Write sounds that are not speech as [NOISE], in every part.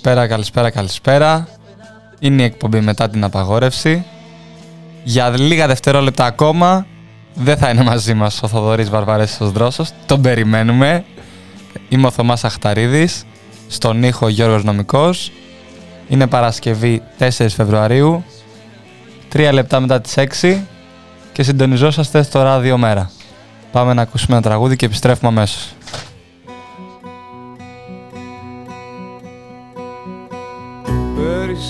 Καλησπέρα, καλησπέρα, καλησπέρα. Είναι η εκπομπή μετά την απαγόρευση. Για λίγα δευτερόλεπτα ακόμα δεν θα είναι μαζί μας ο Θοδωρής Βαρβαρέσιος Δρόσος. Τον περιμένουμε. Είμαι ο Θωμάς Αχταρίδης. Στον ήχο Γιώργος Νομικός. Είναι Παρασκευή 4 Φεβρουαρίου. Τρία λεπτά μετά τις 6 και συντονιζόσαστε στο ράδιο μέρα. Πάμε να ακούσουμε ένα τραγούδι και επιστρέφουμε αμέσως.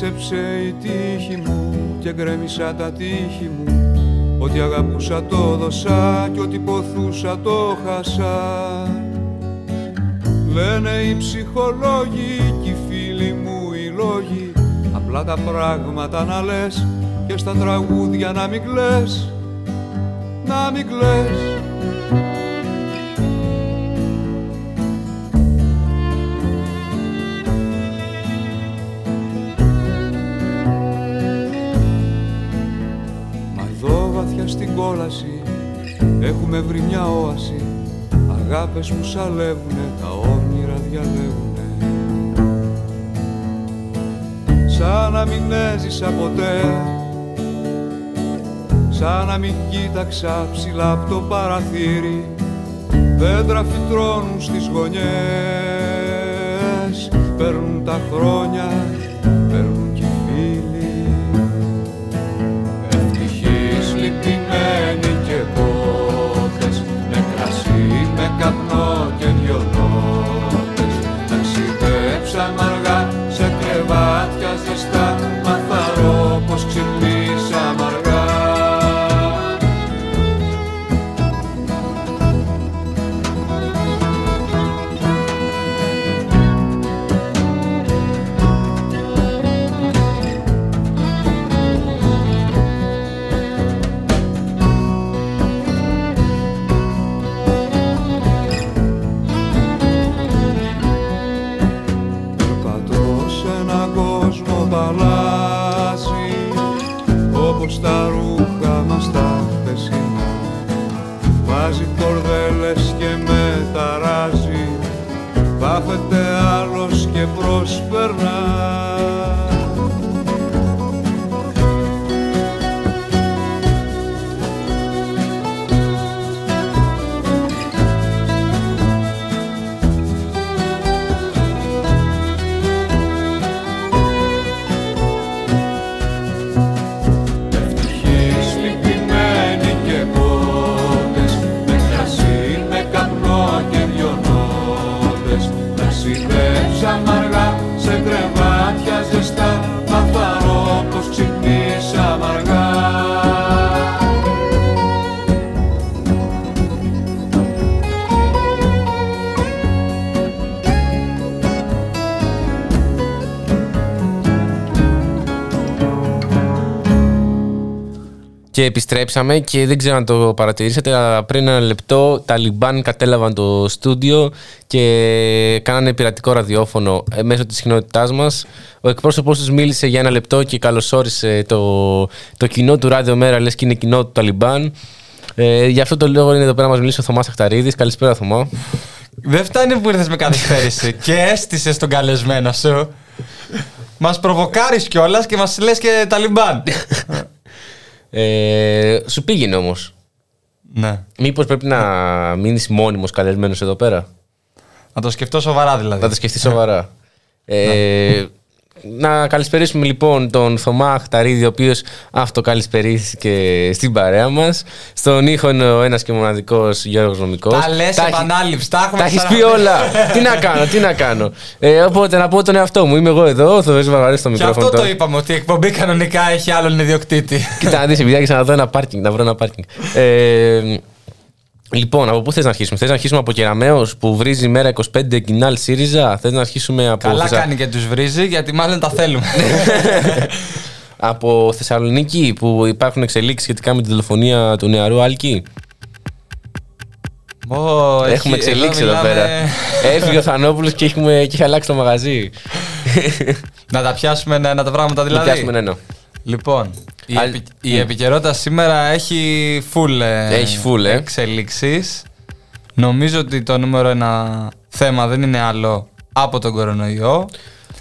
Πέρισεψε η τύχη μου και γκρέμισα τα τύχη μου. Ό,τι αγαπούσα το δώσα και ό,τι ποθούσα το χάσα. Λένε οι ψυχολόγοι και οι φίλοι μου οι λόγοι. Απλά τα πράγματα να λες και στα τραγούδια να μην κλαις. Να μην κλαις κόλαση. Έχουμε βρει μια όαση. Αγάπες που σαλεύουνε, τα όνειρα διαλέγουνε. Σαν να μην έζησα ποτέ. Σαν να μην κοίταξα ψηλά από το παραθύρι. Δέντρα φυτρώνουν στις γωνιές. Παίρνουν τα χρόνια, Και επιστρέψαμε και δεν ξέρω αν το παρατηρήσατε, αλλά πριν ένα λεπτό τα Λιμπάν κατέλαβαν το στούντιο και κάνανε πειρατικό ραδιόφωνο ε, μέσω της συχνότητάς μας. Ο εκπρόσωπός τους μίλησε για ένα λεπτό και καλωσόρισε το, το κοινό του Ράδιο Μέρα, λες και είναι κοινό του Ταλιμπάν. Ε, γι' αυτό το λόγο είναι εδώ πέρα να μας μιλήσει ο Θωμάς Αχταρίδης. Καλησπέρα Θωμά. Δεν φτάνει που ήρθες με καθυστέρηση και έστησε τον καλεσμένο σου. Μας προβοκάρεις κιόλας και μας λες και Ταλιμπάν. Ε, σου πήγαινε όμως. ναι. Μήπως πρέπει να μείνεις μόνιμος καλεσμένος εδώ πέρα; Να το σκεφτώ σοβαρά δηλαδή. Να το σκεφτείς σοβαρά. Ε, να καλησπερίσουμε λοιπόν τον Θωμά Χταρίδη, ο οποίος αυτοκαλησπερίστηκε στην παρέα μας. Στον ήχο είναι ο ένας και μοναδικός Γιώργος Νομικός. Τα λες επανάληψη, τα έχουμε Τα έχεις ξαναπεί. πει όλα. τι να κάνω, τι να κάνω. Ε, οπότε να πω τον εαυτό μου. Είμαι εγώ εδώ, ο Θοδωρής Βαρβαρή στο Και μικρόφωνο. αυτό το τώρα. είπαμε, ότι η εκπομπή κανονικά έχει άλλον ιδιοκτήτη. Κοίτα να δεις, επειδή άρχισα να δω ένα πάρκινγκ, να βρω ένα πάρκινγκ. Ε, λοιπόν, από πού θες να αρχίσουμε; Θες να αρχίσουμε από Κεραμέως που βρίζει η μέρα 25 κοινάλ ΣΥΡΙΖΑ. Θες να αρχίσουμε από, Καλά Θεσσα- κάνει και τους βρίζει, γιατί μάλλον τα θέλουμε. [LAUGHS] από Θεσσαλονίκη που υπάρχουν εξελίξεις σχετικά με τη δολοφονία του νεαρού Άλκη; Ω, Έχουμε έχει- εξελίξεις εδώ, μιλάμε- πέρα. Έφυγε ο Θανόπουλος και, έχουμε, και έχει αλλάξει το μαγαζί. Να τα πιάσουμε ένα, ένα τα πράγματα Να δηλαδή. πιάσουμε ένα. Λοιπόν, η, Αλ- επι- η ναι. επικαιρότητα σήμερα έχει full, ε, Έχει full, ε. εξελίξεις. Νομίζω ότι το νούμερο ένα θέμα δεν είναι άλλο από τον κορονοϊό.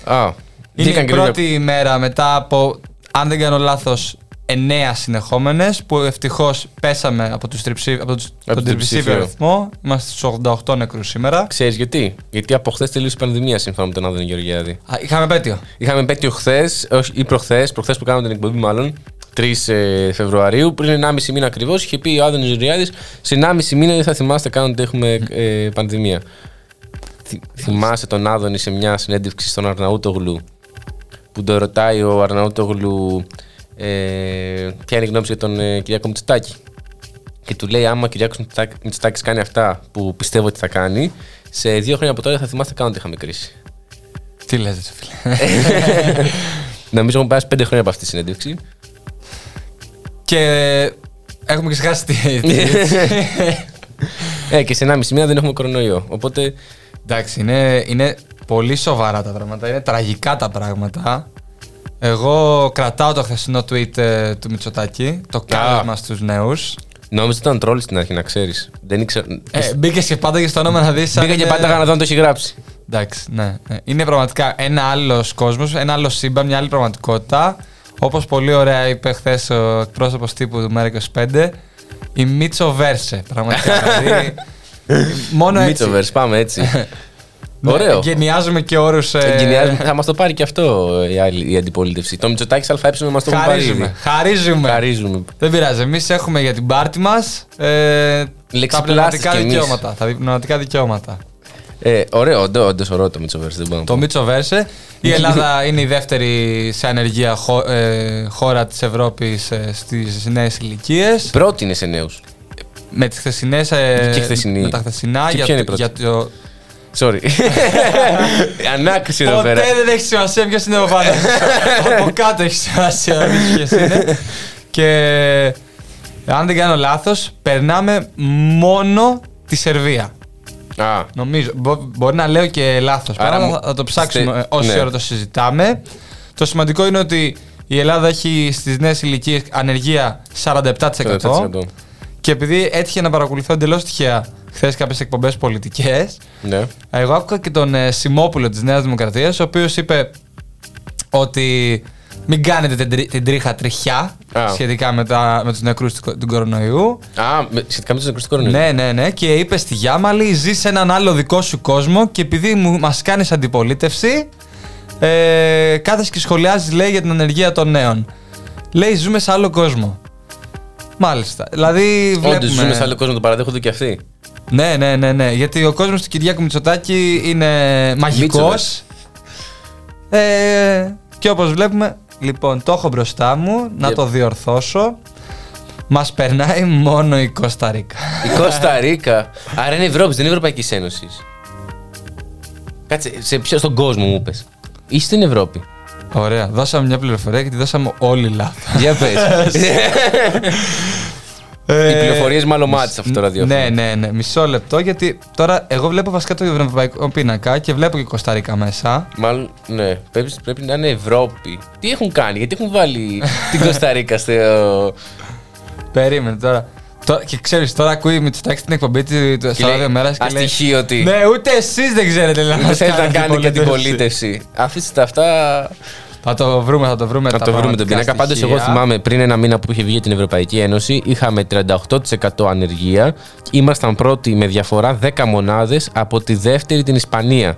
Α, Είναι βγήκαν η καινούργια- πρώτη ημέρα μετά από, αν δεν κάνω λάθος, εννέα συνεχόμενες που ευτυχώς πέσαμε από, τους τριψή, από, τους, τον τον τριψήφιο τριψήφιο. αριθμό. Είμαστε στους 88 νεκρούς σήμερα. Ξέρεις γιατί; Γιατί από χθες τελείωσε η πανδημία σύμφωνα με τον Άδωνη Γεωργιάδη. Α, είχαμε πέτειο. Είχαμε επέτειο χθες, ή προχθές, προχθές που κάναμε την εκπομπή, μάλλον, 3 ε, Φεβρουαρίου, πριν 1,5 μήνα ακριβώς, είχε πει ο Άδωνη Ζουριάδη, σε 1,5 μήνα δεν θα θυμάστε καν ότι έχουμε ε, πανδημία. Θυ- θυμάσαι τον Άδωνη σε μια συνέντευξη στον Αρναούτογλου που το ρωτάει ο Αρναούτογλου ε, ποια είναι η γνώμη σου για τον ε, Κυριάκο Μητσοτάκη; Και του λέει: Άμα ο Κυριάκος Μητσοτάκη κάνει αυτά που πιστεύω ότι θα κάνει, σε δύο χρόνια από τώρα δεν θα θυμάστε καν ότι είχαμε κρίση. Τι λες, ρε φίλε. [LAUGHS] Νομίζω έχουν περάσει πέντε χρόνια από αυτή τη συνέντευξη. Και έχουμε ξεχάσει τι. τι- [LAUGHS] Ε, και σε 1,5 μήνα δεν έχουμε κορονοϊό. Οπότε. Εντάξει, είναι, είναι πολύ σοβαρά τα πράγματα. Είναι τραγικά τα πράγματα. Εγώ κρατάω το χθεσινό tweet ε, του Μητσοτάκη, το κάλεσμα στους νέους. Νόμιζα ότι ήταν τρόλ στην αρχή, να ξέρεις. Δεν ήξερα. Ε, μπήκες και πάντα και στο όνομα να δεις αν Μπήκα και είναι- πάντα να δω αν το έχει γράψει. Εντάξει, ναι, ναι. Είναι πραγματικά ένα άλλος κόσμος, ένα άλλο σύμπαν, μια άλλη πραγματικότητα. Όπως πολύ ωραία είπε χθες ο εκπρόσωπος τύπου του ΜΕΡΑ25, η Μίτσο Βέρσε. Πραγματικά. [LAUGHS] δηλαδή, μόνο έτσι. Μίτσοβερ, πάμε έτσι. [LAUGHS] Ναι, Ωραίο. Εγκαινιάζουμε και όρους. Εγκαινιάζουμε- Θα μας το πάρει και αυτό η, άλλη, η αντιπολίτευση. Το Μητσοτάκης ΑΕ μας το έχουν πάρει. Χαρίζουμε. ήδη. Χαρίζουμε. Χαρίζουμε. Δεν πειράζει. Εμείς έχουμε για την πάρτη μας ε, τα Λεξιπλάστες πνευματικά κι εμείς. δικαιώματα. Τα πνευματικά δικαιώματα. Ε, ωραίο, όντω όντως ωραίο το Μίτσοβερ. Δεν μπορώ να Το πω. Μίτσο Βέρσε. Η Ελλάδα είναι η δεύτερη σε ανεργία χω- ε, χώρα της Ευρώπης ε, στις νέες ηλικίες. Πρώτη είναι σε νέους. Με τις χθεσινές, ε, Και χθεσινή. με τα χθεσινά Και για, ποια είναι η το, για το... Sorry. [LAUGHS] Ανάκριση εδώ Ποτέ πέρα. δεν έχει σημασία ποιος είναι από πάνω. από κάτω έχει σημασία να δεις ποιος είναι. Και αν δεν κάνω λάθος, περνάμε μόνο τη Σερβία. Α, Νομίζω. Μπο- μπορεί να λέω και λάθος. Άρα Άρα μου- θα, θα το ψάξουμε στε- ε, όση ναι. ώρα το συζητάμε. Το σημαντικό είναι ότι η Ελλάδα έχει στις νέες ηλικίες ανεργία 47%. 40%. Και επειδή έτυχε να παρακολουθώ εντελώς τυχαία χθες κάποιες εκπομπές πολιτικές, Ναι. εγώ άκουγα και τον ε, Σιμόπουλο της Νέας Δημοκρατίας, ο οποίος είπε ότι μην κάνετε την, τρι- την τρίχα τριχιά Α. σχετικά με, τα, με τους νεκρούς του, κο- του κορονοϊού. Α, με- σχετικά με τους νεκρούς του κορονοϊού. Ναι, ναι, ναι. Και είπε στη Γιάμαλη, ζεις σε έναν άλλο δικό σου κόσμο και επειδή μας κάνεις αντιπολίτευση, ε, κάθεσαι και σχολιάζεις, λέει, για την ανεργία των νέων. Λέει, ζούμε σε άλλο κόσμο. Μάλιστα. Δηλαδή, βλέπουμε... Όντως ζούμε σε άλλο κόσμο, το παραδέχονται και αυτοί. Ναι, ναι, ναι, ναι. Γιατί ο κόσμος του Κυριάκου Μητσοτάκη είναι μαγικός. Ε, και όπως βλέπουμε, λοιπόν, το έχω μπροστά μου, να Yep. το διορθώσω. Μας περνάει μόνο η Κωνσταντίνα. Η Κώστα Ρίκα. Άρα είναι Ευρώπη, δεν είναι Ευρωπαϊκή Ένωση. Κάτσε, σε ποιο στον κόσμο μου πες. Ή στην Ευρώπη. Ωραία. Δώσαμε μια πληροφορία και τη δώσαμε όλοι λάθος. Για πες. [LAUGHS] Οι πληροφορίες μάλλον μάτια αυτό το ραδιόφωνο. Ναι, ναι, ναι. Μισό λεπτό γιατί τώρα εγώ βλέπω βασικά το ευρωπαϊκό πίνακα και βλέπω και Κωνσταντίνα μέσα. Μάλλον, ναι. Πρέπει, πρέπει να είναι Ευρώπη. Τι έχουν κάνει, γιατί έχουν βάλει την [LAUGHS] Κωνσταντίνα στο. Περίμενε τώρα. Τώρα- και ξέρεις, τώρα ακούει Μητσοτάκη την εκπομπή του του- στα λέει, δύο μέρας και λέει. αστοιχείωτη. Ναι, ούτε εσείς δεν ξέρετε να Δεν μας θέλει να κάνετε κάνει και την αντιπολίτευση». πολίτευση. Αφήστε τα αυτά. Θα το βρούμε, θα το βρούμε. Θα τα το βρούμε τον πραγματικά πίνακα. Πάντως, στοιχεία. εγώ θυμάμαι πριν ένα μήνα που είχε βγει για την Ευρωπαϊκή Ένωση, είχαμε 38% ανεργία. Ήμασταν πρώτοι με διαφορά 10 μονάδες από τη δεύτερη την Ισπανία.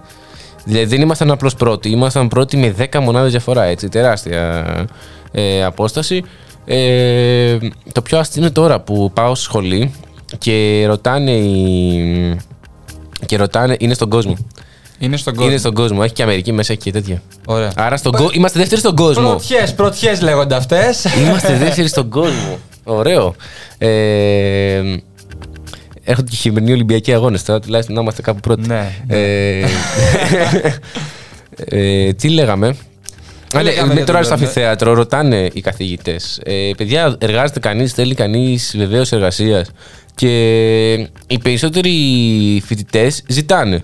Δηλαδή δεν ήμασταν απλώς πρώτοι, ήμασταν πρώτοι με 10 μονάδες διαφορά. Έτσι, τεράστια ε, απόσταση. Ε, το πιο αστείο είναι τώρα που πάω στη σχολή και ρωτάνε, οι... και ρωτάνε είναι στον κόσμο. Είναι στον κόσμο. Είναι στον κόσμο. Έχει και Αμερική μέσα και τέτοια. Ωραία. Άρα στον κο... είμαστε δεύτεροι στον κόσμο. Πρωτιές, πρωτιές λέγονται αυτές. Είμαστε δεύτεροι στον κόσμο. Ωραίο. Ε, έρχονται και χειμερινοί Ολυμπιακοί αγώνες τώρα, τουλάχιστον να είμαστε κάπου πρώτοι. Ναι, Ε, [LAUGHS] ε, τι λέγαμε; Α, ναι, λέγαμε με για τώρα τον στο Λόρνε. αμφιθέατρο ρωτάνε οι καθηγητές. Ε, παιδιά, εργάζεται κανείς, θέλει κανείς βεβαίως εργασίας. Και οι περισσότεροι φοιτητές ζητάνε.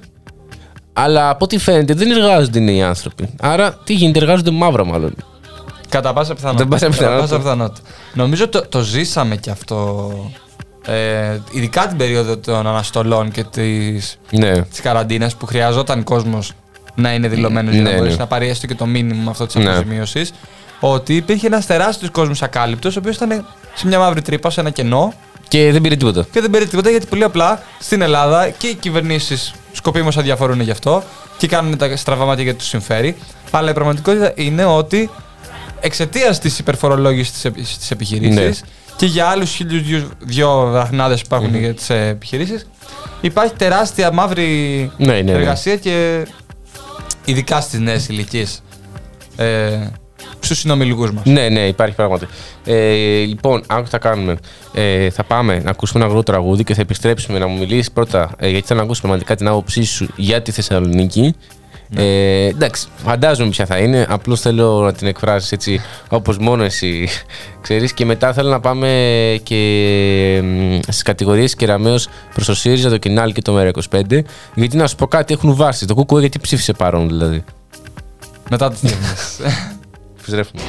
Αλλά από ό,τι φαίνεται δεν εργάζονται οι νέοι άνθρωποι. Άρα τι γίνεται, εργάζονται μαύρα μάλλον. Κατά πάσα πιθανότητα. Κατά πάσα πιθανότητα. πιθανότητα. Νομίζω το, το ζήσαμε κι αυτό. Ε, ειδικά την περίοδο των αναστολών και της, Ναι. της καραντίνας που χρειαζόταν κόσμος να είναι δηλωμένος για Ναι, να μπορέσει ναι. να πάρει έστω και το μήνυμο αυτό της Ναι. αποζημίωσης ότι υπήρχε ένας τεράστιος κόσμος ακάλυπτος ο οποίος ήταν σε μια μαύρη τρύπα, σε ένα κενό Και δεν πήρε τίποτα. και δεν πήρε τίποτα γιατί πολύ απλά στην Ελλάδα και οι κυβερνήσεις σκοπίμως αδιαφορούν γι' αυτό και κάνουν τα στραβά μάτια γιατί τους συμφέρει. Αλλά η πραγματικότητα είναι ότι εξαιτίας της υπερφορολόγησης της επιχειρήσης Ναι. και για άλλους χίλιους δυο, δυο δραχνάδε που υπαρχουν για τις επιχειρήσεις, υπάρχει τεράστια μαύρη Ναι, ναι, ναι. εργασία και ειδικά στις νέες ηλικίες. Ε, Στου συνομιλικού μας. Ναι, ναι, υπάρχει πράγματι. Ε, λοιπόν, άκου τι θα κάνουμε. Ε, θα πάμε να ακούσουμε ένα γρήγορο τραγούδι και θα επιστρέψουμε να μου μιλήσεις πρώτα, ε, γιατί θέλω να ακούσω πραγματικά την άποψή σου για τη Θεσσαλονίκη. Ε, εντάξει, φαντάζομαι ποια θα είναι. Απλώς θέλω να την εκφράσεις έτσι όπως μόνο εσύ ξέρεις. Και μετά θέλω να πάμε και στις κατηγορίες κεραμαίο προς το ΣΥΡΙΖΑ, το Κινάλ και το ΜΕΡΑ25. Γιατί να σου πω κάτι, έχουν βάσει. Το Κουκουέ γιατί ψήφισε παρόν δηλαδή; Μετά τι διαφημίσει. [LAUGHS] Επιστρέφουμε.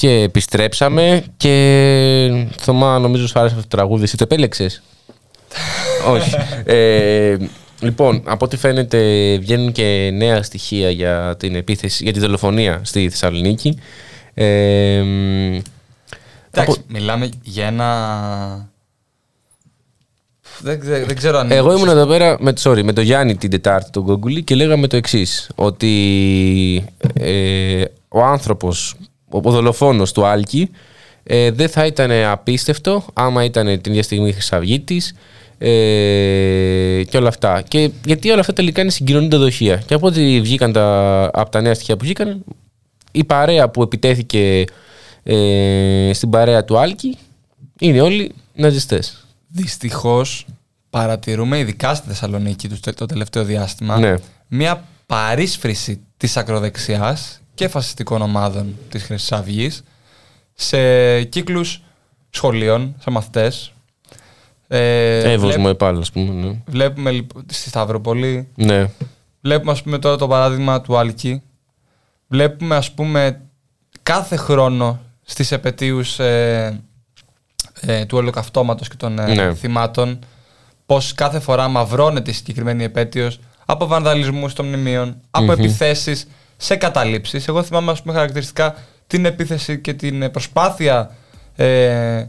Και επιστρέψαμε και Θωμά νομίζω σου άρεσε αυτό το τραγούδι, εσύ το επέλεξες; [LAUGHS] Όχι. Ε, λοιπόν, από ό,τι φαίνεται βγαίνουν και νέα στοιχεία για την επίθεση, για τη δολοφονία στη Θεσσαλονίκη. Ε, μ, Εντάξει, από- μιλάμε για ένα. Δεν, ξέ- δεν ξέρω αν. Εγώ ήμουν εδώ πέρα με, sorry, με τον Γιάννη την Τετάρτη, τον Γκόγκουλη, και λέγαμε το εξής: Ότι ε, ο άνθρωπος, ο δολοφόνο του Άλκη, ε, δεν θα ήταν απίστευτο άμα ήταν την ίδια στιγμή Χρυσαυγήτης ε, και όλα αυτά. Και γιατί όλα αυτά τελικά είναι συγκοινωνούντα δοχεία. Και από ό,τι βγήκαν τα, από τα νέα στοιχεία που βγήκαν, η παρέα που επιτέθηκε ε, στην παρέα του Άλκη είναι όλοι ναζιστές. Δυστυχώς παρατηρούμε, ειδικά στη Θεσσαλονίκη το- το τελευταίο διάστημα, Ναι. μια παρίσφρηση της ακροδεξιάς και φασιστικών ομάδων της Χρυσής Αυγής σε κύκλους σχολείων, σε μαθητές. Ε, Εύος βλέπ- μου επάλληλα, ας πούμε. Ναι. Βλέπουμε λοιπόν στη Σταυροπολή, ναι. βλέπουμε ας πούμε τώρα το παράδειγμα του Άλκη. Βλέπουμε ας πούμε κάθε χρόνο στις επαιτίους ε, ε, του ολοκαυτώματος και των ε, Ναι. θυμάτων πως κάθε φορά μαυρώνεται η συγκεκριμένη επέτειος από βανδαλισμούς των μνημείων, από επιθέσεις σε καταλήψεις. Εγώ θυμάμαι ας πούμε χαρακτηριστικά την επίθεση και την ε, προσπάθεια ε,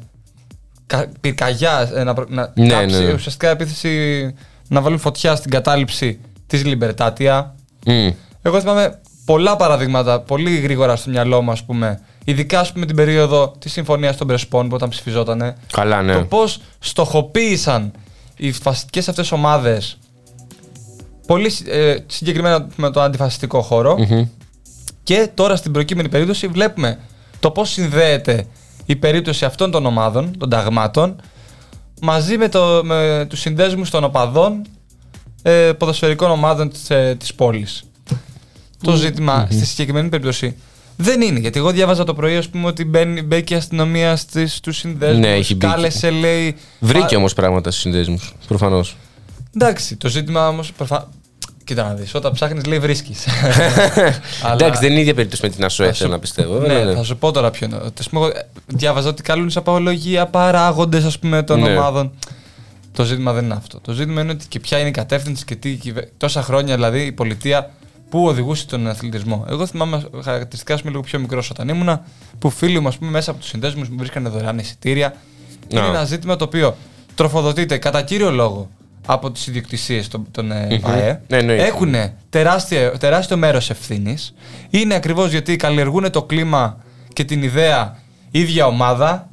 κα- πυρκαγιά ε, να, προ- να Ναι, κάψει, ναι, ναι. ουσιαστικά επίθεση να βάλουν φωτιά στην κατάληψη της Λιμπερτάτια. Μμ. Εγώ θυμάμαι πολλά παραδείγματα, πολύ γρήγορα στο μυαλό μου, ας πούμε. Ειδικά ας πούμε, την περίοδο της Συμφωνίας των Πρεσπών που όταν ψηφιζότανε. Καλά, ναι. Το πώς στοχοποίησαν οι φασιστικέ αυτές ομάδες πολύ συ- ε, συγκεκριμένα με το αντιφασιστικό χώρο. Και τώρα στην προκείμενη περίπτωση βλέπουμε το πώς συνδέεται η περίπτωση αυτών των ομάδων, των ταγμάτων, μαζί με, το, με τους συνδέσμους των οπαδών ε, ποδοσφαιρικών ομάδων της, ε, της πόλης. Το ζήτημα στη συγκεκριμένη περίπτωση δεν είναι. Γιατί εγώ διάβαζα το πρωί, ας πούμε, ότι μπαίνει, μπήκε η αστυνομία στις, στους συνδέσμους, Ναι, έχει μπει. κάλεσε, λέει... Βρήκε «Α, όμως πράγματα στους συνδέσμους. Προφανώς. Εντάξει, το ζήτημα όμως... Προφα... Κοίτα να δεις, όταν ψάχνεις λέει βρίσκεις. [LAUGHS] Αλλά- Εντάξει, δεν είναι η ίδια περίπτωση με την ΑΣΟΕ, Θα σου- θέλω να πιστεύω. Ναι, αλλά ναι. θα σου πω τώρα ποιο είναι. Ας πούμε, εγώ, ε, διάβαζα ότι καλούν σε απολογία παράγοντες ας πούμε των Ναι. ομάδων. Το ζήτημα δεν είναι αυτό. Το ζήτημα είναι ότι και ποια είναι η κατεύθυνση και τι κυβε- τόσα χρόνια δηλαδή η πολιτεία που οδηγούσε τον αθλητισμό. Εγώ θυμάμαι χαρακτηριστικά ας πούμε, λίγο πιο μικρός όταν ήμουνα που φίλοι μου ας πούμε, μέσα από τους συνδέσμους μου βρίσκανε δωρεάν εισιτήρια. Είναι Α. ένα ζήτημα το οποίο τροφοδοτείται κατά κύριο λόγο από τις ιδιοκτησίες των, των ε, ΠΑΕ. Ναι, εννοείται. Έχουν τεράστιο, τεράστιο μέρος ευθύνης. Είναι ακριβώς γιατί καλλιεργούν το κλίμα και την ιδέα ίδια ομάδα.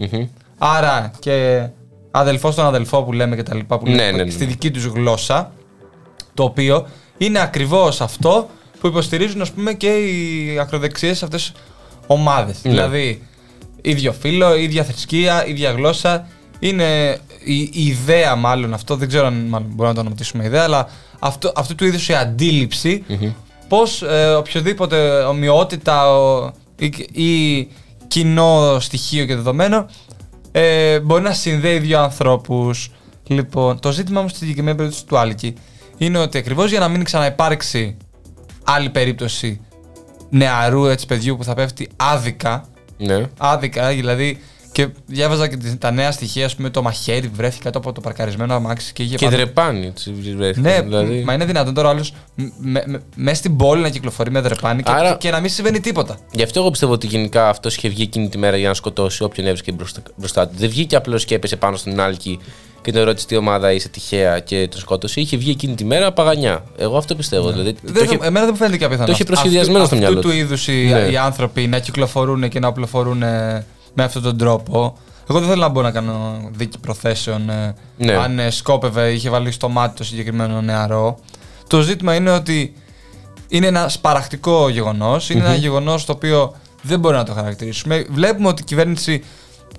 Άρα και αδελφός στον αδελφό που λέμε και τα λοιπά που Ναι, λέμε ναι, ναι. στη δική τους γλώσσα. Το οποίο είναι ακριβώς αυτό που υποστηρίζουν ας πούμε και οι ακροδεξιές αυτές ομάδες. Ναι. Δηλαδή ίδιο φύλλο, ίδια θρησκεία, ίδια γλώσσα. Είναι η, η ιδέα μάλλον αυτό, δεν ξέρω αν μάλλον μπορούμε να το ονοματίσουμε ιδέα, αλλά αυτό, αυτού του είδους η αντίληψη πως ε, οποιοδήποτε ομοιότητα ο- ή, ή κοινό στοιχείο και δεδομένο ε, μπορεί να συνδέει δύο ανθρώπους. Λοιπόν, το ζήτημα όμως στη συγκεκριμένη περίπτωση του Άλκη είναι ότι ακριβώς για να μην ξαναυπάρξει άλλη περίπτωση νεαρού έτσι παιδιού που θα πέφτει άδικα Ναι. άδικα, δηλαδή. Και διάβαζα και τις- τα νέα στοιχεία, ας πούμε, το μαχαίρι που βρέθηκε κάτω από το παρκαρισμένο αμάξι και είχε Και πάνω- δρεπάνι έτσι βρέθηκαν, Ναι, δηλαδή. μα είναι δυνατόν τώρα άλλος μέσα στην πόλη να κυκλοφορεί με δρεπάνι και, Άρα- και να μην συμβαίνει τίποτα. Γι' αυτό εγώ πιστεύω ότι γενικά αυτός είχε βγει εκείνη τη μέρα για να σκοτώσει όποιον έβρισκε μπροστά, μπροστά του. Δεν βγήκε απλώς και έπεσε πάνω στον Άλκη και τον ρώτησε τι ομάδα είσαι τυχαία και τον σκότωσε. Είχε βγει εκείνη τη μέρα παγανιά. Εγώ αυτό πιστεύω. Δηλαδή, το Δεν, είχε- Εμένα δεν μου φαίνεται και απίθανο. το είχε Αυτού- προσχεδιασμένο στο μυαλό Αυτού του. του είδους οι, Ναι. οι άνθρωποι να κυκλοφορούν και να οπλοφορούν ε, με αυτόν τον τρόπο. Εγώ δεν θέλω να μπω να κάνω δίκη προθέσεων ε, Ναι. αν ε, σκόπευε, είχε βάλει στο μάτι το συγκεκριμένο νεαρό. Το ζήτημα είναι ότι είναι ένα σπαραχτικό γεγονός. Είναι ένα γεγονός το οποίο δεν μπορεί να το χαρακτηρίσουμε. Βλέπουμε ότι η κυβέρνηση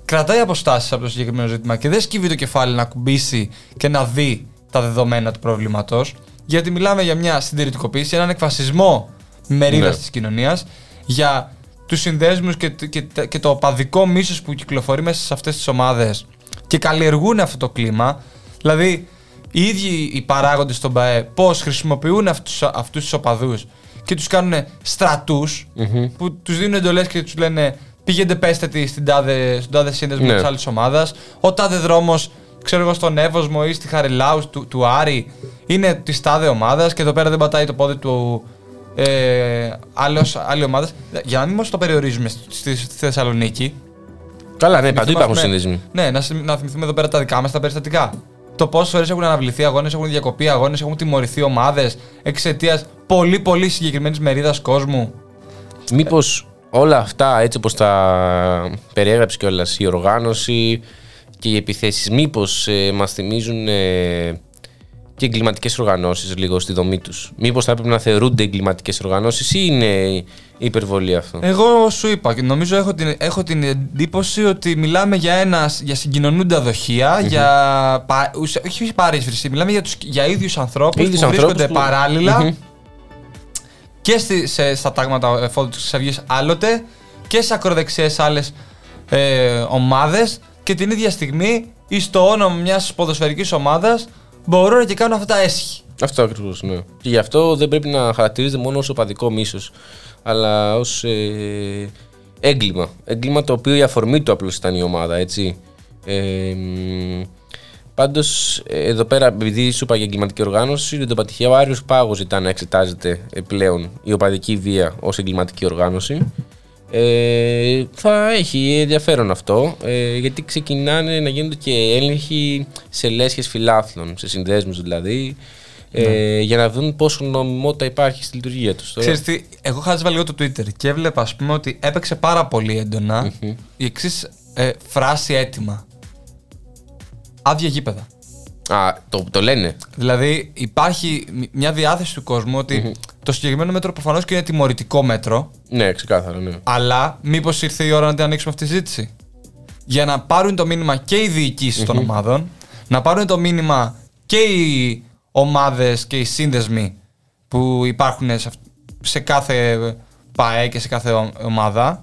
κρατάει αποστάσεις από το συγκεκριμένο ζήτημα και δεν σκύβει το κεφάλι να κουμπίσει και να δει τα δεδομένα του προβλήματος. Γιατί μιλάμε για μια συντηρητικοποίηση, έναν εκφασισμό μερίδας Ναι. της κοινωνίας για τους συνδέσμους και, και, και το παδικό μίσος που κυκλοφορεί μέσα σε αυτές τις ομάδες και καλλιεργούν αυτό το κλίμα. Δηλαδή, οι ίδιοι οι παράγοντες στον ΠαΕ πώς χρησιμοποιούν αυτούς τους οπαδούς και τους κάνουν στρατούς, που τους δίνουν εντολές και τους λένε πηγαίνετε πέστε τη στην τάδε, στον τάδε σύνδεσμο Ναι. της άλλης ομάδας. Ο τάδε δρόμος, ξέρω εγώ, στον Εύωσμο ή στη Χαριλάους του, του Άρη είναι της τάδε ομάδας και εδώ πέρα δεν πατάει το πόδι του ε, άλλος, άλλη ομάδα. Για να μην μας το περιορίζουμε στη, στη, στη Θεσσαλονίκη. Καλά, ναι, παντού θυμηθούμε, υπάρχουν ναι. σύνδεσμοι. Ναι, να, συμ- να θυμηθούμε εδώ πέρα τα δικά μας τα περιστατικά. Το πόσες φορές έχουν αναβληθεί αγώνες, έχουν διακοπεί αγώνες, έχουν τιμωρηθεί ομάδες εξαιτίας πολύ πολύ συγκεκριμένης μερίδας κόσμου. Μήπως όλα αυτά έτσι όπως τα περιέγραψε κιόλας η οργάνωση και οι επιθέσεις, μήπως ε, μας θυμίζουν ε, και εγκληματικές οργανώσεις λίγο στη δομή τους. Μήπως θα έπρεπε να θεωρούνται εγκληματικές οργανώσεις ή είναι υπερβολή αυτό; Εγώ σου είπα και νομίζω έχω την, έχω την εντύπωση ότι μιλάμε για, ένα, για συγκοινωνούντα δοχεία, για. Πα, ουσα- όχι παρίσβηση, μιλάμε για, τους, για ίδιους ανθρώπους Ίδιους που ανθρώπους βρίσκονται που- παράλληλα Μμμ. και στη, σε, στα τάγματα εφόδου της Χρυσή άλλοτε και σε ακροδεξιές άλλες ε, ομάδες και την ίδια στιγμή ή στο όνομα μιας ποδοσφαιρικής ομάδας μπορούν και κάνουν αυτά τα έσχη. Αυτό ακριβώς, ναι. Και γι' αυτό δεν πρέπει να χαρακτηρίζεται μόνο ως οπαδικό μίσος, αλλά ως ε, έγκλημα. Έγκλημα το οποίο η αφορμή του απλώς ήταν η ομάδα, έτσι. Ε, Πάντως, εδώ πέρα, επειδή σου είπα για εγκληματική οργάνωση, δεν το είπα τυχαία, ο Άριος Πάγος ζητά να εξετάζεται ε, πλέον η οπαδική βία ως εγκληματική οργάνωση. Ε, θα έχει ενδιαφέρον αυτό, ε, γιατί ξεκινάνε να γίνονται και έλεγχοι σε λέσχες φιλάθλων, σε συνδέσμους δηλαδή, ε, για να δουν πόσο νομιμότητα υπάρχει στη λειτουργία τους. Τώρα- Ξέρεις τι, εγώ χάζευα λίγο το Twitter και έβλεπα ας πούμε ότι έπαιξε πάρα πολύ έντονα η εξής φράση έτοιμα. Άδεια γήπεδα. Α, το, το λένε. Δηλαδή υπάρχει μ- μια διάθεση του κόσμου ότι το συγκεκριμένο μέτρο προφανώς και είναι τιμωρητικό μέτρο, Ναι, ξεκάθαρα, ναι. αλλά μήπως ήρθε η ώρα να την ανοίξουμε αυτή τη συζήτηση; Για να πάρουν το μήνυμα και οι διοικησεις των ομάδων, να πάρουν το μήνυμα και οι ομάδες και οι σύνδεσμοι που υπάρχουν σε, αυ- σε κάθε ΠΑΕ και σε κάθε ο- ομάδα,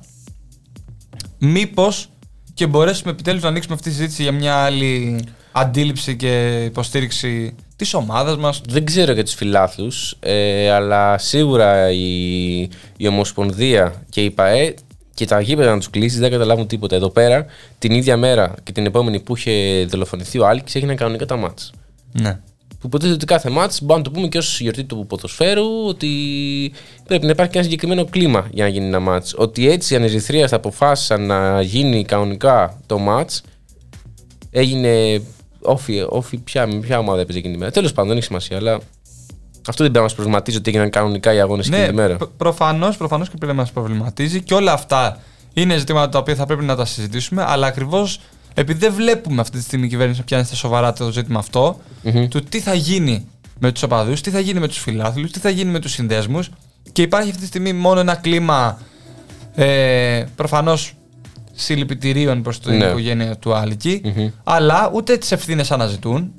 μήπως και μπορέσουμε επιτέλους να ανοίξουμε αυτή τη συζήτηση για μια άλλη αντίληψη και υποστήριξη της ομάδας μας. Δεν ξέρω για τους φιλάθλους, ε, αλλά σίγουρα η, η Ομοσπονδία και η ΠαΕ και τα γήπεδα να τους κλείσει δεν καταλάβουν τίποτα. Εδώ πέρα, την ίδια μέρα και την επόμενη που είχε δολοφονηθεί ο Άλκης, έγιναν κανονικά τα μάτς. Ναι. Που υποτίθεται ότι κάθε μάτς, μπορούμε να το πούμε και ως γιορτή του ποδοσφαίρου, ότι πρέπει να υπάρχει και ένα συγκεκριμένο κλίμα για να γίνει ένα μάτς. Ότι έτσι οι ανεζηθρίες αποφάσισαν να γίνει κανονικά το μάτς, έγινε όφι, όφι ποια, με ποια ομάδα έπαιζε εκείνη τη μέρα. Τέλος πάντων, δεν έχει σημασία, αλλά αυτό δεν πρέπει να μας προβληματίζει ότι έγιναν κανονικά οι αγώνες εκείνη Ναι, τη μέρα. προ- προφανώς, προφανώς και πρέπει να μας προβληματίζει και όλα αυτά είναι ζητήματα τα οποία θα πρέπει να τα συζητήσουμε, αλλά ακριβώς επειδή δεν βλέπουμε αυτή τη στιγμή η κυβέρνηση να πιάνει στα σοβαρά το ζήτημα αυτό, του τι θα γίνει με τους οπαδούς, τι θα γίνει με τους φιλάθλους, τι θα γίνει με τους συνδέσμους και υπάρχει αυτή τη στιγμή μόνο ένα κλίμα ε, προφανώς συλληπιτηρίων προς την Ναι. οικογένεια του αλικη αλλά ούτε τις ευθύνες αναζητούν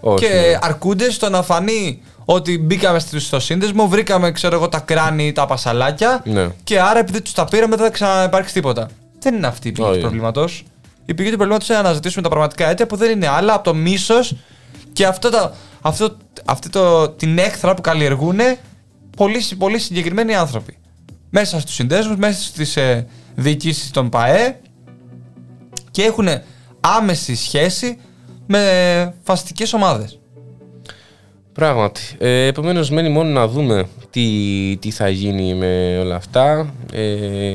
Όχι, και ναι. αρκούνται στο να φανεί ότι μπήκαμε στο- στο σύνδεσμο, βρήκαμε ξέρω εγώ, τα κράνη ή τα πασαλάκια Ναι. και άρα επειδή τους τα πήραμε δεν θα ξαναυπάρξει τίποτα. Δεν είναι αυτή η πηγή Όχι. του προβλήματος. Η πηγή του προβλήματος είναι να αναζητήσουμε τα πραγματικά αίτια που δεν είναι άλλα από το μίσος και αυτό το, αυτό, αυτή το, την έχθρα που καλλιεργούν πολύ, συ- πολύ συγκεκριμένοι άνθρωποι. Μέσα στους συνδέσμους, μέσα στις ε, διοικήσεις των ΠΑΕ και έχουν άμεση σχέση με φαστικές ομάδες. Πράγματι. Ε, Επομένως, μένει μόνο να δούμε τι, τι θα γίνει με όλα αυτά. Ε,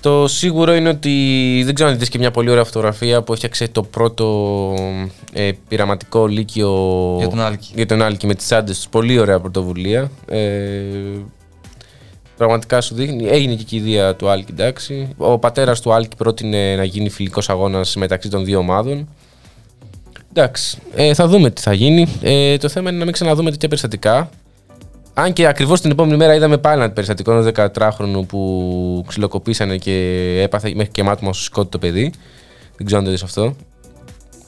το σίγουρο είναι ότι δεν ξέρω αν δείτε και μια πολύ ωραία φωτογραφία που έφτιαξε το πρώτο ε, πειραματικό λύκειο Για τον Άλκη. για τον Άλκη με τις άντες τους. Πολύ ωραία πρωτοβουλία. Ε, πραγματικά σου δείχνει. Έγινε και η κηδεία του Άλκη, εντάξει. Ο πατέρας του Άλκη πρότεινε να γίνει φιλικός αγώνας μεταξύ των δύο ομάδων. Εντάξει, ε, θα δούμε τι θα γίνει. Ε, το θέμα είναι να μην ξαναδούμε τέτοια περιστατικά. Αν και ακριβώς την επόμενη μέρα είδαμε πάλι ένα περιστατικό ενό 14χρονου που ξυλοκοπήσανε και έπαθε μέχρι και μάτωμα στο σκότει το παιδί. Δεν ξέρω αν το είδες αυτό.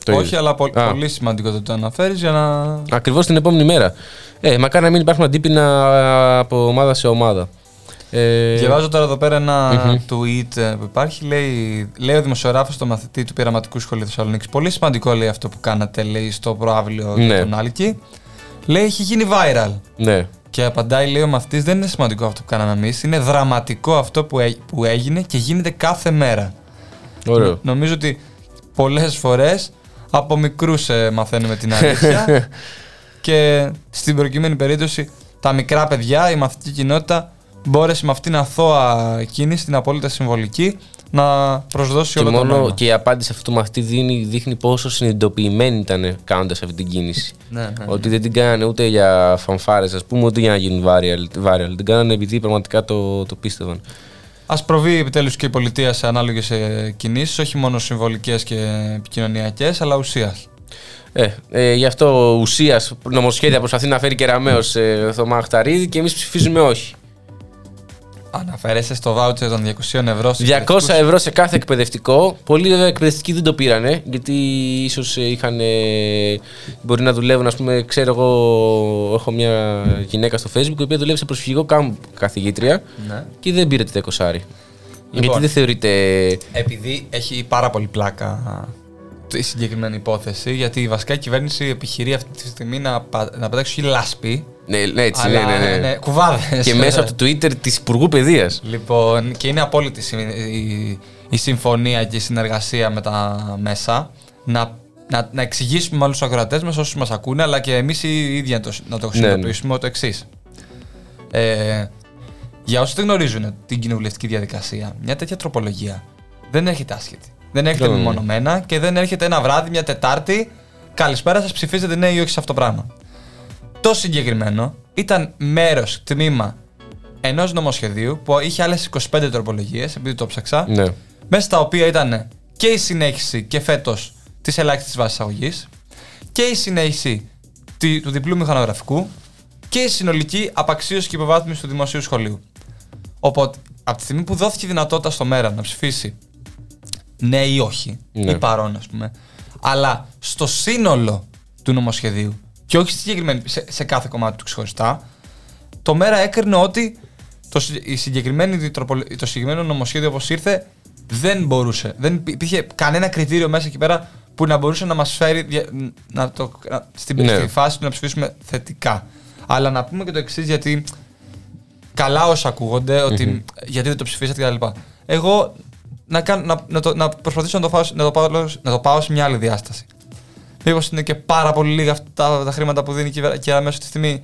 Το Όχι, είδες. αλλά πο- Α. πολύ σημαντικό το το αναφέρεις για να. Ακριβώς την επόμενη μέρα. Ε, μακάρι να μην υπάρχουν αντίπεινα από ομάδα σε ομάδα. Ε, Διαβάζω τώρα εδώ πέρα ένα tweet ε, που υπάρχει. Λέει, λέει ο δημοσιογράφος στο μαθητή του πειραματικού σχολείου Θεσσαλονίκης. Πολύ σημαντικό λέει αυτό που κάνατε λέει, στο προάβλιο Ναι. για τον Άλκη. Λέει έχει γίνει viral. Ναι. Και απαντάει, λέει ο μαθητής, δεν είναι σημαντικό αυτό που κάναμε εμείς. Είναι δραματικό αυτό που, έ- που έγινε και γίνεται κάθε μέρα. Ωραίο. Νομίζω ότι πολλές φορές από μικρούς μαθαίνουμε την αλήθεια. [LAUGHS] και στην προκειμένη περίπτωση, τα μικρά παιδιά, η μαθητική κοινότητα μπόρεσε με αυτήν την αθώα κίνηση, την απόλυτα συμβολική, να προσδώσει Και όλο το μόνο νόημα. και η απάντηση αυτού του μαθητή δίνει, δείχνει πόσο συνειδητοποιημένοι ήταν κάνοντας αυτή την κίνηση. Ναι, ναι, Ότι δεν την κάνανε ούτε για φανφάρες, ας πούμε, ούτε για να γίνουν viral. viral. Την κάνανε επειδή πραγματικά το, το πίστευαν. Α προβεί επιτέλους και η πολιτεία σε ανάλογες κινήσεις, όχι μόνο συμβολικές και επικοινωνιακές, αλλά ουσίας. Ε, ε, γι' αυτό ουσίας νομοσχέδια προσπαθεί να φέρει κεραμαίο ε, Θωμά Αχταρίδη και εμείς ψηφίζουμε όχι. Αναφέρεσαι στο βάουτσερ των 200 ευρώ. στους 200 εκπαιδευτικούς; ευρώ σε κάθε εκπαιδευτικό. Πολλοί βέβαια εκπαιδευτικοί δεν το πήρανε, γιατί ίσως είχαν. ε, μπορεί να δουλεύουν, ας πούμε, ξέρω εγώ, έχω μια γυναίκα στο Facebook η οποία δουλεύει σε προσφυγικό κάμπ καθηγήτρια Ναι. και δεν πήρε τη 20 Λοιπόν. Γιατί δεν θεωρείται. Επειδή έχει πάρα πολύ πλάκα η συγκεκριμένη υπόθεση, γιατί βασικά η κυβέρνηση επιχειρεί αυτή τη στιγμή να, πα- να πετάξει όχι λάσπη, Ναι, ναι, έτσι, αλλά ναι, ναι, ναι. κουβάδες. Και μέσα από το Twitter της Υπουργού Παιδείας. Λοιπόν, και είναι απόλυτη η, η, η συμφωνία και η συνεργασία με τα μέσα να, να, να εξηγήσουμε με όλους τους ακροατές μας, όσους μας ακούνε, αλλά και εμείς οι ίδιοι να το, να το ναι. συνειδητοποιήσουμε το εξής. Ε, για όσους δεν γνωρίζουν την κοινοβουλευτική διαδικασία, μια τέτοια τροπολογία δεν έρχεται άσχετη. Δεν έρχεται Ναι, ναι. μεμονωμένα και δεν έρχεται ένα βράδυ, μια Τετάρτη. Καλησπέρα σας, ψηφίζετε ναι ή όχι σε αυτό το πράγμα. Το συγκεκριμένο ήταν μέρος, τμήμα ενός νομοσχεδίου που είχε άλλες 25 τροπολογίες, επειδή το ψάξα. Ναι. Μέσα στα οποία ήταν και η συνέχιση και φέτος της ελάχιστης βάσης αγωγή και η συνέχιση τη- του διπλού μηχανογραφικού και η συνολική απαξίωση και υποβάθμιση του δημοσίου σχολείου. Οπότε, από τη στιγμή που δόθηκε η δυνατότητα στο μέρα να ψηφίσει ναι ή όχι, Ναι. ή παρόν, ας πούμε, αλλά στο σύνολο του νομοσχεδίου και όχι στη συγκεκριμένη- σε, σε κάθε κομμάτι του ξεχωριστά, το μέρα έκρινε ότι το, συ- η συγκεκριμένη, τροπολ- το συγκεκριμένο νομοσχέδιο όπως ήρθε δεν μπορούσε. Δεν υπή- υπήρχε κανένα κριτήριο μέσα εκεί πέρα που να μπορούσε να μας φέρει δια- να το, να- στην, Ναι. στη φάση του να ψηφίσουμε θετικά. Αλλά να πούμε και το εξής γιατί καλά όσα ακούγονται, ότι γιατί δεν το ψηφίσατε κτλ. Εγώ να, κάνω, να, να, το, να προσπαθήσω να το, πάω, να, το πάω, να το πάω σε μια άλλη διάσταση. Μήπως είναι και πάρα πολύ λίγα αυτά τα χρήματα που δίνει η κυβέρνηση και αμέσως τη στιγμή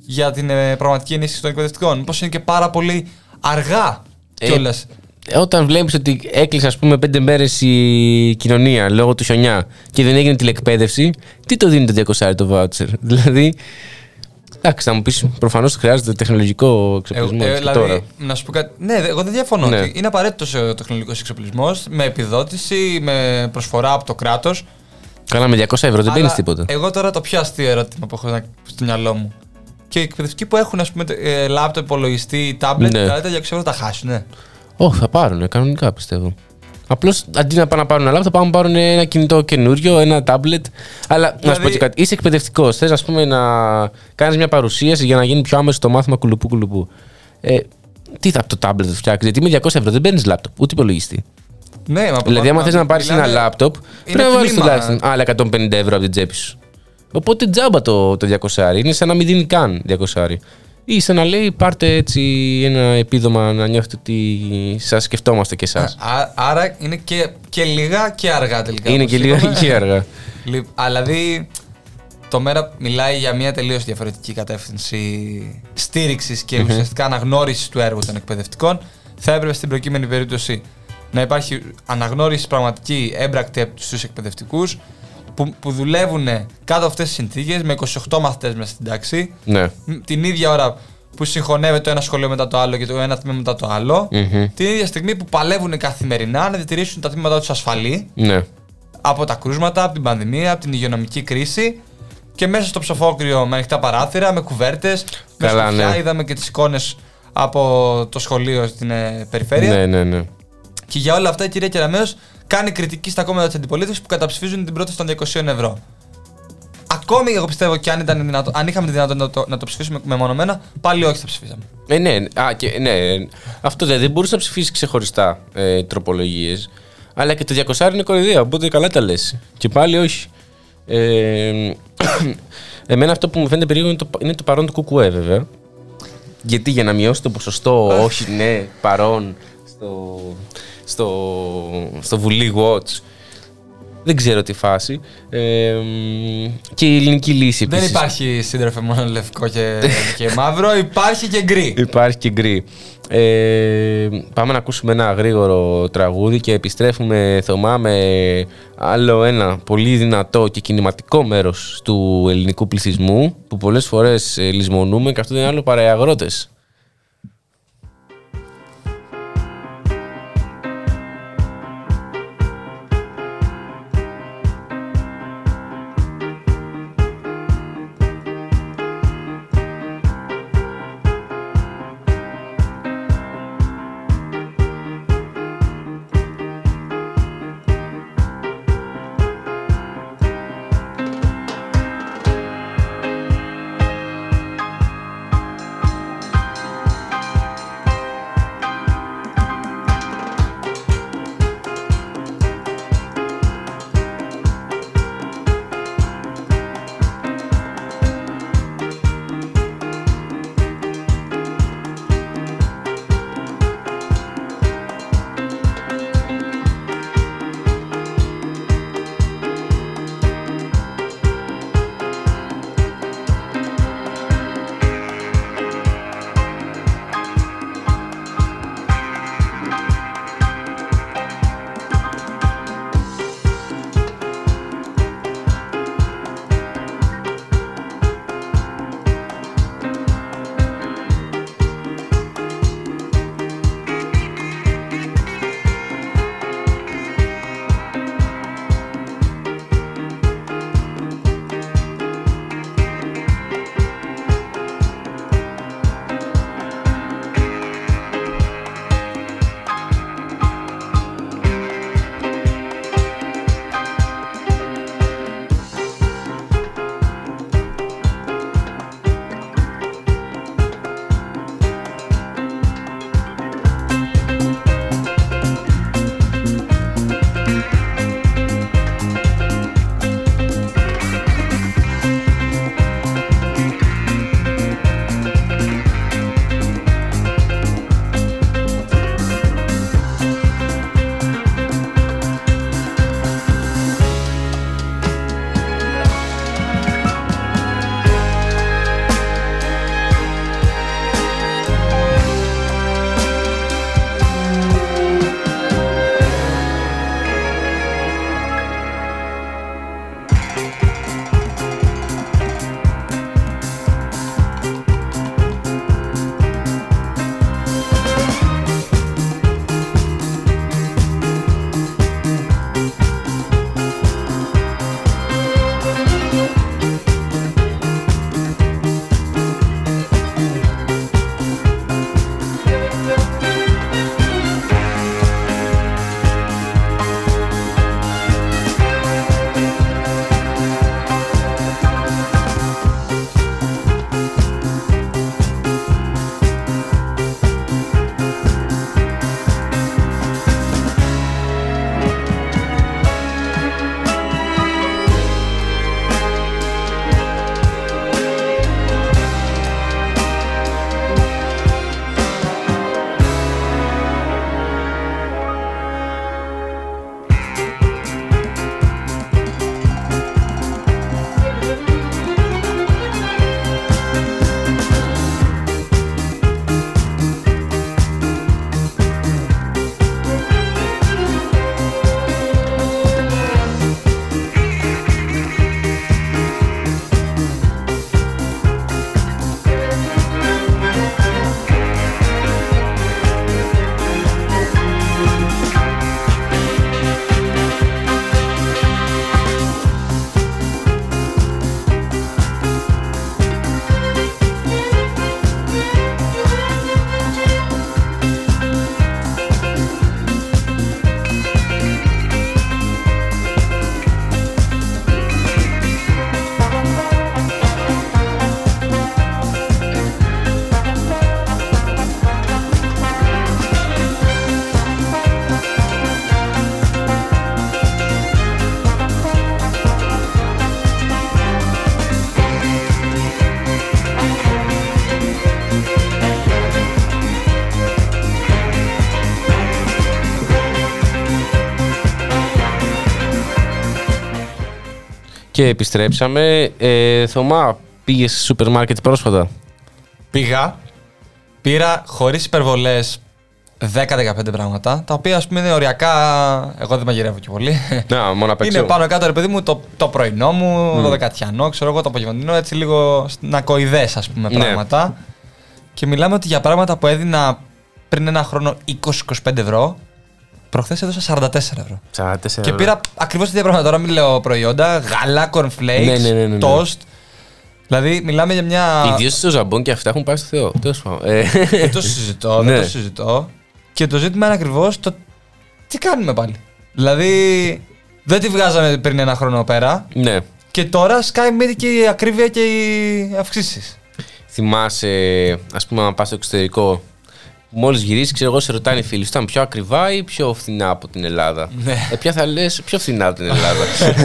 για την ε, πραγματική ενίσχυση των εκπαιδευτικών. Μήπως είναι και πάρα πολύ αργά Ε, κιόλας. Ε, Όταν βλέπεις ότι έκλεισε, ας πούμε, πέντε μέρες η κοινωνία λόγω του χιονιά και δεν έγινε τηλεκπαίδευση, τι το δίνει το 200 το voucher; [LAUGHS] Δηλαδή. Εντάξει, θα μου πεις, προφανώς χρειάζεται τεχνολογικό εξοπλισμός. Ε, και δηλαδή, τώρα. να σου πω κάτι. Ναι, δε- εγώ δεν διαφωνώ. Ναι. ότι Είναι απαραίτητος ο τεχνολογικός εξοπλισμός με επιδότηση, με προσφορά από το κράτος. Καλά, με 200 ευρώ δεν παίρνει τίποτα. Εγώ τώρα το πιο αστείο ερώτημα που έχω να- στο μυαλό μου. Και οι εκπαιδευτικοί που έχουν, ας πούμε, ε, λάπτοπ, υπολογιστή, τάμπλετ, Ναι. δηλαδή τα 200 ευρώ τα χάσουν. Ναι. Όχι, θα πάρουν, κανονικά πιστεύω. Απλώς αντί να πάνε να πάρουν ένα λάπτοπ, πάνε να πάρουν ένα κινητό καινούριο, ένα τάμπλετ. Αλλά να σου Δηλαδή- πω και κάτι. Είσαι εκπαιδευτικός. Θες, ας πούμε, να κάνεις μια παρουσίαση για να γίνει πιο άμεσο το μάθημα κουλουπού κουλουπού. Ε, τι θα από το τάμπλετ θα φτιάξεις, Γιατί με 200 ευρώ δεν παίρνεις λάπτοπ, ούτε υπολογιστή. Ναι, μα Δηλαδή, άμα μα- θες να πάρεις ένα μιλάμε- λάπτοπ, πρέπει να βάλεις τμήμα. τουλάχιστον άλλα 150 ευρώ από την τσέπη σου. Οπότε τζάμπα το, το 200. Είναι σαν να μην δίνει καν 200. Ή σαν να λέει πάρτε έτσι ένα επίδομα να νιώθετε ότι σας σκεφτόμαστε κι εσάς. Α- άρα είναι και, και λίγα και αργά τελικά. Είναι όπως και λίγα είπαμε. και αργά. Λι- Αλλά δηλαδή το μέρα μιλάει για μια τελείως διαφορετική κατεύθυνση στήριξης και ουσιαστικά αναγνώρισης του έργου των εκπαιδευτικών. Θα έπρεπε στην προκείμενη περίπτωση να υπάρχει αναγνώριση πραγματική έμπρακτη στου εκπαιδευτικούς που, που δουλεύουν κάτω από αυτές τις συνθήκες με 28 μαθητές μέσα στην τάξη. Ναι. μ, Την ίδια ώρα που συγχωνεύεται το ένας σχολείο μετά το άλλο και το ένα τμήμα μετά το άλλο. Μμμ. Την ίδια στιγμή που παλεύουν καθημερινά να διατηρήσουν τα τμήματά τους ασφαλή Ναι. από τα κρούσματα, από την πανδημία, από την υγειονομική κρίση και μέσα στο ψοφόκριο με ανοιχτά παράθυρα, με κουβέρτες, με Καλά, σκουφιά. ναι. Είδαμε και τις εικόνες από το σχολείο στην ε, περιφέρεια. Ναι, ναι, ναι. Και για όλα αυτά η κυρία Κεραμέως κάνει κριτική στα κόμματα της αντιπολίτευσης που καταψηφίζουν την πρόταση των 200 ευρώ. Ακόμη εγώ πιστεύω και αν, ήταν δυνατό, αν είχαμε τη δυνατότητα να το, να το ψηφίσουμε μεμονωμένα, πάλι όχι θα ψηφίσαμε. Ε, ναι, α, και, ναι. Αυτό δεν, δεν μπορούσε να ψηφίσει ξεχωριστά ε, τροπολογίες. Αλλά και το 200 είναι κορυδία, οπότε καλά τα λες. Και πάλι όχι. Ε, [COUGHS] Εμένα αυτό που μου φαίνεται περίεργο είναι το, είναι το παρόν του Κουκουέ, βέβαια. Γιατί για να μειώσει το ποσοστό όχι ναι παρόν στο, στο, στο Βουλή Watch. Δεν ξέρω τι φάση. Ε, μ, και η ελληνική λύση Δεν επίσης. υπάρχει σύντροφε μόνο λευκό και, και μαύρο, υπάρχει και γκρι. Υπάρχει και γκρι. Ε, πάμε να ακούσουμε ένα γρήγορο τραγούδι και επιστρέφουμε Θωμά με άλλο ένα πολύ δυνατό και κινηματικό μέρος του ελληνικού πληθυσμού που πολλές φορές ε, λησμονούμε και αυτό δεν είναι άλλο παρά οι αγρότες. Και επιστρέψαμε. Ε, Θωμά, πήγες σε σούπερ μάρκετ πρόσφατα; Πήγα, πήρα χωρίς υπερβολές 10-15 πράγματα, τα οποία ας πούμε είναι οριακά. Εγώ δεν μαγειρεύω και πολύ. Να, μόνο απ' έξω. Είναι πάνω κάτω, ρε παιδί μου, το, το πρωινό μου, το δεκατιανό, ξέρω εγώ, το απογευματινό, έτσι λίγο να κοειδέ, ας πούμε, Ναι. πράγματα. Και μιλάμε ότι για πράγματα που έδινα πριν ένα χρόνο 20-25 ευρώ, προχθές έδωσα 44 ευρώ. 44 Και ευρώ. πήρα ακριβώς τα ίδια πράγματα. Τώρα μην λέω προϊόντα, γάλα, cornflakes, Ναι, ναι, ναι, ναι, ναι. toast. Δηλαδή, μιλάμε για μια. Ιδίως στο ζαμπόν και αυτά έχουν πάει στο Θεό. Τέλος πάντων. Ε, Δεν το συζητώ, δεν Ναι. το συζητώ. Και το ζήτημα είναι ακριβώς το τι κάνουμε πάλι. Δηλαδή, δεν τη βγάζαμε πριν ένα χρόνο πέρα. ναι. Και τώρα σκάει μύτη και η ακρίβεια και οι αυξήσεις. Θυμάσαι, ας πούμε, να πας στο εξωτερικό. Μόλις γυρίσει, ξέρω εγώ, σε ρωτάνε οι φίλοι σου, ήταν πιο ακριβά ή πιο φθηνά από την Ελλάδα; Ναι. Ε, ποια θα λες, πιο φθηνά από την Ελλάδα.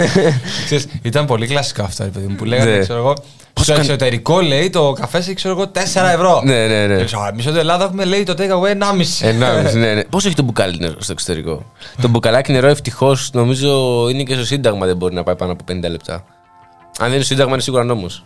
[LAUGHS] Ξέρεις, ήταν πολύ κλασικό αυτό, ρε παιδί μου, που λέγανε, Ναι. ξέρω εγώ. Στο καν- εξωτερικό λέει το καφέ έχει ξέρω εγώ 4 ευρώ. ναι, ναι, ναι. Εμείς στην Ελλάδα έχουμε λέει το take away 1,5. Ενάμιση, ναι, ναι. [LAUGHS] Πόσο έχει το μπουκάλι νερό στο εξωτερικό; το μπουκαλάκι νερό ευτυχώς νομίζω είναι και στο Σύνταγμα δεν μπορεί να πάει πάνω από 50 λεπτά. Αν δεν είναι στο Σύνταγμα είναι σίγουρα νόμος.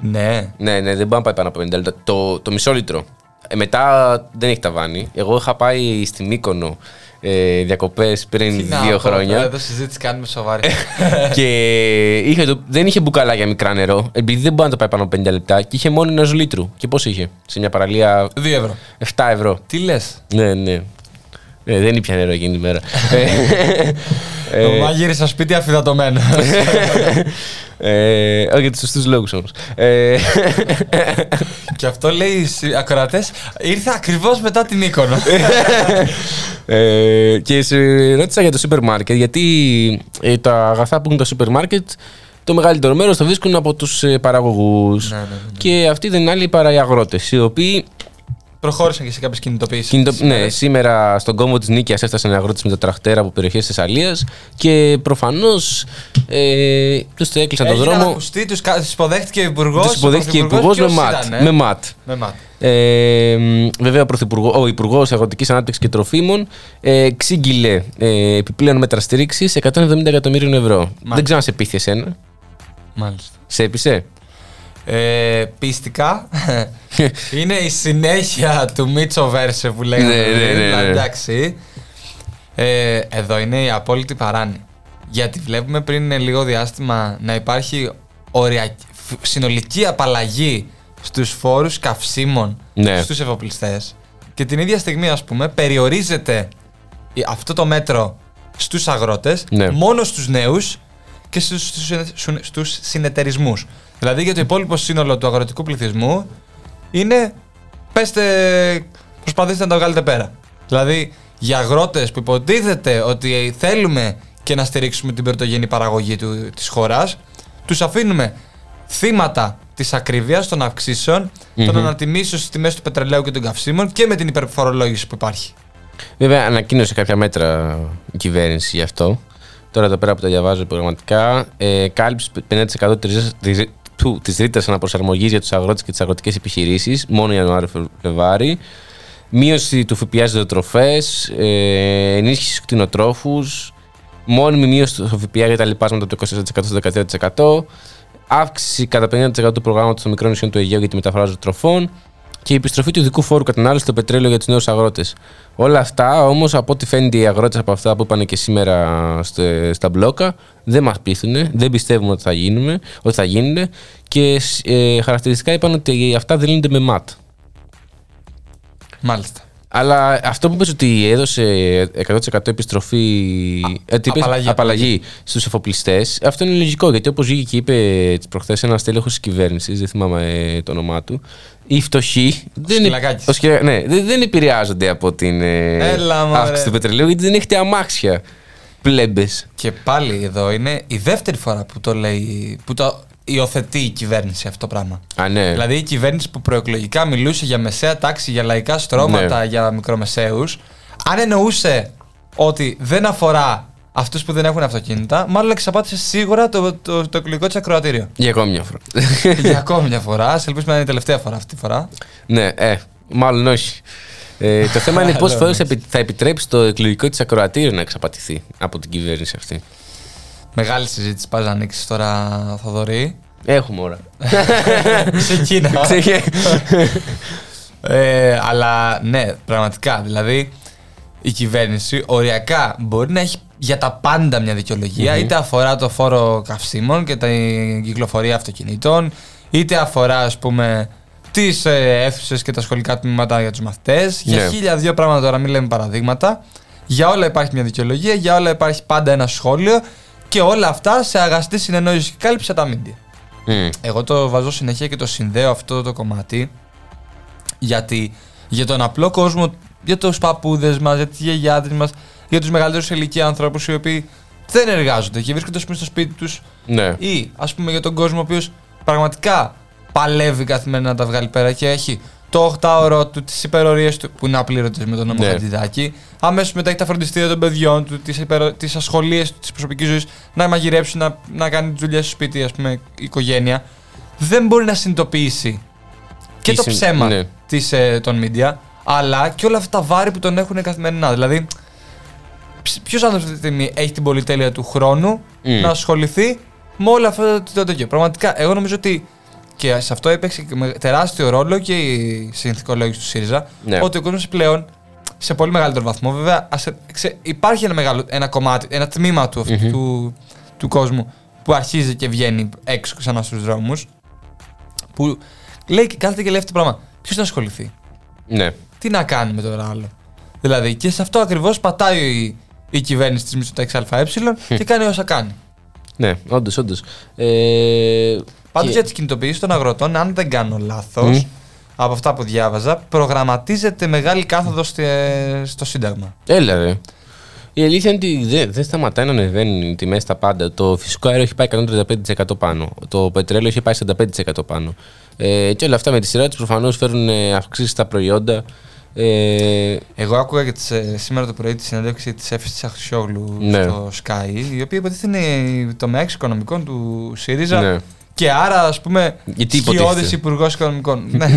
ναι. Ναι, ναι, δεν μπορεί να πάει πάνω από 50 λεπτά. Το, το μισό λίτρο. Ε, μετά δεν έχει ταβάνι. Εγώ είχα πάει στη Μύκονο ε, διακοπές πριν Τι να δύο πω, τώρα, χρόνια. Εδώ συζήτηση κάνουμε σοβαρή. [LAUGHS] και είχε το, δεν είχε μπουκαλάκια μικρά νερό, επειδή δεν μπορεί να το πάει πάνω από 50 λεπτά και είχε μόνο ένα λίτρου. Και πώς είχε, σε μια παραλία 2 ευρώ. 7 ευρώ. Τι λες; Ναι, ναι. Ε, δεν ήπια νερό εκείνη τη μέρα. [LAUGHS] Ε, Το μάγειρε στο σπίτι αφιδατωμένο. [LAUGHS] ε, όχι για τους σωστούς λόγους όμως. Ε, [LAUGHS] και αυτό λέει οι ακροατές. Ήρθε ακριβώς μετά την εικόνα. [LAUGHS] ε, και σε ρώτησα για το σούπερ μάρκετ, γιατί ε, τα αγαθά που έχουν τα σούπερ μάρκετ, το μεγαλύτερο μέρος το βρίσκουν από τους παραγωγούς. Ναι, ναι, ναι, ναι. Και αυτοί δεν είναι άλλοι παρά οι αγρότες, οι οποίοι Προχώρησαν και σε κάποιες κινητοποιήσεις. Κινητο... Ναι, σήμερα στον κόμβο της Νίκαια έφτασαν αγρότε με το τραχτέρα από περιοχές της Θεσσαλία και προφανώς ε, τους το έκλεισαν τον Έγινε να δρόμο. ακουστεί, τους, κα- τους υποδέχτηκε ο υπουργός. Τους υποδέχτηκε ο υπουργός με ματ. Με ματ. Με ματ. Ε, μ, βέβαια, ο, Πρωθυπουργό- ο Υπουργός Αγροτικής Ανάπτυξης και Τροφίμων ε, εξήγηλε ε, επιπλέον μέτρα στήριξης 170 εκατομμύριων ευρώ. Δεν ξέρω αν σε πείθει εσένα. Μάλιστα. Σε έπεισε; Ε, πίστικα. [LAUGHS] είναι η συνέχεια του Μίτσο Βέρσε που λέγαμε. Ναι, ναι, πριν, ναι, ναι. δηλαδή, Εντάξει. Ε, εδώ είναι η απόλυτη παράνοια. Γιατί βλέπουμε πριν λίγο διάστημα να υπάρχει οριακ... φ- συνολική απαλλαγή στους φόρους καυσίμων Ναι. στους εφοπλιστές και την ίδια στιγμή ας πούμε περιορίζεται η- αυτό το μέτρο στους αγρότες Ναι. μόνο στους νέους και στους, στους, στους, στους συνεταιρισμούς. Δηλαδή για το υπόλοιπο σύνολο του αγροτικού πληθυσμού είναι πέστε, προσπαθήστε να τα βγάλετε πέρα. Δηλαδή για αγρότες που υποτίθεται ότι θέλουμε και να στηρίξουμε την πρωτογενή παραγωγή του, της χώρας, τους αφήνουμε θύματα της ακρίβειας των αυξήσεων, των ανατιμήσεων στις τιμές του πετρελαίου και των καυσίμων και με την υπερφορολόγηση που υπάρχει. Βέβαια, ανακοίνωσε κάποια μέτρα η κυβέρνηση γι' αυτό. Τώρα εδώ πέρα που τα διαβάζω προγραμματικά, ε, κάλυψε 50% της- της- του- της ρήτρας αναπροσαρμογής για τους αγρότες και τις αγροτικές επιχειρήσεις, μόνο Ιανουάριο-Φλεβάρι. Μείωση του ΦΠΑ στις τροφές, ε, ενίσχυση στους κτηνοτρόφους, μόνιμη μείωση του ΦΠΑ για τα λοιπάσματα από το 24% στο 13%, αύξηση κατά 50% του προγράμματος των μικρών νησιών του Αιγαίου για τη μεταφορά ζωοτροφών και η επιστροφή του ειδικού φόρου κατανάλωση στο πετρέλαιο για τους νέους αγρότες. Όλα αυτά όμως, από ό,τι φαίνεται, οι αγρότες από αυτά που είπαν και σήμερα στε- στα μπλόκα δεν μας πείθουν, δεν πιστεύουμε ότι θα, γίνουμε, ότι θα γίνουν και ε, χαρακτηριστικά είπαν ότι αυτά δεν λύνονται με ματ. Μάλιστα. Αλλά αυτό που είπες ότι έδωσε 100% επιστροφή, ε, τι είπες, Απαλλαγή. απαλλαγή στους εφοπλιστές, αυτό είναι λογικό γιατί όπως βγήκε και είπε προχθές ένας τέλεχος της κυβέρνησης, δεν θυμάμαι ε, το όνομά του, οι φτωχοί δεν, Σκυλακάκης. ο Σκυλα- ναι, δεν, δεν επηρεάζονται από την ε, Έλα, μωρέ. αύξηση του πετρελαίου γιατί δεν έχετε αμάξια πλέμπες. Και πάλι εδώ είναι η δεύτερη φορά που το λέει, που το υιοθετεί η κυβέρνηση αυτό το πράγμα. Α, ναι. Δηλαδή η κυβέρνηση που προεκλογικά μιλούσε για μεσαία τάξη, για λαϊκά στρώματα, Ναι. για μικρομεσαίους, αν εννοούσε ότι δεν αφορά αυτούς που δεν έχουν αυτοκίνητα, μάλλον εξαπάτησε σίγουρα το, το, το εκλογικό της ακροατήριο. Για ακόμη μια φορά. για ακόμη μια φορά, ας ελπίσουμε να είναι η τελευταία φορά αυτή τη φορά. ναι, ε, μάλλον όχι. Ε, το θέμα είναι [LAUGHS] πόσε φορέ θα επιτρέψει το εκλογικό της ακροατήριο να εξαπατηθεί από την κυβέρνηση αυτή. Μεγάλη συζήτηση πας να ανοίξεις τώρα, Θοδωρή. Έχουμε ώρα. [LAUGHS] Σε εκείνα. [LAUGHS] ε, αλλά ναι, πραγματικά. Δηλαδή, η κυβέρνηση οριακά μπορεί να έχει για τα πάντα μια δικαιολογια είτε αφορά το φόρο καυσίμων και την κυκλοφορία αυτοκινήτων, είτε αφορά, ας πούμε, τις ε, αίθουσες και τα σχολικά τμήματα για τους μαθητές. Για Ναι. χίλια δύο πράγματα τώρα, μην λέμε παραδείγματα. Για όλα υπάρχει μια δικαιολογία, για όλα υπάρχει πάντα ένα σχόλιο και όλα αυτά σε αγαστή συνεννόηση και κάλυψε τα μίντια. Μμ. Εγώ το βάζω συνέχεια και το συνδέω αυτό το κομμάτι γιατί για τον απλό κόσμο, για τους παππούδες μας, για τις γιαγιάδες μας, για τους μεγαλύτερους σε ηλικία ανθρώπους οι οποίοι δεν εργάζονται και βρίσκονται ας πούμε, στο σπίτι τους Ναι. ή ας πούμε για τον κόσμο ο οποίος πραγματικά παλεύει καθημερινά να τα βγάλει πέρα και έχει το 8ωρο του, τις υπερορίες του που είναι απλήρωτες με τον νόμο Ναι. Χατζηδάκη, αμέσως μετά έχει τα φροντιστήρια των παιδιών του, τις, υπερο... τις ασχολίες του της προσωπικής ζωής, να μαγειρέψει, να, να κάνει τις δουλειές στο σπίτι, ας πούμε, η οικογένεια. Δεν μπορεί να συνειδητοποιήσει και Τι το συν- ψέμα ναι. της, ε, των media, αλλά και όλα αυτά τα βάρη που τον έχουν καθημερινά. Δηλαδή, ποιος άνθρωπος αυτή τη στιγμή έχει την πολυτέλεια του χρόνου Μμ. να ασχοληθεί με όλο αυτό το, το τέτοιο. Πραγματικά, εγώ νομίζω ότι και σε αυτό έπαιξε και με τεράστιο ρόλο και η συνθηκολόγηση του ΣΥΡΙΖΑ. Ναι. Ότι ο κόσμος πλέον σε πολύ μεγαλύτερο βαθμό, βέβαια, ας, ξε- υπάρχει ένα, μεγάλο, ένα κομμάτι, ένα τμήμα του, αυτού του, του κόσμου που αρχίζει και βγαίνει έξω ξανά στους δρόμους. Που λέει, και κάθεται και λέει αυτό το πράγμα. Ποιος να ασχοληθεί, Ναι. τι να κάνει με τώρα άλλο; Δηλαδή, και σε αυτό ακριβώς πατάει η, η κυβέρνηση της Μητσοτάκης ΑΕ και κάνει όσα κάνει. Ναι, όντως, όντως. Ε, Πάντως και- για τις κινητοποιήσεις των αγροτών, αν δεν κάνω λάθος, Μμ. από αυτά που διάβαζα, προγραμματίζεται μεγάλη κάθοδο στη- στο Σύνταγμα. Έλα ρε. Η αλήθεια είναι ότι δεν, δεν σταματάει να ανεβαίνουν οι τιμέ στα πάντα. Το φυσικό αέριο έχει πάει 135% πάνω. Το πετρέλαιο έχει πάει 45% πάνω. Ε, και όλα αυτά με τη σειρά τους προφανώς φέρουν αυξήσεις στα προϊόντα. Ε, Εγώ άκουγα και τις, ε, σήμερα το πρωί τη συνέντευξη της Εύη Αχρισιόγλου Ναι. στο Sky, η οποία υποτίθεται είναι τομέα οικονομικών του ΣΥΡΙΖΑ. Ναι. Και άρα, ας πούμε, Γιατί σκιώδης υποτίθεται. υπουργός οικονομικών. [LAUGHS] ναι.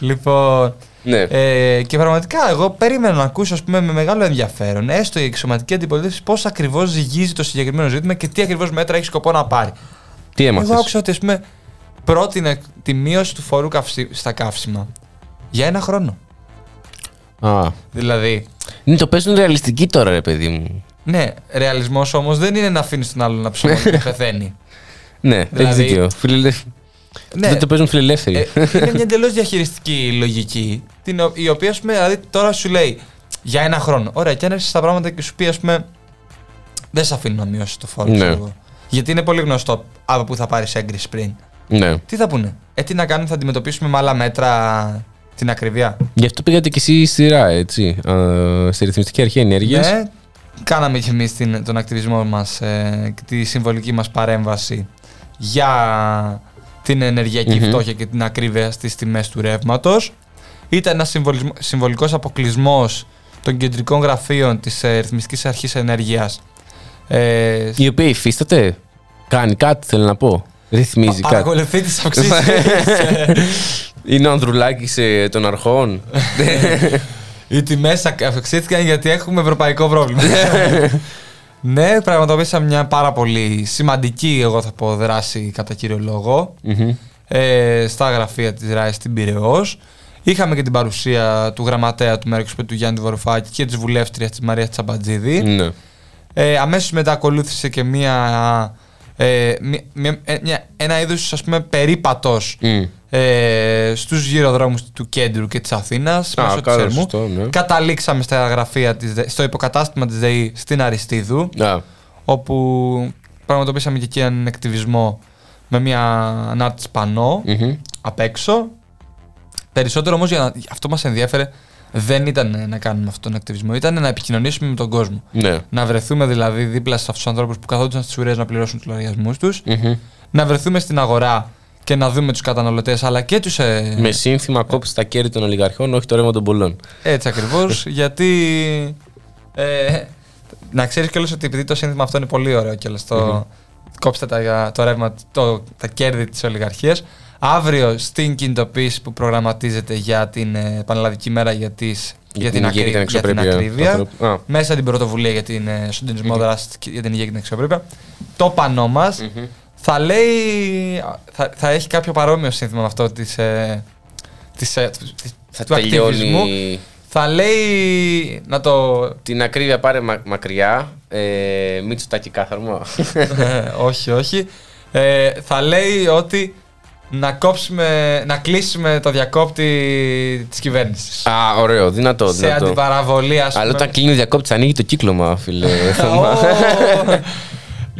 λοιπόν. ναι. Ε, και πραγματικά εγώ περίμενα να ακούσω ας πούμε, με μεγάλο ενδιαφέρον, έστω η εξωματική αντιπολίτευση, πώς ακριβώς ζυγίζει το συγκεκριμένο ζήτημα και τι ακριβώς μέτρα έχει σκοπό να πάρει. Τι έμαθες; Εγώ άκουσα ότι ας πούμε, πρότεινε τη μείωση του φόρου καυσί- στα καύσιμα για ένα χρόνο. Α. Δηλαδή, Ναι, το παίζουν ρεαλιστική τώρα, ρε παιδί μου. ναι, ρεαλισμός όμως δεν είναι να αφήνεις τον άλλον να ψωμώνει και να [LAUGHS] πεθαίνει. Ναι, έχεις Δηλαδή- δίκιο. Φιλελε... ναι, Δεν το παίζουν φιλελεύθεροι. ε, είναι μια εντελώς διαχειριστική λογική, την, ο- η οποία ας πούμε, δηλαδή, τώρα σου λέει για ένα χρόνο. Ωραία, και αν έρθεις στα πράγματα και σου πει, ας πούμε, δεν σε αφήνω να μειώσεις το φόρο. Ναι. ξέρω εγώ. Γιατί είναι πολύ γνωστό από πού θα πάρεις έγκριση πριν. ναι. Τι θα πούνε, Ε, τι να κάνουμε, θα αντιμετωπίσουμε με άλλα μέτρα την ακριβία. Γι' αυτό πήγατε κι εσείς στη ΡΑ, έτσι. Α, στη Ρυθμιστική Αρχή Ενέργειας. Ναι, κάναμε κι εμείς την, τον ακτιβισμό μας ε, και τη συμβολική μας παρέμβαση για την ενεργειακή Μμμ. φτώχεια και την ακρίβεια στις τιμές του ρεύματος. Ήταν ένας συμβολισμ- συμβολικός αποκλεισμός των κεντρικών γραφείων της ε, Ρυθμιστικής Αρχής Ενέργειας. Ε, Η οποία υφίσταται. Κάνει κάτι, θέλω να πω. Ρυθμίζει κάτι. παρακολουθεί τις αυξήσεις. [LAUGHS] Είναι ο Ανδρουλάκη ε, των αρχών. [LAUGHS] Οι τιμές αυξήθηκαν γιατί έχουμε ευρωπαϊκό πρόβλημα. [LAUGHS] ναι, πραγματοποιήσαμε μια πάρα πολύ σημαντική, εγώ θα πω, δράση κατά κύριο λόγο Μμμ. ε, στα γραφεία της ΡΑΕ στην Πυραιός. Είχαμε και την παρουσία του γραμματέα του Μέρκους του Γιάννη Βορουφάκη και της βουλεύτριας της Μαρίας Τσαμπατζίδη. Ναι. Ε, αμέσως μετά ακολούθησε και μια, ε, μια, μια- ε, μια- ένα είδος ας πούμε περίπατος Μμ. Ε, στους γυροδρόμους του κέντρου και της Αθήνας Α, μέσω της καλά, Ερμού. σωστό, ναι. Καταλήξαμε στα γραφεία της, ΔΕ- στο υποκατάστημα της ΔΕΗ στην Αριστίδου Α, όπου πραγματοποιήσαμε και εκεί έναν εκτιβισμό με μια ανάρτηση πανό μμμ. απ' έξω. Περισσότερο όμως για να, αυτό μας ενδιέφερε δεν ήταν ε, να κάνουμε αυτόν τον ακτιβισμό, ήταν να επικοινωνήσουμε με τον κόσμο. Ναι. Να βρεθούμε δηλαδή δίπλα σε αυτούς τους ανθρώπους που καθόντουσαν στις ουρές να πληρώσουν τους λογαριασμούς τους, Μμμ. να βρεθούμε στην αγορά και να δούμε τους καταναλωτές αλλά και τους. Ε, Με σύνθημα κόψει τα κέρδη των ολιγαρχών, όχι το ρεύμα των πολλών. Έτσι ακριβώς, [LAUGHS] γιατί. Ε, να ξέρεις κιόλας ότι επειδή το σύνθημα αυτό είναι πολύ ωραίο κιόλας. Το, Κόψτε τα, το ρεύμα, το, τα κέρδη της ολιγαρχίας. Αύριο στην κινητοποίηση που προγραμματίζεται για την ε, Πανελλαδική μέρα για, τις, για, την, υγεία και την ακρι- για την αξιοπρέπεια του ακρίβεια, ανθρώπου. Α. μέσα την πρωτοβουλία για την ε, συντονισμό δράσης για την υγεία και την αξιοπρέπεια, το πανό μας θα λέει. Θα, θα έχει κάποιο παρόμοιο σύνθημα με αυτό της, ε, της, ε, της- Θα του ακτιβισμού. τελειώνει Θα λέει. Να το. την ακρίβεια πάρε μα- μακριά. Ε, Μητσοτάκη κάθαρμα. Ε, όχι, όχι. Ε, θα λέει ότι να κόψουμε, να κλείσουμε το διακόπτη της κυβέρνησης. Α, ωραίο, δυνατό. σε δυνατό. αντιπαραβολή, ας πούμε. Αλλά όταν κλείνει ο διακόπτης, ανοίγει το κύκλωμα, φίλε. [LAUGHS]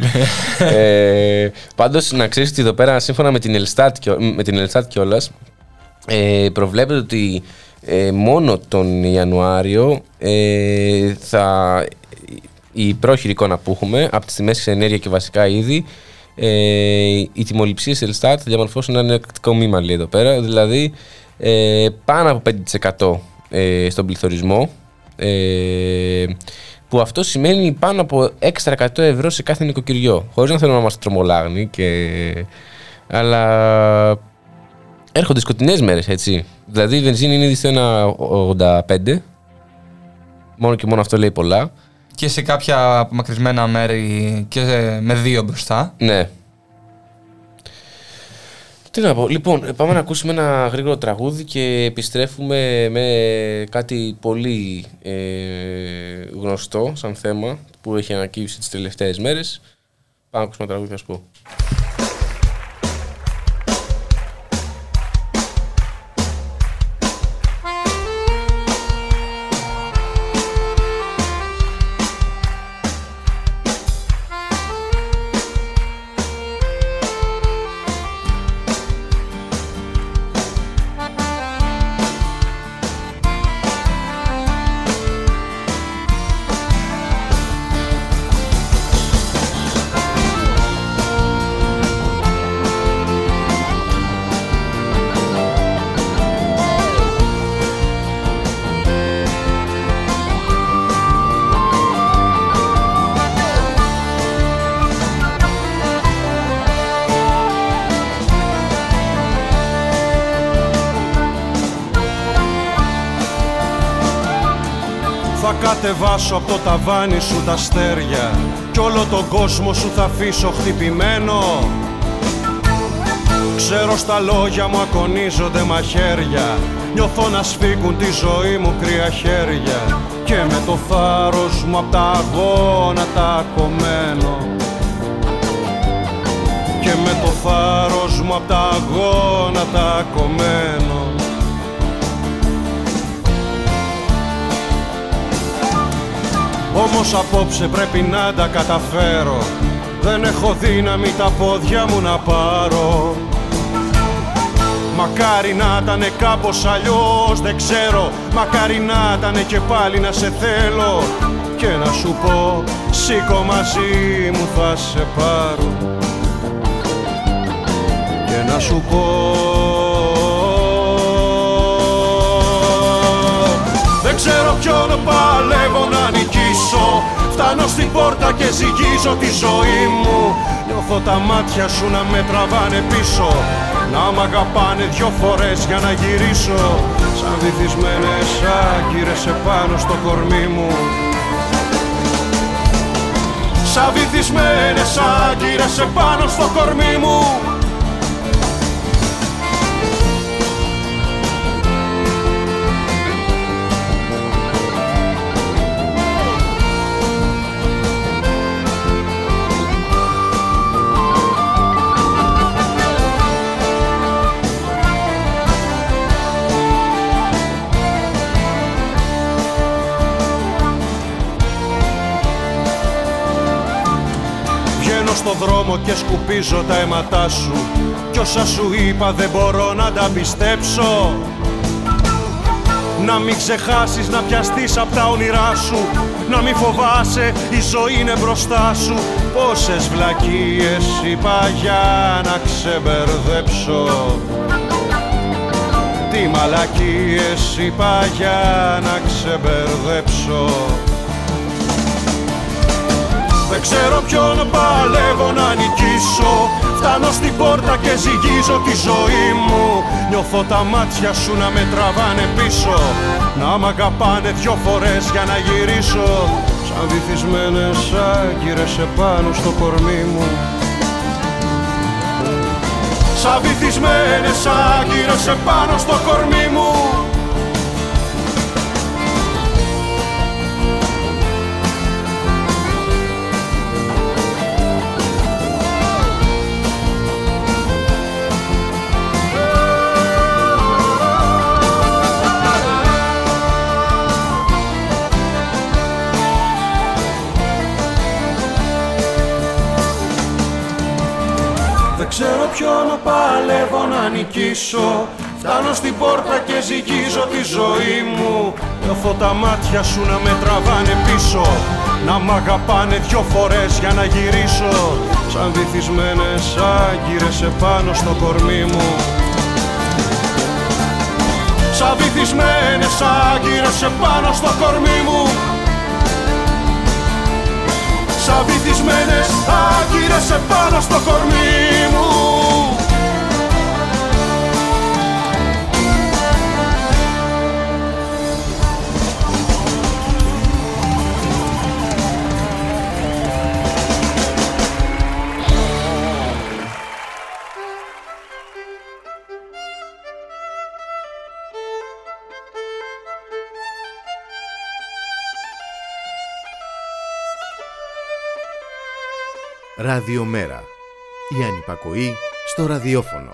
Ω, ε, Πάντως, να ξέρεις ότι εδώ πέρα, σύμφωνα με την Ελστάτ, με την Ελστάτ κιόλας, ε, προβλέπεται ότι ε, μόνο τον Ιανουάριο ε, θα. Η πρόχειρη εικόνα που έχουμε από τι τιμέ σε ενέργεια και βασικά είδη, ε, οι τιμοληψίες Ελστάτ θα διαμορφώσουν ένα εκτικό μήμα λέει εδώ πέρα. Δηλαδή ε, πάνω από 5% ε, στον πληθωρισμό. Ε, που αυτό σημαίνει πάνω από έξτρα 100 ευρώ σε κάθε νοικοκυριό. Χωρίς να θέλω να είμαστε τρομολάγνοι και. Αλλά έρχονται σκοτεινές μέρες, έτσι. Δηλαδή η βενζίνη είναι ήδη στο 1,85. Μόνο και μόνο αυτό λέει πολλά. και σε κάποια απομακρυσμένα μέρη και σε- με δύο μπροστά. Ναι. Τι να πω. Λοιπόν, ε, πάμε να ακούσουμε ένα γρήγορο τραγούδι και επιστρέφουμε με κάτι πολύ ε, γνωστό σαν θέμα που έχει ανακύψει τις τελευταίες μέρες. Πάμε να ακούσουμε ένα τραγούδι θα σου πω. Κατεβάσω από το ταβάνι σου τα αστέρια Κι όλο τον κόσμο σου θα αφήσω χτυπημένο. Ξέρω στα λόγια μου ακονίζονται μαχαίρια Νιώθω να σφίγγουν τη ζωή μου κρύα χέρια Και με το θάρρος μου απ' τα αγώνα τα κομμένο Και με το θάρρος μου απ' τα αγώνα τα κομμένο Όμως απόψε πρέπει να τα καταφέρω. Δεν έχω δύναμη τα πόδια μου να πάρω. Μακάρι να ήταν κάπως αλλιώς δεν ξέρω. Μακάρι να ήταν και πάλι να σε θέλω. Και να σου πω σήκω μαζί μου θα σε πάρω. Και να σου πω ξέρω ποιον παλεύω να νικήσω. Φτάνω στην πόρτα και ζυγίζω τη ζωή μου. Νιώθω τα μάτια σου να με τραβάνε πίσω. Να μ' αγαπάνε δυο φορές για να γυρίσω. Σαν βυθισμένες άγκυρες επάνω στο κορμί μου. Σαν βυθισμένες άγκυρες επάνω στο κορμί μου δρόμο και σκουπίζω τα αίματά σου. Κι όσα σου είπα δεν μπορώ να τα πιστέψω. Να μην ξεχάσεις να πιαστείς απ' τα όνειρά σου. Να μην φοβάσαι, η ζωή είναι μπροστά σου. Πόσες βλακίες είπα για να ξεμπερδέψω. Τι μαλακίες είπα για να ξεμπερδέψω. Δεν ξέρω ποιον παλεύω να νικήσω. Φτάνω στην πόρτα και ζυγίζω τη ζωή μου. Νιώθω τα μάτια σου να με τραβάνε πίσω. Να μ' αγαπάνε δυο φορές για να γυρίσω. Σαν βυθισμένες άγκυρες επάνω στο κορμί μου. Σαν βυθισμένες άγκυρες επάνω στο κορμί μου ποιον παλεύω να νικήσω. Φτάνω στην πόρτα και ζυγίζω τη ζωή μου. Νιώθω τα μάτια σου να με τραβάνε πίσω. Να μ' αγαπάνε δυο φορές για να γυρίσω. Σαν βυθισμένες άγκυρες επάνω στο κορμί μου. Σαν βυθισμένες άγκυρες επάνω στο κορμί μου Σαν βυθισμένες άγκυρες επάνω στο κορμί μου Ραδιομέρα. Η ανυπακοή στο ραδιόφωνο.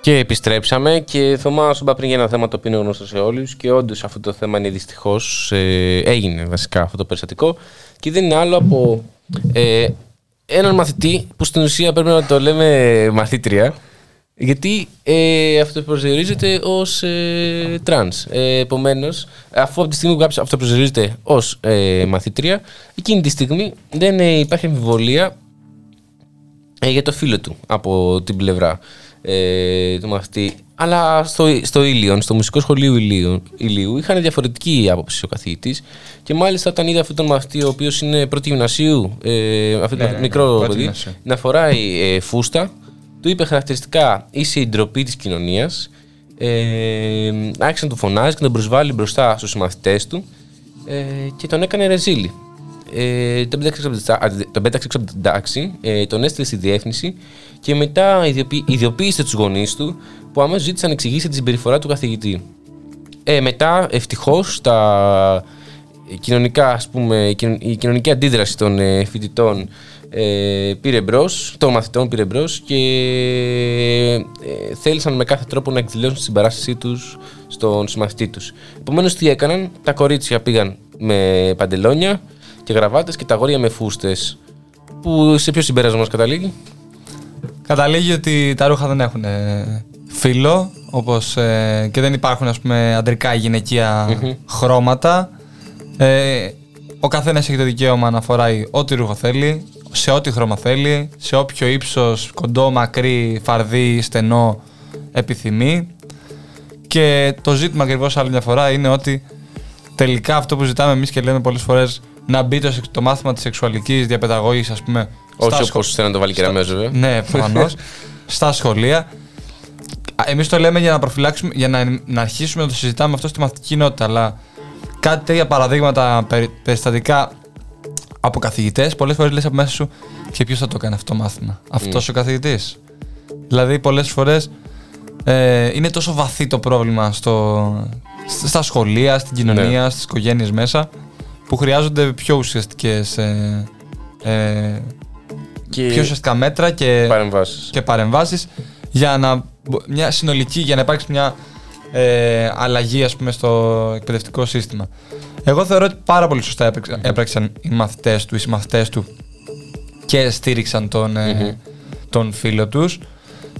Και επιστρέψαμε και Θωμάς σου είπα πριν για ένα θέμα το οποίο είναι γνωστό σε όλους και όντως αυτό το θέμα είναι δυστυχώς, ε, έγινε βασικά αυτό το περιστατικό και δεν είναι άλλο από ε, έναν μαθητή που στην ουσία πρέπει να το λέμε μαθήτρια γιατί ε, αυτοπροσδιορίζεται ως ε, τρανς. Ε, επομένως, αφού από τη στιγμή που κάποιος αυτοπροσδιορίζεται ως ε, μαθήτρια, εκείνη τη στιγμή δεν ε, υπάρχει αμφιβολία ε, για το φίλο του από την πλευρά ε, του μαθητή. Αλλά στο, στο Ήλιον, στο μουσικό σχολείο Ηλίου, Ηλίου είχαν διαφορετική άποψη ο καθηγητής. Και μάλιστα όταν είδε αυτόν τον μαθητή, ο οποίος είναι πρώτη γυμνασίου, ε, αυτό το Ναι, ναι, ναι, μικρό πρώτη παιδί, γυμνασίου. να φοράει ε, φούστα, του είπε χαρακτηριστικά είσαι η ντροπή της κοινωνίας. Ε, άρχισε να του φωνάζει και να τον προσβάλλει μπροστά στους μαθητέ του ε, και τον έκανε ρεζίλη. Ε, τον, πέταξε έξω από την τσα- τον πέταξε έξω από την τάξη, ε, τον έστειλε στη διεύθυνση και μετά ιδιοποιη- ιδιοποίησε τους γονείς του που αμέσως ζήτησαν να εξηγήσει τη συμπεριφορά του καθηγητή. Ε, μετά, ευτυχώς, τα κοινωνικά, ας πούμε, η κοινων- η κοινωνική αντίδραση των ε, φοιτητών ε, πήρε μπρος, των μαθητών πήρε μπρος και ε, θέλησαν με κάθε τρόπο να εκδηλώσουν την συμπαράστασή τους στον συμμαθητή τους. Επομένως, τι έκαναν, τα κορίτσια πήγαν με παντελόνια και γραβάτες και τα αγόρια με φούστες. Που σε ποιο συμπέρασμα μας καταλήγει; Καταλήγει ότι τα ρούχα δεν έχουν ε, φύλλο, όπως ε, και δεν υπάρχουν ας πούμε αντρικά ή γυναικεία χρώματα. Ε, ο καθένας έχει το δικαίωμα να φοράει ό,τι ρούχο θέλει, σε ό,τι χρώμα θέλει, σε όποιο ύψος, κοντό, μακρύ, φαρδί, στενό επιθυμεί. Και το ζήτημα ακριβώς άλλη μια φορά είναι ότι τελικά αυτό που ζητάμε εμείς και λέμε πολλές φορές να μπει το, σεξ- το μάθημα της σεξουαλικής διαπαιδαγώγησης, ας πούμε. Όχι στα όπως θέλει να το βάλει και Ραμέος, βέβαια. Ναι, προφανώς. [LAUGHS] στα σχολεία. Εμείς το λέμε για να προφυλάξουμε, για να, να αρχίσουμε να το συζητάμε αυτό στη μαθητική κοινότητα. Αλλά κάτι τέτοια παραδείγματα περι- περιστατικά από καθηγητές, πολλές φορές λες από μέσα σου και ποιος θα το κάνει αυτό το μάθημα; Αυτός ο καθηγητής. Δηλαδή, πολλές φορές ε, είναι τόσο βαθύ το πρόβλημα στο, σ- στα σχολεία, στην κοινωνία, Ναι. στις οικογένειες μέσα που χρειάζονται πιο ουσιαστικές ε, ε, Και πιο ουσιαστικά μέτρα και, παρεμβάσεις. και παρεμβάσεις για να, μπο- μια συνολική, για να υπάρξει μια ε, αλλαγή ας πούμε, στο εκπαιδευτικό σύστημα. Εγώ θεωρώ ότι πάρα πολύ σωστά έπαιξαν, έπραξαν οι μαθητές του, οι συμμαθητές του και στήριξαν τον, ε, τον φίλο τους.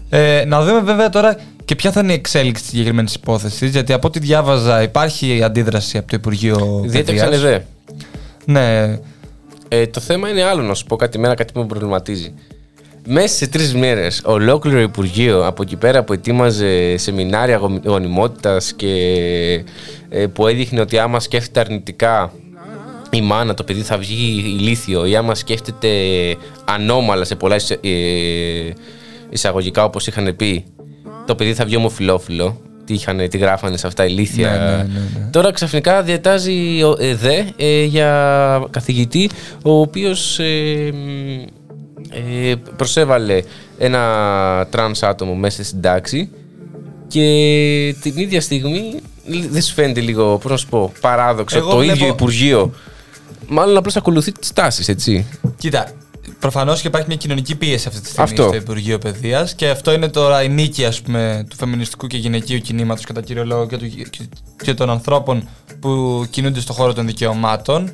Ε, να δούμε βέβαια τώρα και ποια θα είναι η εξέλιξη της συγκεκριμένης υπόθεσης, γιατί από ό,τι διάβαζα υπάρχει αντίδραση από το Υπουργείο Διέτρεξαν Παιδείας. εδώ. Ναι, Ε, το θέμα είναι άλλο να σου πω κάτι μέρα, κάτι που με προβληματίζει. Μέσα σε τρεις μέρες, ολόκληρο Υπουργείο από εκεί πέρα που ετοίμαζε σεμινάρια γονιμότητας και ε, που έδειχνε ότι άμα σκέφτεται αρνητικά η μάνα, το παιδί θα βγει ηλίθιο ή άμα σκέφτεται ανώμαλα σε πολλά εισαι- ε, εισαγωγικά όπως είχαν πει το παιδί θα βγει ομοφυλόφιλο τι, είχαν, τι γράφανε σε αυτά ηλίθια Ναι, ναι, ναι, ναι. τώρα ξαφνικά διατάζει ο ε, δε ε, για καθηγητή ο οποίος ε, μ, ε, προσέβαλε ένα τρανς άτομο μέσα στην τάξη και την ίδια στιγμή λ- δεν σου φαίνεται λίγο, πώς να σου πω, παράδοξο Εγώ το βλέπω- ίδιο Υπουργείο; Μάλλον απλώς ακολουθεί τις τάσεις, έτσι. Κοίτα, προφανώς και υπάρχει μια κοινωνική πίεση αυτή τη στιγμή Αυτό. στο Υπουργείο Παιδείας και αυτό είναι τώρα η νίκη ας πούμε, του φεμινιστικού και γυναικείου κινήματος κατά κύριο λόγο και, του, και- και των ανθρώπων που κινούνται στον χώρο των δικαιωμάτων.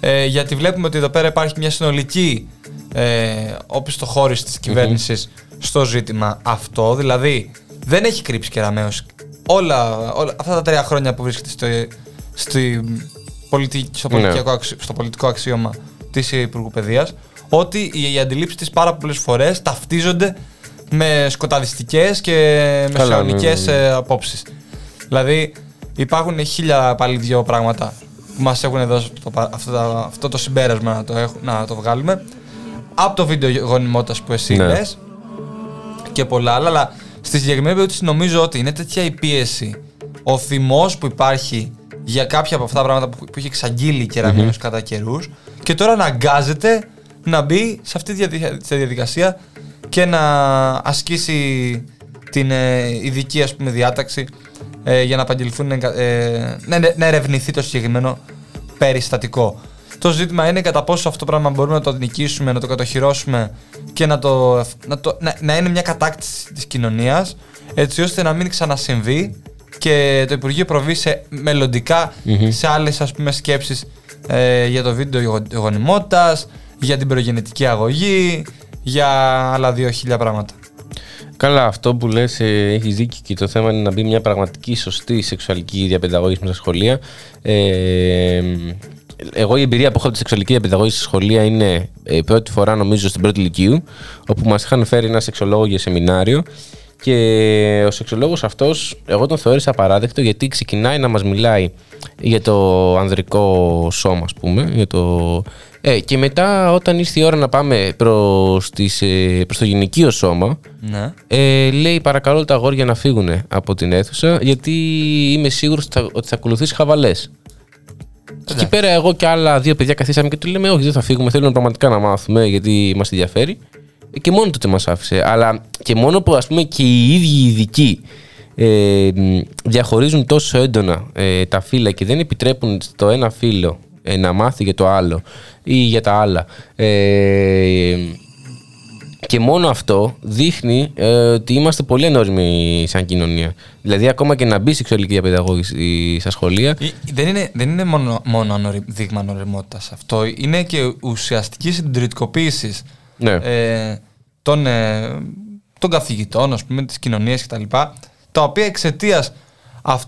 Ε, γιατί βλέπουμε ότι εδώ πέρα υπάρχει μια συνολική ε, όπιστοχώρηση της κυβέρνησης στο ζήτημα αυτό. Δηλαδή δεν έχει κρύψει κεραμέως όλα, όλα αυτά τα τρία χρόνια που βρίσκεται στο, στη πολιτική, στο, Ναι. πολιτικό, αξι- στο πολιτικό αξίωμα της Υπουργού Παιδείας ότι οι, οι αντιλήψεις της πάρα πολλές φορές ταυτίζονται με σκοταδιστικές και Καλά, μεσαιωνικές ναι, ναι, ναι. ε, απόψεις. Δηλαδή υπάρχουν χίλια πάλι δύο πράγματα που μας έχουν δώσει το, πα- αυτό, το- αυτό το συμπέρασμα να το, έχ- να το βγάλουμε. Από το βίντεο γονιμότητας που εσύ Ναι. λες και πολλά άλλα, αλλά στη συγκεκριμένη περίπτωση νομίζω ότι είναι τέτοια η πίεση, ο θυμός που υπάρχει για κάποια από αυτά τα πράγματα που, που έχει εξαγγείλει η κεραμεως κατά καιρούς και τώρα αναγκάζεται να μπει σε αυτή τη διαδικασία, στη διαδικασία και να ασκήσει την ε, ειδική ας πούμε, διάταξη ε, για να απαγγελθούν, εγκα- ε, να, να ερευνηθεί το συγκεκριμένο περιστατικό. Το ζήτημα είναι κατά πόσο αυτό το πράγμα μπορούμε να το νικήσουμε, να το κατοχυρώσουμε και να, το, να, το, να, να είναι μια κατάκτηση της κοινωνίας έτσι ώστε να μην ξανασυμβεί και το Υπουργείο προβεί σε μελλοντικα σε άλλες ας πούμε σκέψεις ε, για το βίντεο γο- γονιμότητας, για την προγεννητική αγωγή, για άλλα δύο χίλια πράγματα. Καλά, αυτό που λες ε, έχεις δίκιο και το θέμα είναι να μπει μια πραγματική σωστή σεξουαλική διαπαιδαγώγηση μέσα στα σχολεία. Ε, εγώ η εμπειρία που έχω από τη σεξουαλική διαπαιδαγώγηση στη σχολεία είναι ε, πρώτη φορά νομίζω στην πρώτη ηλικίου, όπου μας είχαν φέρει ένα σεξολόγο για σεμινάριο και ο σεξολόγος αυτός εγώ τον θεώρησα απαράδεκτο γιατί ξεκινάει να μας μιλάει για το ανδρικό σώμα ας πούμε για το... Ε, και μετά όταν ήρθε η ώρα να πάμε προς, τις, ε, προς το γυναικείο σώμα Ναι. ε, λέει παρακαλώ τα αγόρια να φύγουν από την αίθουσα γιατί είμαι σίγουρος ότι θα, ότι θα ακολουθήσει χαβαλές. Και εκεί πέρα εγώ και άλλα δύο παιδιά καθίσαμε και του λέμε όχι δεν θα φύγουμε, θέλουμε πραγματικά να μάθουμε γιατί μας ενδιαφέρει. Ε, Και μόνο τότε μας άφησε. Αλλά και μόνο που ας πούμε και οι ίδιοι οι ειδικοί ε, μ, διαχωρίζουν τόσο έντονα ε, τα φύλλα και δεν επιτρέπουν στο ένα φύλλο ε, να μάθει για το άλλο ή για τα άλλα. Ε, και μόνο αυτό δείχνει ε, ότι είμαστε πολύ ενόρμοι σαν κοινωνία. Δηλαδή, ακόμα και να μπει σεξουαλική διαπαιδαγώγηση στα σχολεία. Ε, Δεν είναι, δεν είναι μόνο, μόνο ανορι- δείγμα ανοριμότητας αυτό. Είναι και ουσιαστική συντηρητικοποίησης Ναι. ε, των, ε, των καθηγητών, ας πούμε, της κοινωνίας κτλ. Τα οποία εξαιτίας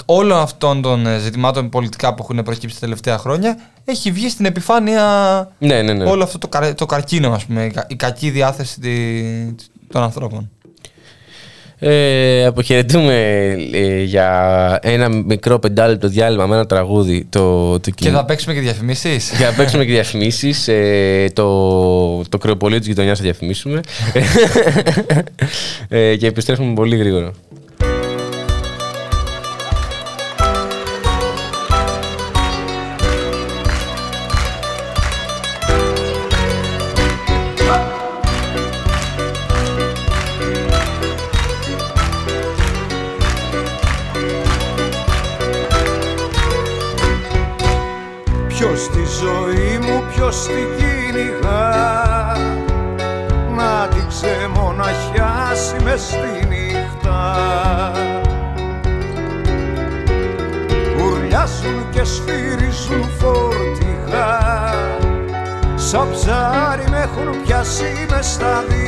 όλων αυτών των ε, ζητημάτων πολιτικά που έχουν προκύψει τα τελευταία χρόνια έχει βγει στην επιφάνεια Ναι, ναι, ναι. όλο αυτό το, καρ, το καρκίνο, ας πούμε, η κα- η κακή διάθεση τη- των ανθρώπων. Ε, αποχαιρετούμε ε, για ένα μικρό πεντάλεπτο διάλειμμα με ένα τραγούδι. Το, το Και θα παίξουμε και διαφημίσεις. Για να παίξουμε και διαφημίσεις. Ε, το, το κρεοπολείο της γειτονιάς θα διαφημίσουμε. [LAUGHS] ε, και επιστρέφουμε πολύ γρήγορα. stop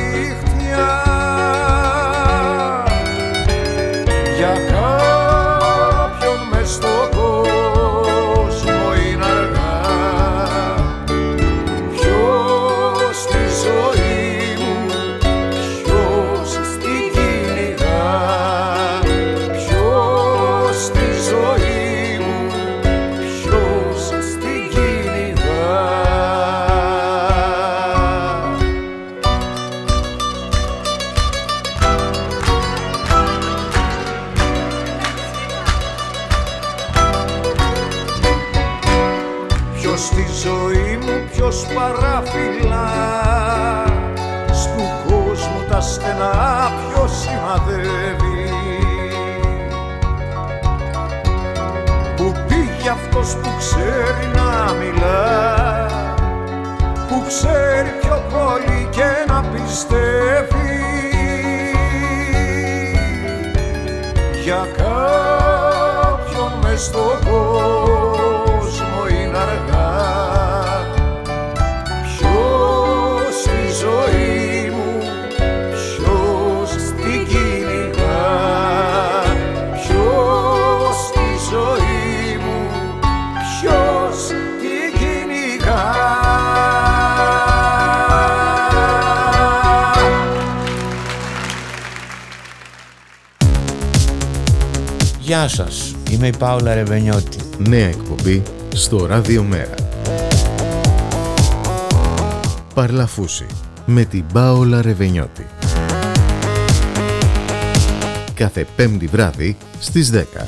Σας, είμαι η Πάουλα Ρεβενιώτη. Νέα εκπομπή στο Ράδιο Μέρα. Παρλαφούση με την Πάολα Ρεβενιώτη. Κάθε πέμπτη βράδυ στις 10.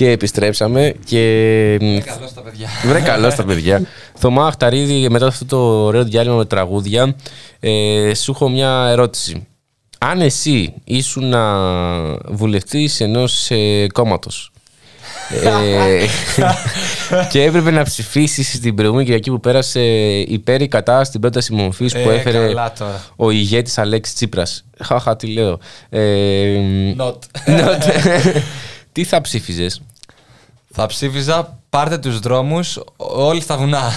Και επιστρέψαμε και. Καλός στα παιδιά. Βρε καλός στα παιδιά. Θωμά Αχταρίδη, μετά αυτό το ωραίο διάλειμμα με τραγούδια, ε, σου έχω μια ερώτηση. Αν εσύ ήσουν βουλευτής ενός ε, κόμματος ε, [LAUGHS] και έπρεπε να ψηφίσεις την προηγούμενη Κυριακή που πέρασε υπέρ ή κατά στην πρόταση μορφής που Ε, έφερε καλά τώρα. ο ηγέτης Αλέξης Τσίπρας. Χαχα, τι λέω. Ε, Not. not. [LAUGHS] τι θα ψήφιζες; Θα ψήφιζα πάρτε τους δρόμους όλοι στα βουνά.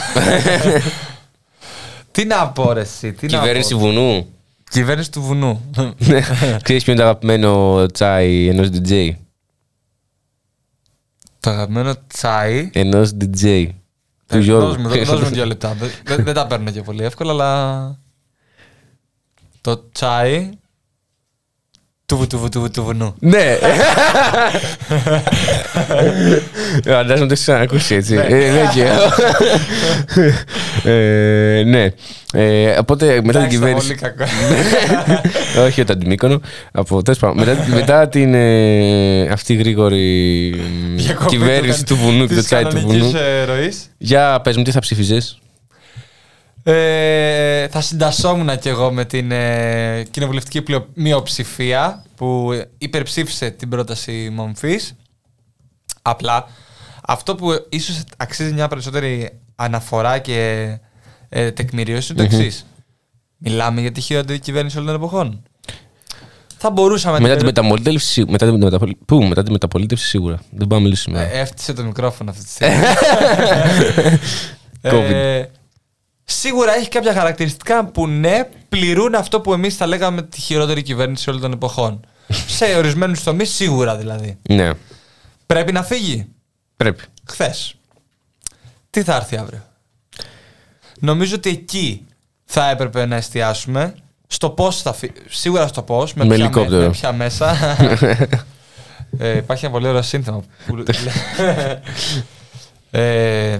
[LAUGHS] τι να πω ρε εσύ, τι να Κυβέρνηση πω. βουνού. Κυβέρνηση του βουνού. Ξέρεις ποιο είναι το αγαπημένο τσάι ενός DJ. το αγαπημένο τσάι; Ενός DJ. Ε, Του Γιώργου. Δώσ' μου, δώ- δώσ' μου δύο λεπτά. Δεν- Δεν δεν τα παίρνω και πολύ εύκολα, αλλά... Το τσάι του βου- του βου- του βου- του βουνού. Ναι. Φαντάζομαι το έχεις ξανακούσει έτσι. Ε, Ναι, και εγώ. Ε, Ναι. Ε, Οπότε μετά την Εντάξει, ήταν κυβέρνηση. πολύ κακό. [LAUGHS] Όχι όταν την Μύκονο. Από, τέλος πάντων, μετά, μετά την ε, αυτή γρήγορη μ, Διακοπή κυβέρνηση του κα- βουνού και το της τσάι του κανονικής, βουνού. ε, ροής. Για πες μου τι θα ψηφίζες. Ε, θα συντασσόμουν κι εγώ με την ε, κοινοβουλευτική πλειο- μειοψηφία που υπερψήφισε την πρόταση μομφής. Απλά αυτό που ίσως αξίζει μια περισσότερη αναφορά και ε, τεκμηρίωση είναι το εξής. Μιλάμε για τη χειρότερη κυβέρνηση όλων των εποχών. Θα μπορούσαμε Μετά την την, περι- μεταμολύτευση, μετά, την μεταπολ... Πού, μετά την μεταπολίτευση σίγουρα. Δεν πάμε να μιλήσουμε. Ε, Έφτιασε το μικρόφωνο αυτή τη στιγμή. [LAUGHS] COVID. Ε, σίγουρα έχει κάποια χαρακτηριστικά που ναι, πληρούν αυτό που εμείς θα λέγαμε τη χειρότερη κυβέρνηση όλων των εποχών. [LAUGHS] Σε ορισμένους τομείς σίγουρα δηλαδή. Ναι, Πρέπει να φύγει; πρέπει. Χθες. Τι θα έρθει αύριο; Νομίζω ότι εκεί θα έπρεπε να εστιάσουμε στο πώς θα φύγει. Σίγουρα στο πώς. Με, Με ποια, ελικόπτερο. με ποια μέσα. [LAUGHS] ε, υπάρχει ένα πολύ ωραίο σύνθημα. Που... [LAUGHS] ε,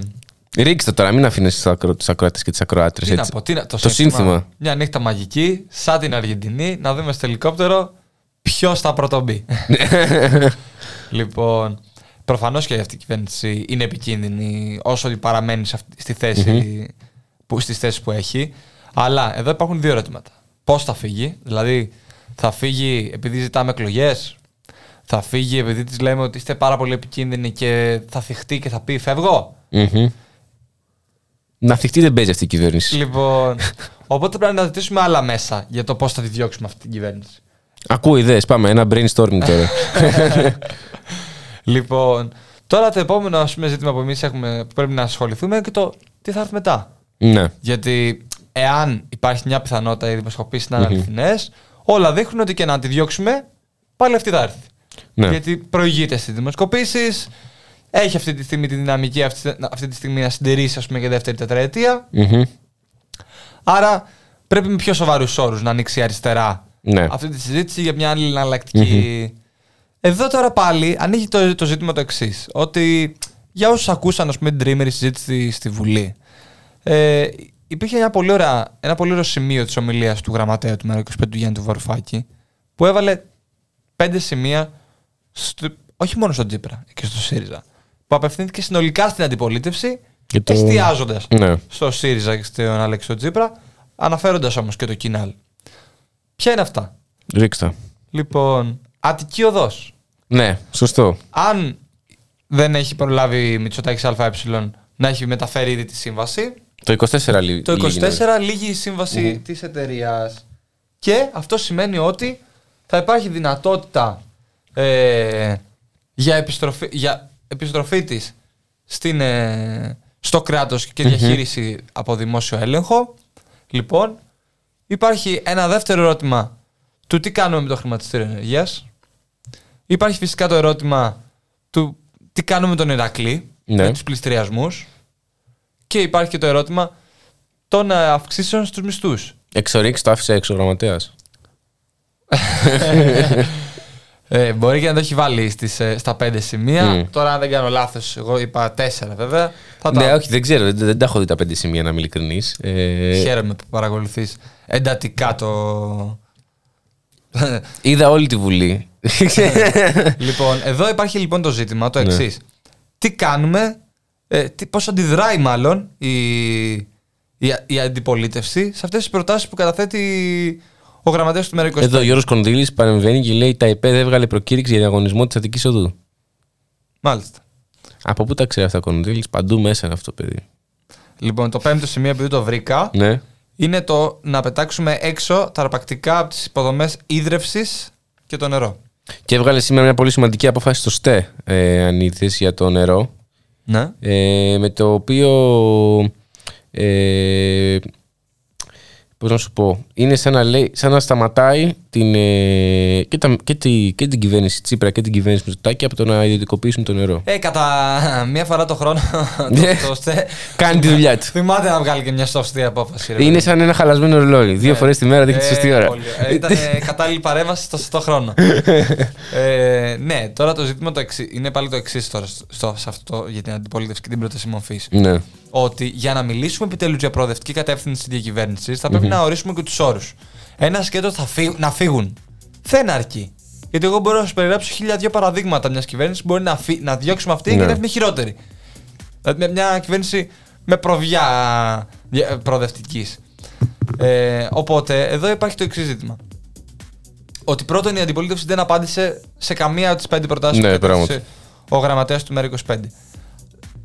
Ρίξτε το τώρα, μην αφήνεις του ακροατές και τις ακροάτρε. Τι να πω, τι να, το, Το σύνθημα. Μια νύχτα μαγική, σαν την Αργεντινή, να δούμε στο ελικόπτερο ποιος θα πρωτομπεί. [LAUGHS] λοιπόν, προφανώς και αυτή η κυβέρνηση είναι επικίνδυνη όσο παραμένει σε αυτή- στη θέση που, στις θέσεις που έχει. Αλλά εδώ υπάρχουν δύο ερωτήματα. Πώς θα φύγει, δηλαδή θα φύγει επειδή ζητάμε εκλογές, θα φύγει επειδή της λέμε ότι είστε πάρα πολύ επικίνδυνοι και θα θυχτεί και θα πει φεύγω. Μμμ. Να θυχτεί δεν παίζει αυτή η κυβέρνηση. Λοιπόν, οπότε πρέπει να ζητήσουμε άλλα μέσα για το πώς θα τη διώξουμε αυτή την κυβέρνηση. Ακούω ιδέες, πάμε. Ένα brainstorming τώρα. [LAUGHS] Λοιπόν, τώρα το επόμενο ας πούμε, ζήτημα που εμείς που πρέπει να ασχοληθούμε είναι και το τι θα έρθει μετά. ναι. Γιατί εάν υπάρχει μια πιθανότητα οι δημοσκοπήσεις να είναι αληθινές, όλα δείχνουν ότι και να τη διώξουμε, πάλι αυτή θα έρθει. Ναι. Γιατί προηγείται στις δημοσκοπήσεις, έχει αυτή τη στιγμή τη δυναμική αυτή, αυτή τη στιγμή να συντηρήσει ας πούμε, για δεύτερη τετραετία. Μμμ. Άρα πρέπει με πιο σοβαρούς όρους να ανοίξει η αριστερά Ναι. αυτή τη συζήτηση για μια άλλη εναλλακτική. Εδώ τώρα πάλι ανοίγει το, το ζήτημα το εξής. Ότι για όσους ακούσαν ας πούμε, την τρίμερη συζήτηση στη Βουλή, ε, υπήρχε μια πολύ ωραία, ένα πολύ ωραίο σημείο της ομιλίας του γραμματέα του ΜΕΡΑ25 του Γιάννη του Βαρουφάκη, που έβαλε πέντε σημεία, στο, όχι μόνο στον Τζίπρα και στο ΣΥΡΙΖΑ, που απευθύνθηκε συνολικά στην αντιπολίτευση, Και το- εστιάζοντας Ναι. στο ΣΥΡΙΖΑ και στον Αλέξο Τζίπρα, αναφέροντας όμως και το Κινάλ. Ποια είναι αυτά; Ρίξτε. Λοιπόν, Αττική οδός. Ναι, σωστό. Αν δεν έχει προλάβει η Μητσοτάκη ΑΕ να έχει μεταφέρει ήδη τη σύμβαση, Το 24 λί- το 24 λίγη είναι. λύγει η σύμβαση της εταιρείας. Και αυτό σημαίνει ότι θα υπάρχει δυνατότητα ε, για, επιστροφή, για επιστροφή της στην, ε, στο κράτος και διαχείριση από δημόσιο έλεγχο. Λοιπόν, υπάρχει ένα δεύτερο ερώτημα του τι κάνουμε με το χρηματιστήριο ενεργείας. Υπάρχει φυσικά το ερώτημα του τι κάνουμε με τον Ηρακλή, Ναι. με τους πληστηριασμούς. Και υπάρχει και το ερώτημα των ε, αυξήσεων στους μισθούς. Εξορίξεις το άφησε έξω ο γραμματέας. [LAUGHS] Ε, μπορεί και να το έχει βάλει στις, ε, στα πέντε σημεία. Μμ. Τώρα, αν δεν κάνω λάθος, εγώ είπα τέσσερα βέβαια. Θα τα... Ναι, όχι, δεν ξέρω. Δεν, δεν τα έχω δει τα πέντε σημεία να είμαι ειλικρινής. Ε, Χαίρομαι που παρακολουθείς εντατικά το. [LAUGHS] Είδα όλη τη Βουλή. [LAUGHS] λοιπόν, εδώ υπάρχει λοιπόν το ζήτημα το Ναι. εξής. Τι κάνουμε, ε, τι, πώς αντιδράει μάλλον η, η, η αντιπολίτευση σε αυτές τις προτάσεις που καταθέτει ο γραμματέας του ΜΕΡΑ25. Εδώ ο Γιώργος Κονδύλης παρεμβαίνει και λέει τα ΕΠΕΔ έβγαλε προκήρυξη για διαγωνισμό της Αττικής Οδού. Μάλιστα. Από πού τα ξέρει αυτά ο Κονδύλης, παντού μέσα είναι αυτό το παιδί. Λοιπόν, το πέμπτο σημείο επειδή το βρήκα Ναι. είναι το να πετάξουμε έξω τα αρπακτικά από τις υποδομές ίδρευσης και το νερό. Και έβγαλε σήμερα μια πολύ σημαντική απόφαση στο ΣΤΕ, ε, αν είδες, για το νερό. Ναι. ε, με το οποίο ε, πώς να σου πω είναι σαν να, λέει, σαν να σταματάει την, ε, και, τα, και, τη, και την κυβέρνηση Τσίπρα και την κυβέρνηση Μητσοτάκη από το να ιδιωτικοποιήσουν το νερό. Ε, κατά μία φορά το χρόνο. Ναι. [LAUGHS] το, το, στε- Κάνει τη δουλειά του. Θυμάται να βγάλει και μια σωστή απόφαση. ρε Είναι παιδί. σαν ένα χαλασμένο ρολόι. Δύο Ναι. φορές τη μέρα δείχνει τη Ε, σωστή ώρα. πολύ. Ε, Ήταν κατάλληλη παρέμβαση στο σωστό χρόνο. [LAUGHS] ε, ναι, τώρα το ζήτημα το εξή, είναι πάλι το εξής τώρα στο, σε αυτό για την αντιπολίτευση και την πρόταση μορφής. ναι. Ότι για να μιλήσουμε επιτέλους για προοδευτική κατεύθυνση της διακυβέρνησης, θα πρεπει να ορίσουμε και τους όρους. Ένα σκέτο θα φύγουν, να φύγουν. Δεν αρκεί. Γιατί εγώ μπορώ να σου περιγράψω χίλια δύο παραδείγματα μιας κυβέρνησης που μπορεί να, φύ, να διώξουμε αυτή Ναι. και να είναι χειρότερη. Δηλαδή μια, μια κυβέρνηση με προβιά προοδευτικής. Ε, οπότε εδώ υπάρχει το εξής ζήτημα. Ότι πρώτον η αντιπολίτευση δεν απάντησε σε καμία από τις πέντε προτάσεις Ναι, που κατέθεσε πράγματι. ο γραμματέας του ΜΕΡΑ25.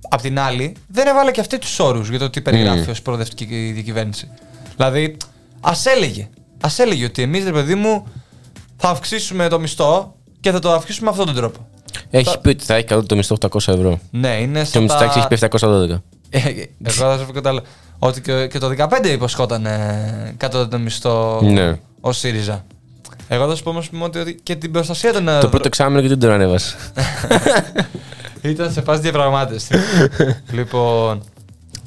Απ' την άλλη, δεν έβαλε και αυτή τους όρους για το τι περιγράφει Mm. ως ως προοδευτική διακυβέρνηση. Δηλαδή, ας έλεγε. Α έλεγε ότι εμείς, ρε παιδί μου, θα αυξήσουμε το μισθό και θα το αυξήσουμε με αυτόν τον τρόπο. Έχει πει ότι θα έχει καλό το μισθό 800 ευρώ. Ναι, είναι Και ο σαν Μητσοτάκης έχει πει 712. Ε, Εγώ θα σου πω κάτι άλλο. Ότι και, και το 15 υποσχόταν ε, κάτω το μισθό Ναι. ο ΣΥΡΙΖΑ. Εγώ θα σου πω όμως ότι, ότι και την προστασία των ε, Το πρώτο εξάμεινο και δεν τον ανέβασε. [LAUGHS] Ήταν σε φάση διαπραγμάτευση. [LAUGHS] λοιπόν.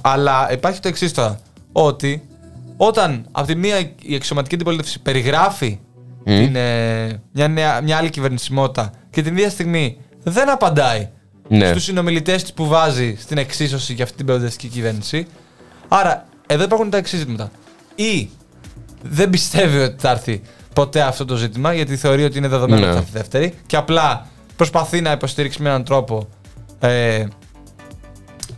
Αλλά υπάρχει το εξής τώρα. Ότι όταν από τη μία η εξωματική αντιπολίτευση περιγράφει την, ε, μια, νέα, μια άλλη κυβερνησιμότητα και την ίδια στιγμή δεν απαντάει Ναι. στους συνομιλητές της που βάζει στην εξίσωση για αυτή την προοδευτική κυβέρνηση. Άρα, εδώ υπάρχουν τα εξής ζητήματα. Ή δεν πιστεύει ότι θα έρθει ποτέ αυτό το ζήτημα, γιατί θεωρεί ότι είναι δεδομένο Ναι. ότι θα έρθει δεύτερη, και απλά προσπαθεί να υποστηρίξει με έναν τρόπο ε,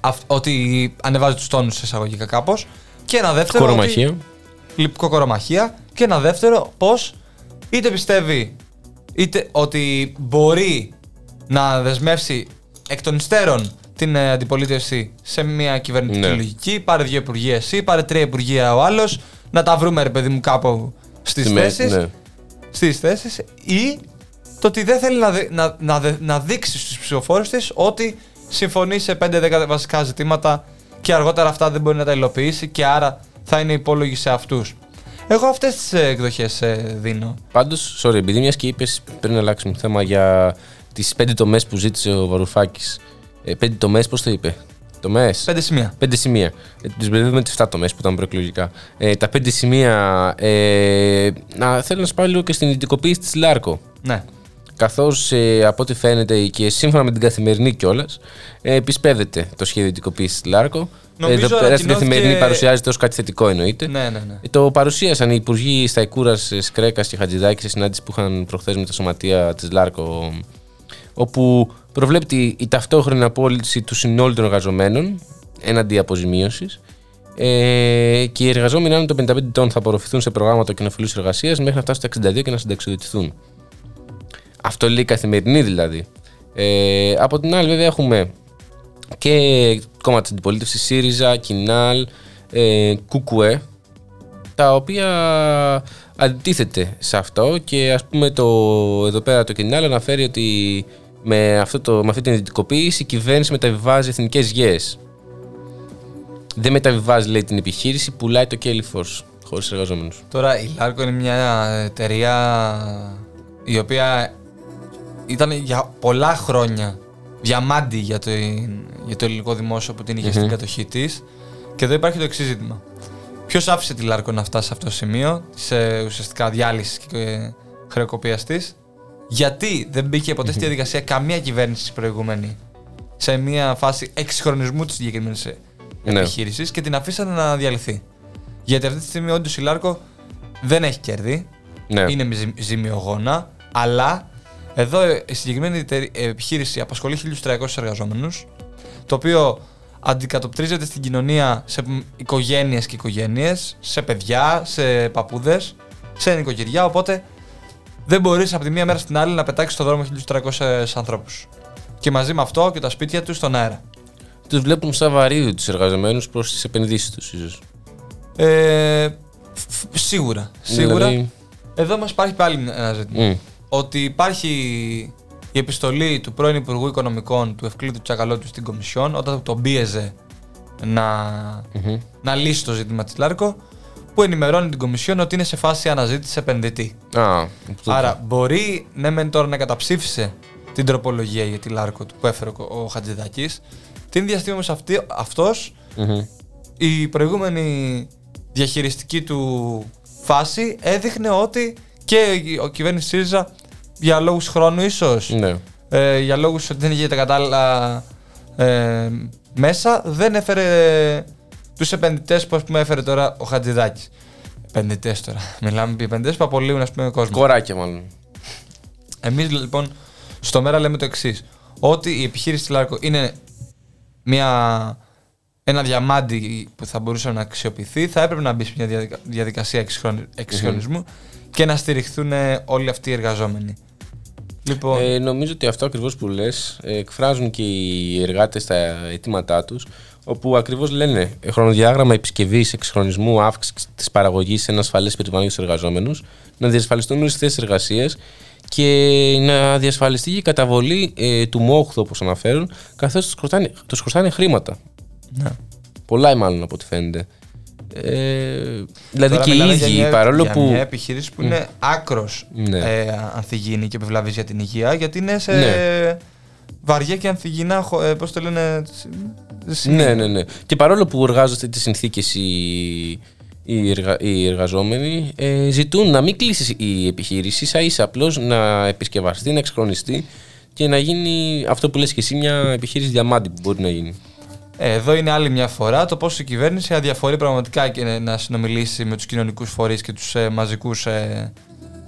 αυ- ότι ανεβάζει τους τόνους εισαγωγικά κάπως. Και ένα δεύτερο. Κορομαχία. Ότι, λιπκό κορομαχία. Και ένα δεύτερο, πως είτε πιστεύει είτε ότι μπορεί να δεσμεύσει εκ των υστέρων την ε, αντιπολίτευση σε μια κυβερνητική Ναι. λογική. Πάρε δύο υπουργεία εσύ, πάρε τρία υπουργεία ο άλλος. Να τα βρούμε, ρε παιδί μου, κάπου στις Με- θέσεις. ναι. Στις θέσεις ή το ότι δεν θέλει να, δει- να, να, δε- να δείξει στους ψηφοφόρους της ότι συμφωνεί σε 5-10 βασικά ζητήματα και αργότερα αυτά δεν μπορεί να τα υλοποιήσει και άρα θα είναι υπόλογοι σε αυτούς. Εγώ αυτές τις ε, εκδοχές ε, δίνω. Πάντως, sorry, επειδή μιας και είπες πριν αλλάξουμε θέμα για τις πέντε τομές που ζήτησε ο Βαρουφάκης. Ε, πέντε τομές, πώς το είπε; Τομές; Πέντε σημεία. Πέντε σημεία. Ε, τους μπερδεύουμε τις 7 τομές που ήταν προεκλογικά. Ε, τα πέντε σημεία. Ε, να, θέλω να σας πάω λίγο και στην ιδιωτικοποίηση της Λάρκο. Ναι. Καθώς ε, από ό,τι φαίνεται και σύμφωνα με την Καθημερινή κιόλας, ε, επισπεύδεται το σχέδιο ιδιωτικοποίηση της Λάρκο. Νομίζω Εδώ πέρα στην ανακοινώθηκε- καθημερινή παρουσιάζεται ως κάτι θετικό εννοείται. Ναι, ναι, ναι. Ε, Το παρουσίασαν οι υπουργοί Σταϊκούρας, Σκρέκας και Χατζηδάκης σε συνάντηση που είχαν προχθές με τα σωματεία της Λάρκο, όπου προβλέπει η ταυτόχρονη απόλυση του συνόλου των εργαζομένων έναντι αποζημίωσης. Ε, και οι εργαζόμενοι άνω των 55 ετών θα απορροφηθούν σε προγράμματα κοινωφελούς εργασίας μέχρι να φτάσουν στα 62 και να συνταξιοδοτηθούν. Αυτό λέει η καθημερινή δηλαδή. Ε, από την άλλη, βέβαια, έχουμε και κόμματα της αντιπολίτευσης ΣΥΡΙΖΑ, ΚΙΝΑΛ, ε, ΚΟΚΟΕ, τα οποία αντιτίθεται σε αυτό και ας πούμε το, εδώ πέρα το ΚΙΝΑΛ αναφέρει ότι με, αυτό το, με αυτή την ιδιωτικοποίηση η κυβέρνηση μεταβιβάζει εθνικές γέες. Δεν μεταβιβάζει λέει την επιχείρηση, πουλάει το Kelly Force χωρίς εργαζόμενους. Τώρα η Λάρκο είναι μια εταιρεία η οποία ήταν για πολλά χρόνια διαμάντι για το, για το ελληνικό δημόσιο που την είχε στην κατοχή της. Και εδώ υπάρχει το εξής ζήτημα. Ποιος άφησε τη Λάρκο να φτάσει σε αυτό το σημείο τη ουσιαστικά διάλυσης και χρεοκοπίας της, γιατί δεν μπήκε ποτέ στη διαδικασία καμία κυβέρνηση προηγούμενη σε μια φάση εκσυγχρονισμού της συγκεκριμένης Ναι. επιχείρησης και την αφήσανε να διαλυθεί. Γιατί αυτή τη στιγμή όντως η Λάρκο δεν έχει κέρδη. Ναι. Είναι ζη- ζημιογόνα. Αλλά εδώ ε, η συγκεκριμένη εταιρεία- ε, επιχείρηση απασχολεί 1.300 εργαζόμενους το οποίο αντικατοπτρίζεται στην κοινωνία σε οικογένειες και οικογένειες, σε παιδιά, σε παππούδες, σε νοικοκυριά. Οπότε δεν μπορείς από τη μία μέρα στην άλλη να πετάξεις στον δρόμο 1.300 ανθρώπους. Και μαζί με αυτό και τα σπίτια τους στον αέρα. Τους βλέπουν σαν βαρύδι τους εργαζομένους προς τις επενδύσεις τους, ίσως. Ε, φ- σίγουρα. Σίγουρα. Δηλαδή- Εδώ μας υπάρχει πάλι ένα ζήτημα. Μμ. Ότι υπάρχει η επιστολή του πρώην Υπουργού Οικονομικών του Ευκλήδου Τσακαλώτου στην Κομισιόν όταν τον πίεζε να, να λύσει το ζήτημα της Λάρκο που ενημερώνει την Κομισιόν ότι είναι σε φάση αναζήτηση επενδυτή. Α, από τότε. Άρα μπορεί ναι μεν τώρα να καταψήφισε την τροπολογία για τη Λάρκο του που έφερε ο, ο Χατζηδάκης την ίδια στιγμή όμως αυτή, αυτός Μμμ. η προηγούμενη διαχειριστική του φάση έδειχνε ότι και η- ο κυβέρνηση ΣΥΡΙΖΑ για λόγους χρόνου ίσως, Ναι. ε, για λόγους ότι δεν είχε τα κατάλληλα ε, μέσα, δεν έφερε τους επενδυτές που ας πούμε έφερε τώρα ο Χατζηδάκης. Επενδυτές τώρα. [LAUGHS] Μιλάμε για επενδυτές που απολύουν ας πούμε κόσμο. Κοράκια, μάλλον. Εμείς λοιπόν στο μέρα λέμε το εξής. Ότι η επιχείρηση Λάρκο είναι μια, ένα διαμάντι που θα μπορούσε να αξιοποιηθεί, θα έπρεπε να μπει σε μια διαδικα- διαδικασία εξυγχρονι- εξυγχρονισμού και να στηριχθούν ε, όλοι αυτοί οι εργαζόμενοι. Λοιπόν, Ε, νομίζω ότι αυτό ακριβώς που λες εκφράζουν και οι εργάτες στα αιτήματά τους, όπου ακριβώς λένε ε, χρονοδιάγραμμα επισκευής, εξυγχρονισμού, αύξησης της παραγωγής σε ένα ασφαλές περιβάλλον για τους εργαζόμενους, να διασφαλιστούν όλες τις θέσεις εργασίας και να διασφαλιστεί και η καταβολή ε, του μόχθου, όπως αναφέρουν, καθώς τους χρωστάνε, τους χρωστάνε χρήματα. ναι. Πολλά μάλλον από ό,τι φαίνεται. Ε, δηλαδή Τώρα και οι μιλάμε για ίδιοι, μια- παρόλο για που. μια επιχείρηση που είναι άκρος Ναι. ε, ανθυγιεινή και επιβλαβής για την υγεία, γιατί είναι σε Ναι. βαριά και ανθυγιεινά, χω- ε, πώς το λένε, σ- σημεία. Ναι, ναι, ναι. Και παρόλο που εργάζονται τις συνθήκες οι, οι, εργα, οι εργαζόμενοι, ε, ζητούν να μην κλείσει η επιχείρηση, σα ίσα απλώς να επισκευαστεί, να εξχρονιστεί και να γίνει αυτό που λες και εσύ μια επιχείρηση διαμάντη που μπορεί να γίνει. Ε, Εδώ είναι άλλη μια φορά το πώς η κυβέρνηση αδιαφορεί πραγματικά και να συνομιλήσει με τους κοινωνικούς φορείς και τους ε, μαζικούς ε,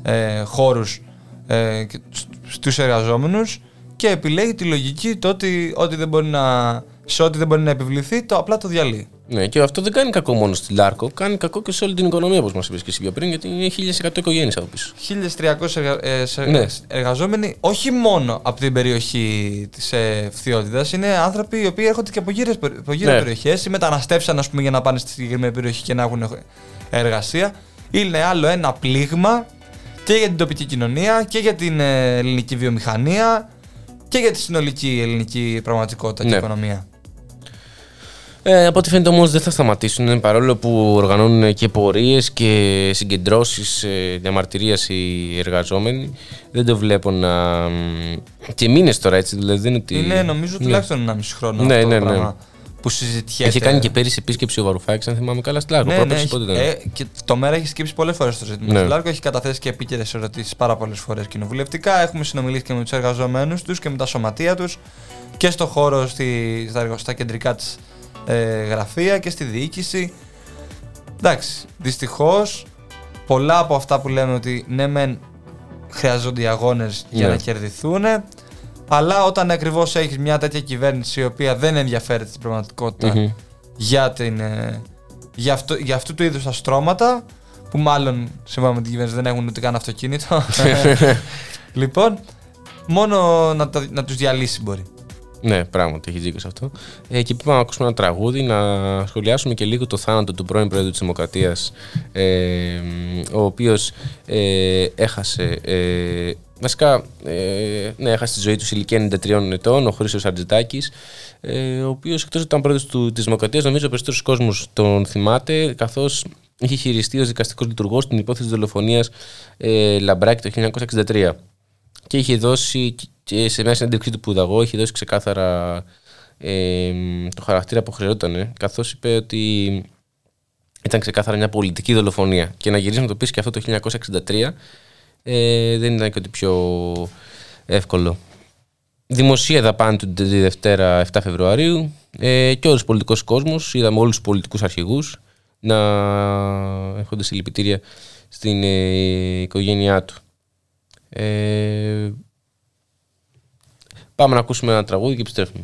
ε, χώρους ε, και σ- στους εργαζόμενους και επιλέγει τη λογική το ότι ό,τι δεν μπορεί να, σε ό,τι δεν μπορεί να επιβληθεί το απλά το διαλύει. Ναι, και αυτό δεν κάνει κακό μόνο στη Λάρκο, κάνει κακό και σε όλη την οικονομία, όπως μας είπες και εσύ πιο πριν, γιατί είναι 1100 οικογένειες από πίσω. 1.300 εργα- ε, σε- Ναι. εργαζόμενοι όχι μόνο από την περιοχή της ε, Φθιώτιδας, είναι άνθρωποι οι οποίοι έρχονται και από γύρω, από γύρω Ναι. περιοχές ή μεταναστεύσαν ας πούμε, για να πάνε στη συγκεκριμένη περιοχή και να έχουν εργασία. Είναι άλλο ένα πλήγμα και για την τοπική κοινωνία και για την ε, ελληνική βιομηχανία και για τη συνολική ελληνική πραγματικότητα και Ναι. οικονομία. Ε, από ό,τι φαίνεται όμως δεν θα σταματήσουν παρόλο που οργανώνουν και πορείες και συγκεντρώσεις ε, διαμαρτυρίας οι εργαζόμενοι. Δεν το βλέπω να. και μήνες τώρα έτσι, δηλαδή δεν είναι ότι. Είναι νομίζω Ναι. τουλάχιστον ένα μισή χρόνο Ναι, αυτό ναι, το ναι. πράγμα που συζητιέται. Είχε κάνει και πέρυσι επίσκεψη ο Βαρουφάκης, αν θυμάμαι καλά, στη Λάρκο. Ναι, Πρόπερση ναι, πότε έχει- ήταν; ε, και το μέρα έχει σκύψει πολλές φορές το ζήτημα. Ναι. Ναι. Λάρκο έχει καταθέσει και επίκαιρες ερωτήσεις πάρα πολλές φορές κοινοβουλευτικά. Έχουμε συνομιλήσει και με τους εργαζομένους τους και με τα σωματεία τους και στο χώρο, στη, στα, εργο- στα κεντρικά της ε, γραφεία και στη διοίκηση. Εντάξει, δυστυχώς πολλά από αυτά που λέμε ότι ναι, μεν χρειαζόνται οι αγώνες για Ναι. να κερδιθούν. Αλλά όταν ακριβώς έχεις μια τέτοια κυβέρνηση η οποία δεν ενδιαφέρεται στην πραγματικότητα Μμμ. για, την, ε, για, αυτό, για αυτού του είδους τα στρώματα που μάλλον σύμφωνα με την κυβέρνηση δεν έχουν ούτε καν αυτοκίνητο. [LAUGHS] λοιπόν, μόνο να, τα- να τους διαλύσει μπορεί. Ναι, πράγματι, έχεις δίκιο σε αυτό. Ε, και είπαμε να ακούσουμε ένα τραγούδι, να σχολιάσουμε και λίγο το θάνατο του πρώην Πρόεδρου της Δημοκρατίας, ε, ο οποίος ε, έχασε, ε, βασικά, ε, ναι, έχασε τη ζωή του σε ηλικία 93 ετών, ο Χρήστος Αρτζητάκης, ε, ο οποίος εκτός ότι ήταν πρόεδρος του, της Δημοκρατίας, νομίζω ο περισσότερος κόσμος τον θυμάται, καθώς είχε χειριστεί ως δικαστικός λειτουργός την υπόθεση δολοφονίας ε, Λαμπράκη το 1963 και είχε δώσει και σε μια συνέντευξή του Πουδαγό είχε δώσει ξεκάθαρα ε, το χαρακτήρα που χρειαζόταν καθώς είπε ότι ήταν ξεκάθαρα μια πολιτική δολοφονία και να γυρίσει να το πεις και αυτό το 1963 ε, δεν ήταν και ότι πιο εύκολο. Δημοσία δαπάνη του τη Δευτέρα 7 Φεβρουαρίου ε, και όλος ο πολιτικός κόσμος, είδαμε όλους τους πολιτικούς αρχηγούς να έχονται συλληπιτήρια στην ε, οικογένειά του. Ε, πάμε να ακούσουμε ένα τραγούδι και επιστρέφουμε.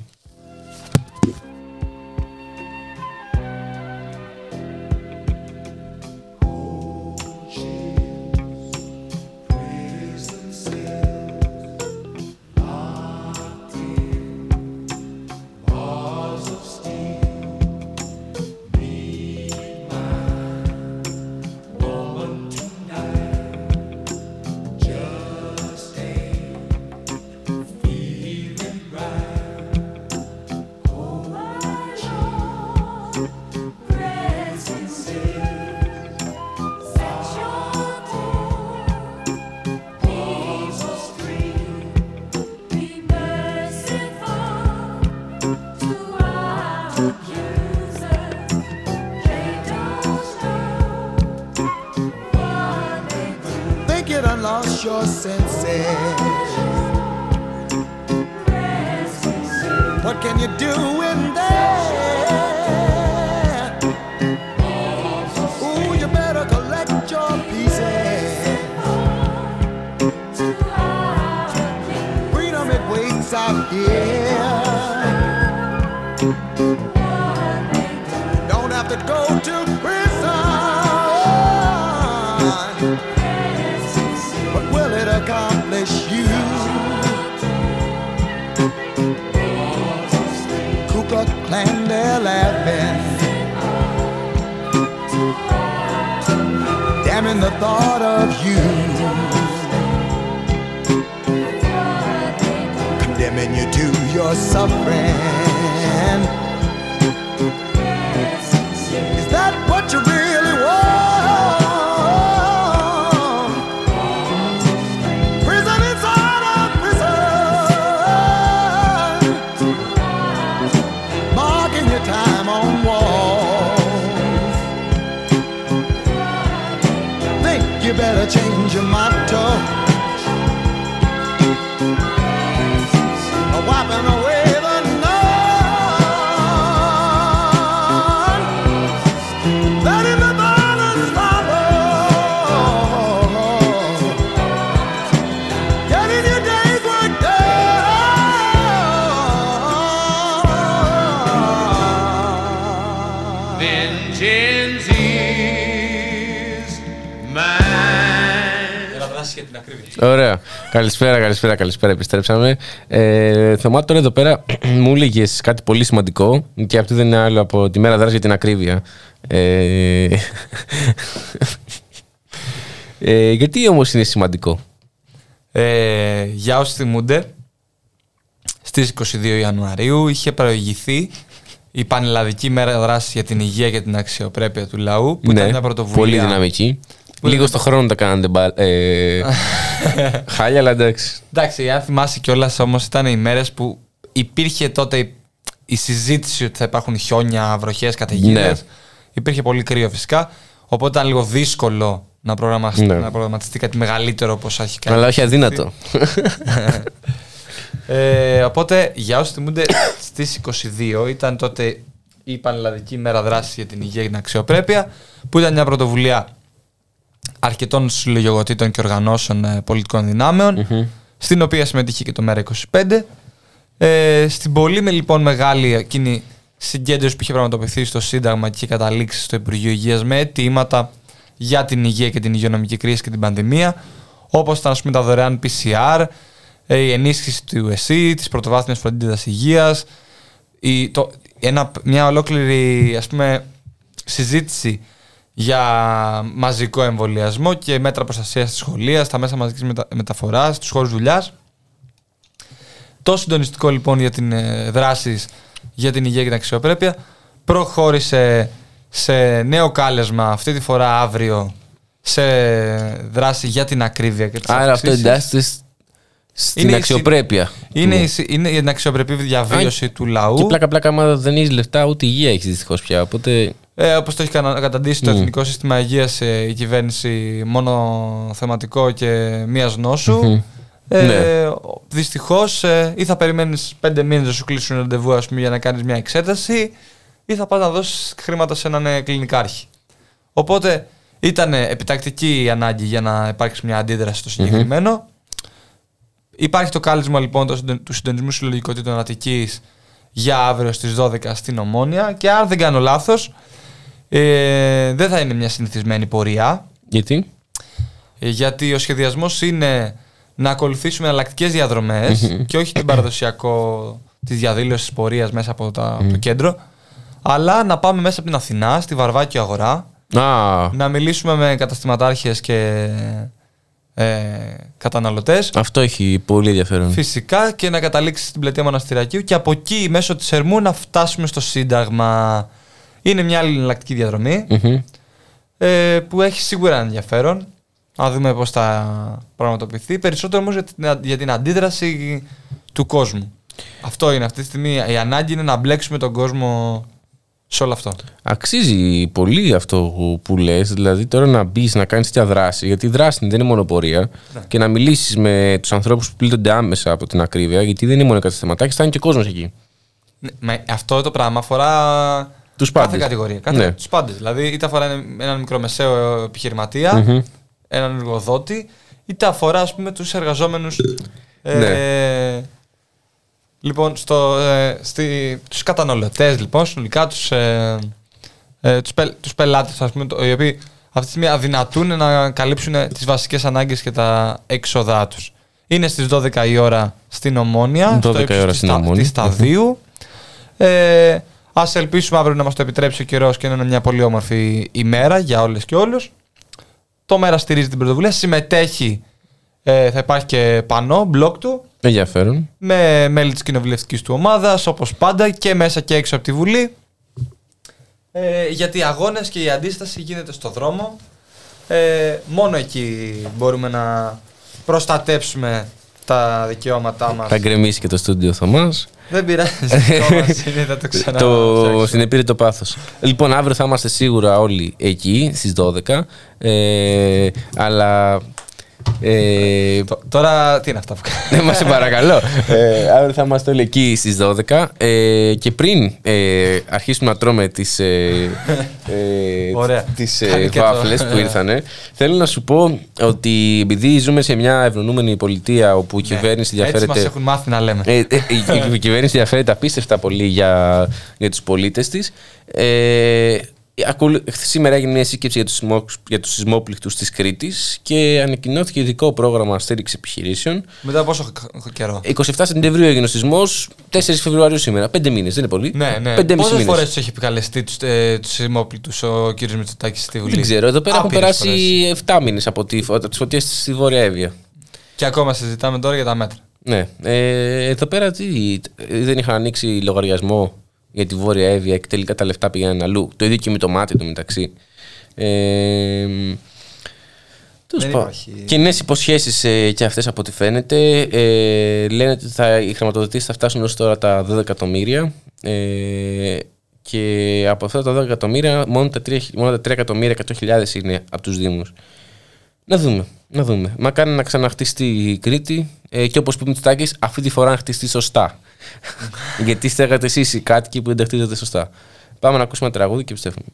Mine. Δράση για την ακρίβεια. Ωραία. Καλησπέρα, καλησπέρα, καλησπέρα. Επιστρέψαμε. Ε, Θωμά, τώρα εδώ πέρα [CLEARS THROAT] μου έλεγε κάτι πολύ σημαντικό και αυτό δεν είναι άλλο από τη μέρα δράση για την ακρίβεια. Ε, [LAUGHS] ε, γιατί όμως είναι σημαντικό; Ε, για όσοι θυμούνται, στις 22 Ιανουαρίου είχε προηγηθεί η Πανελλαδική Μέρα Δράσης για την Υγεία και την Αξιοπρέπεια του Λαού, που ήταν μια πρωτοβουλία. Ναι, πολύ δυναμική. Λίγο στο χρόνο τα κάνατε μπα- ε, [LAUGHS] χάλια, αλλά εντάξει. Εντάξει, αν θυμάσαι κιόλας όμως, ήταν οι μέρες που υπήρχε τότε η, η συζήτηση ότι θα υπάρχουν χιόνια, βροχές, καταιγίδες. Ναι. Υπήρχε πολύ κρύο φυσικά. Οπότε ήταν λίγο δύσκολο να, προγραμματιστεί, Ναι. να προγραμματιστεί κάτι μεγαλύτερο όπω έχει κάνει. Αλλά όχι αδύνατο. [LAUGHS] Ε, οπότε, για όσοι θυμούνται, [COUGHS] στις 22 ήταν τότε η Πανελλαδική Μέρα Δράσης για την Υγεία και την Αξιοπρέπεια, που ήταν μια πρωτοβουλία αρκετών συλλογιογοτήτων και οργανώσεων ε, πολιτικών δυνάμεων, στην οποία συμμετείχε και το Μέρα 25. Ε, στην πολύ με, λοιπόν μεγάλη εκείνη συγκέντρωση που είχε πραγματοποιηθεί στο Σύνταγμα και είχε καταλήξει στο Υπουργείο Υγείας με αιτήματα για την υγεία και την υγειονομική κρίση και την πανδημία, όπως ήταν ας πούμε, τα δωρεάν PCR, ε, η ενίσχυση του ΕΣΥ, της πρωτοβάθμιας φροντίδας υγείας, η, το, ένα, μια ολόκληρη ας πούμε, συζήτηση για μαζικό εμβολιασμό και μέτρα προστασίας της σχολείας, στα μέσα μαζικής μετα, μεταφοράς, στους χώρους δουλειάς. Το συντονιστικό λοιπόν για την ε, δράση για την υγεία και την αξιοπρέπεια προχώρησε σε νέο κάλεσμα αυτή τη φορά αύριο σε δράση για την ακρίβεια και τις Άρα αυτό αυξήσεις. εντάσσεται σ- στην Είναι η αξιοπρέπεια. Είναι, του. η, συ- είναι για την αξιοπρεπή διαβίωση του λαού. Και πλάκα πλάκα, άμα δεν έχει λεφτά, ούτε υγεία έχεις δυστυχώς πια. Οπότε. Ε, Όπως το έχει κανα- καταντήσει το Μμ. Εθνικό Σύστημα Υγείας η κυβέρνηση μόνο θεματικό και μίας νόσου. Μμμ. Ε, Ναι. Δυστυχώς ή θα περιμένεις πέντε μήνες να σου κλείσουν ραντεβού ας πούμε, για να κάνεις μια εξέταση, ή θα πας να δώσεις χρήματα σε έναν ε, κλινικάρχη. Οπότε Ήταν επιτακτική η ανάγκη για να υπάρξει μια αντίδραση στο συγκεκριμένο. Υπάρχει το κάλεσμα λοιπόν το συντο- του Συντονισμού Συλλογικότητων Αττικής για αύριο στις 12 στην Ομόνια και αν δεν κάνω λάθος ε, δεν θα είναι μια συνηθισμένη πορεία. Γιατί; ε, γιατί ο σχεδιασμός είναι να ακολουθήσουμε εναλλακτικές διαδρομές και όχι την παραδοσιακό της διαδήλωσης πορείας μέσα από τα, το κέντρο αλλά να πάμε μέσα από την Αθηνά στη Βαρβάκιο Αγορά Α, να μιλήσουμε με καταστηματάρχες και ε, καταναλωτές αυτό έχει πολύ ενδιαφέρον. Φυσικά και να καταλήξεις στην πλατεία Μοναστηρακίου και από εκεί μέσω της Ερμού να φτάσουμε στο Σύνταγμα. Είναι μια άλλη εναλλακτική διαδρομή Μμμ. ε, που έχει σίγουρα ενδιαφέρον. Να δούμε πώς θα πραγματοποιηθεί. Περισσότερο όμως για την, για την αντίδραση του κόσμου. Αυτό είναι αυτή τη στιγμή. Η ανάγκη είναι να μπλέξουμε τον κόσμο σε όλο αυτό. Αξίζει πολύ αυτό που- που λες, δηλαδή τώρα να μπεις να κάνεις τέτοια δράση, γιατί η δράση δεν είναι μόνο πορεία, και να μιλήσεις με τους ανθρώπους που πλήττονται άμεσα από την ακρίβεια, γιατί δεν είναι μόνο καταστηματάκι, θα είναι και κόσμος εκεί. Ναι, μα αυτό το πράγμα αφορά Τους κάθε πάντες. κατηγορία. Κάθε, Ναι. Τους πάντες. Δηλαδή, είτε αφορά ένα- έναν μικρομεσαίο επιχειρηματία, έναν εργοδότη, είτε αφορά, ας πούμε, τους εργαζόμενους ε, Ναι. Λοιπόν, στο, ε, στη, τους καταναλωτές, λοιπόν, συνολικά τους, ε, ε, τους, πελ, τους πελάτες, ας πούμε, το- οι οποίοι αυτή τη στιγμή αδυνατούν να καλύψουν τις βασικές ανάγκες και τα έξοδά τους. Είναι στις 12 η ώρα στην Ομόνια, 12 η ύψος ώρα της στην Στα- Ομόνια. της Σταδίου. Ε, ας ελπίσουμε αύριο να μας το επιτρέψει ο καιρός και να είναι μια πολύ όμορφη ημέρα για όλες και όλους. Το μέρα στηρίζει την πρωτοβουλία, συμμετέχει, ε, θα υπάρχει και πανό, μπλοκ του, Ενδιαφέρον. με μέλη της κοινοβουλευτικής του ομάδας, όπως πάντα και μέσα και έξω από τη Βουλή. Ε, γιατί οι αγώνες και η αντίσταση γίνεται στο δρόμο. Ε, μόνο εκεί μπορούμε να προστατέψουμε τα δικαιώματά μας. Θα γκρεμίσει και το στούντιο Θωμά. Δεν πειράζει, Τόμας, [LAUGHS] είναι, θα το ξανά το φτιάξουμε. συνεπήρε το πάθος. Λοιπόν, αύριο θα είμαστε σίγουρα όλοι εκεί στις 12. Ε, αλλά. Ε, Τ- Τώρα τι είναι αυτά που [LAUGHS] ναι, μα σε παρακαλώ. ε, αύριο θα είμαστε όλοι εκεί στις 12. Ε, και πριν ε, αρχίσουμε να τρώμε τις ε, ε, Ωραία. τις, Κάνει ε, και το- βάφλες που ήρθανε, θέλω να σου πω ότι επειδή ζούμε σε μια ευνονούμενη πολιτεία όπου η κυβέρνηση Ναι. Έτσι ενδιαφέρεται. μας έχουν μάθει να λέμε. Ε, ε, η, η κυβέρνηση ενδιαφέρεται απίστευτα πολύ για, για τους πολίτες της. Ε, ακολου- σήμερα έγινε μια σύσκεψη για τους, σεισμό, για τους σεισμόπληκτους της Κρήτης και ανακοινώθηκε ειδικό πρόγραμμα στήριξης επιχειρήσεων. Μετά πόσο χ- καιρό; 27 Σεπτεμβρίου έγινε ο σεισμός, 4 Φεβρουαρίου σήμερα. Πέντε μήνες, δεν είναι πολύ. Ναι, ναι. Πέντε μισή Πόσες μήνες. φορές τους έχει επικαλεστεί τους, ε, τους σεισμόπληκτους ο κύριος Μητσοτάκης στη Βουλή; Δεν ξέρω, εδώ πέρα έχουν Άπειρες περάσει φορές. 7 μήνες από, τη, από τις φωτιές στη Βόρεια Εύβοια. Και ακόμα συζητάμε τώρα για τα μέτρα. Ναι. Ε, εδώ πέρα τι, δεν είχαν ανοίξει λογαριασμό; Για τη Βόρεια Εύβοια και τελικά τα λεφτά πήγαιναν αλλού. Το ίδιο και με το μάτι του μεταξύ. Ε, τέλος Δεν πάντων. υπάρχει- Κοινέ υποσχέσεις ε, και αυτές από ό,τι φαίνεται. Ε, λένε ότι θα, οι χρηματοδοτήσεις θα φτάσουν ω τώρα τα 12 εκατομμύρια. Ε, και από αυτά τα 12 εκατομμύρια, μόνο τα 3, μόνο τα 3 εκατομμύρια 100.000 είναι από τους Δήμους. Να δούμε. Να δούμε. Μακάρι να ξαναχτιστεί η Κρήτη ε, και όπως είπε ο Μητσοτάκης, αυτή τη φορά να χτιστεί σωστά. Γιατί στέγατε εσείς οι κάτοικοι που δεν τα χτίζετε σωστά. Πάμε να ακούσουμε ένα τραγούδι και πιστεύουμε.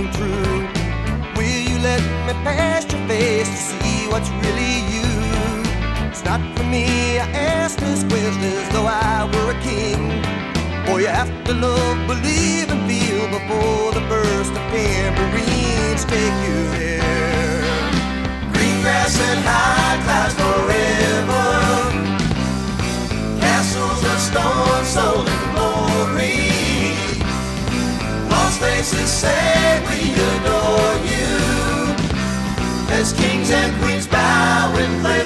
Ring true, will you let me past your face to see what's really you? It's not for me, I ask this question as though I were a king. Boy, you have to love, believe, and feel before the burst of tambourines take you there. Green grass and high clouds forever. Castles of stone sold in glory. Faces say we adore you. As kings and queens bow and play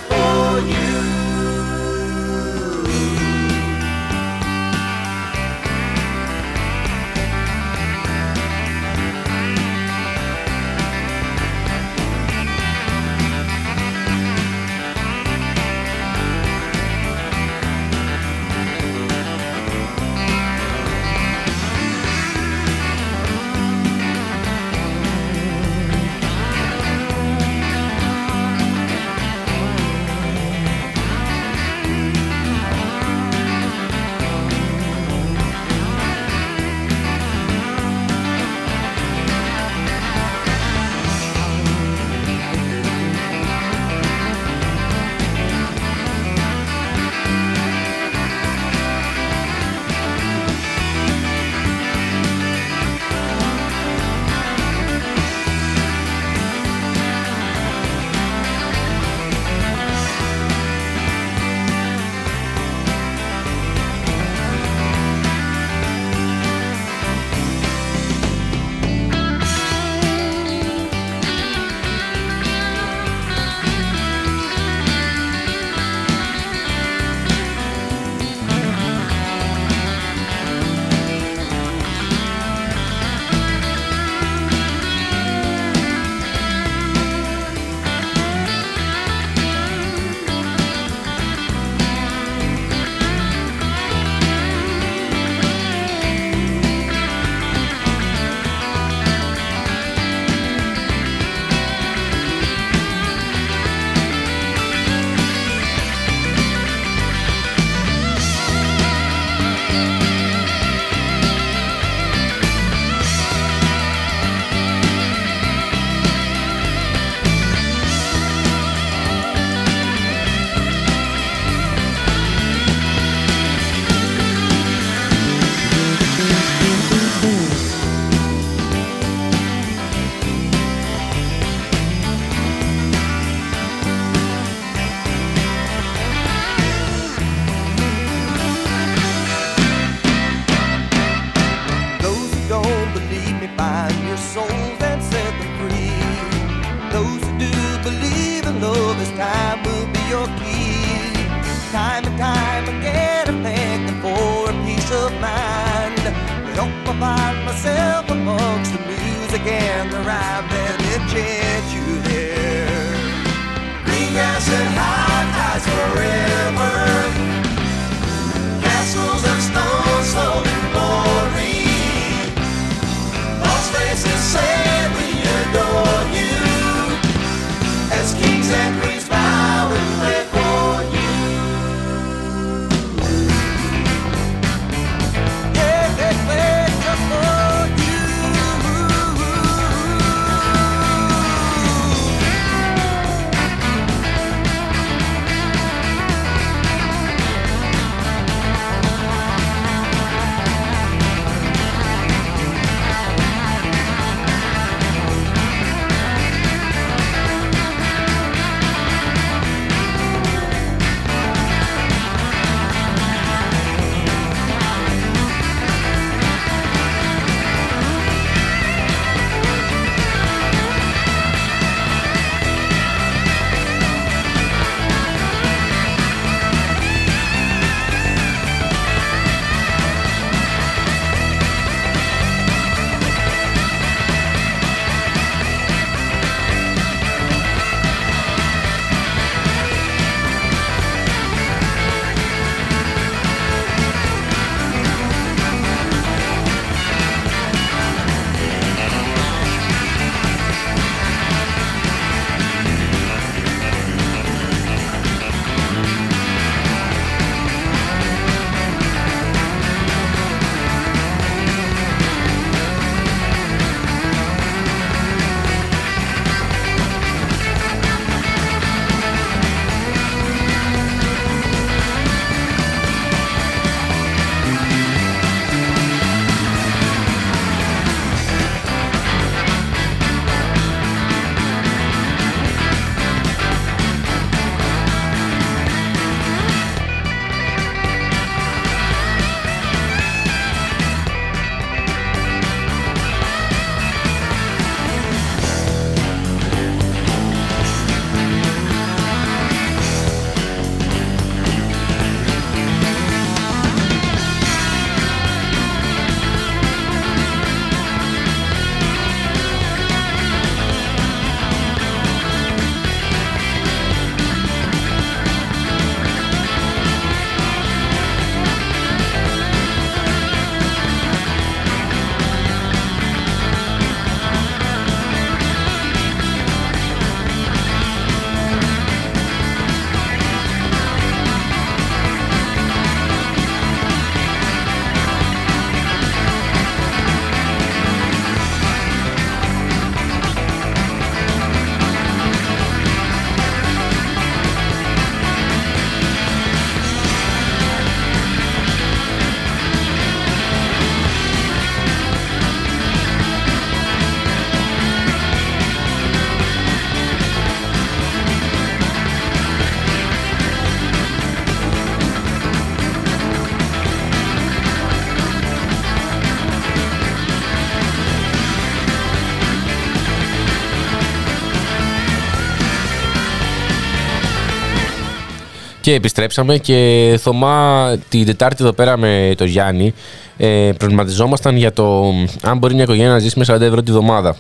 Και επιστρέψαμε και Θωμά την Τετάρτη εδώ πέρα με τον Γιάννη ε, προβληματιζόμασταν για το αν μπορεί μια οικογένεια να ζήσει με 40 ευρώ τη βδομάδα.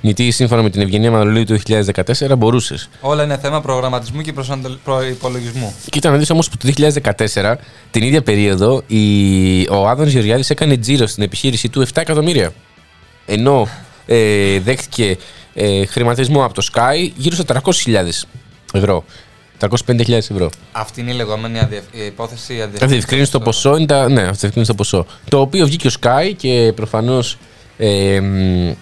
Γιατί σύμφωνα με την Ευγενία Μανολίου του 2014 μπορούσες. Όλα είναι θέμα προγραμματισμού και προπολογισμού. Κοίτα να δεις όμως που το 2014, την ίδια περίοδο, η... ο Άδωνης Γεωργιάδης έκανε τζίρο στην επιχείρησή του 7 εκατομμύρια. Ενώ ε, δέχτηκε ε, χρηματισμό από το Sky γύρω στα 300.000 ευρώ. 350.000 ευρώ. Αυτή είναι η λεγόμενη αδιευ... η υπόθεση Αδιευκρίνηση το ποσό είναι τα... Ναι, αδιευκρίνηση το ποσό. Το οποίο βγήκε ο Sky και προφανώς. Ε, μ,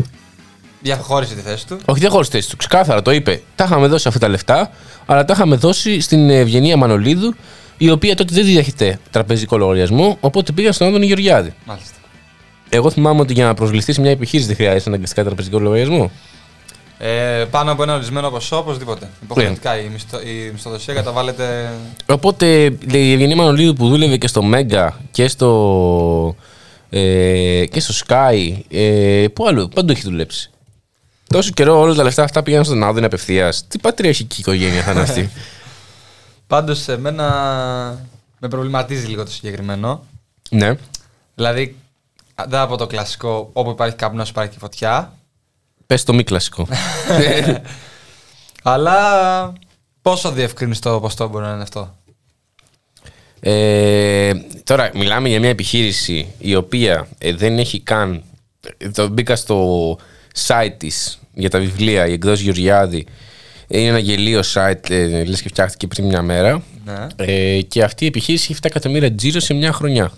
Διαχώρισε τη θέση του. όχι, διαχώρισε τη θέση του. Ξεκάθαρα το είπε. Τα είχαμε δώσει αυτά τα λεφτά, αλλά τα είχαμε δώσει στην Ευγενία Μανολίδου, η οποία τότε δεν διαχειριστεί τραπεζικό λογαριασμό, οπότε πήγα στον Άδωνη Γεωργιάδη. Μάλιστα. Εγώ θυμάμαι ότι για να προσβληθεί σε μια επιχείρηση δεν χρειάζεται αναγκαστικά τραπεζικό λογαριασμό. Ε, πάνω από ένα ορισμένο ποσό, οπωσδήποτε. Υποχρεωτικά η, μισθο... η μισθοδοσία καταβάλλεται. Οπότε λέει, η Ευγενία Μανολίδου που δούλευε και στο Μέγκα και στο, ε, και στο Sky, ε, πού άλλο, παντού έχει δουλέψει. Τόσο καιρό όλα τα λεφτά αυτά πήγαν στον Άδωνη απευθείας. Τι πατριαρχική οικογένεια θα είναι αυτή; [LAUGHS] Πάντως, εμένα με προβληματίζει λίγο το συγκεκριμένο. ναι. Δηλαδή, δεν από το κλασικό όπου υπάρχει καπνός υπάρχει και φωτιά. Πες το μη κλασικό. [LAUGHS] Αλλά πόσο διευκρινιστό ποστό μπορεί να είναι αυτό; Ε, τώρα, μιλάμε για μια επιχείρηση η οποία ε, δεν έχει καν. ε, Το μπήκα στο site της για τα βιβλία, η εκδόση Γεωργιάδη. Είναι ένα γελίο site, ε, λες και φτιάχτηκε πριν μια μέρα. Ναι. Ε, και αυτή η επιχείρηση έχει 7 εκατομμύρια τζίρο σε μια χρονιά.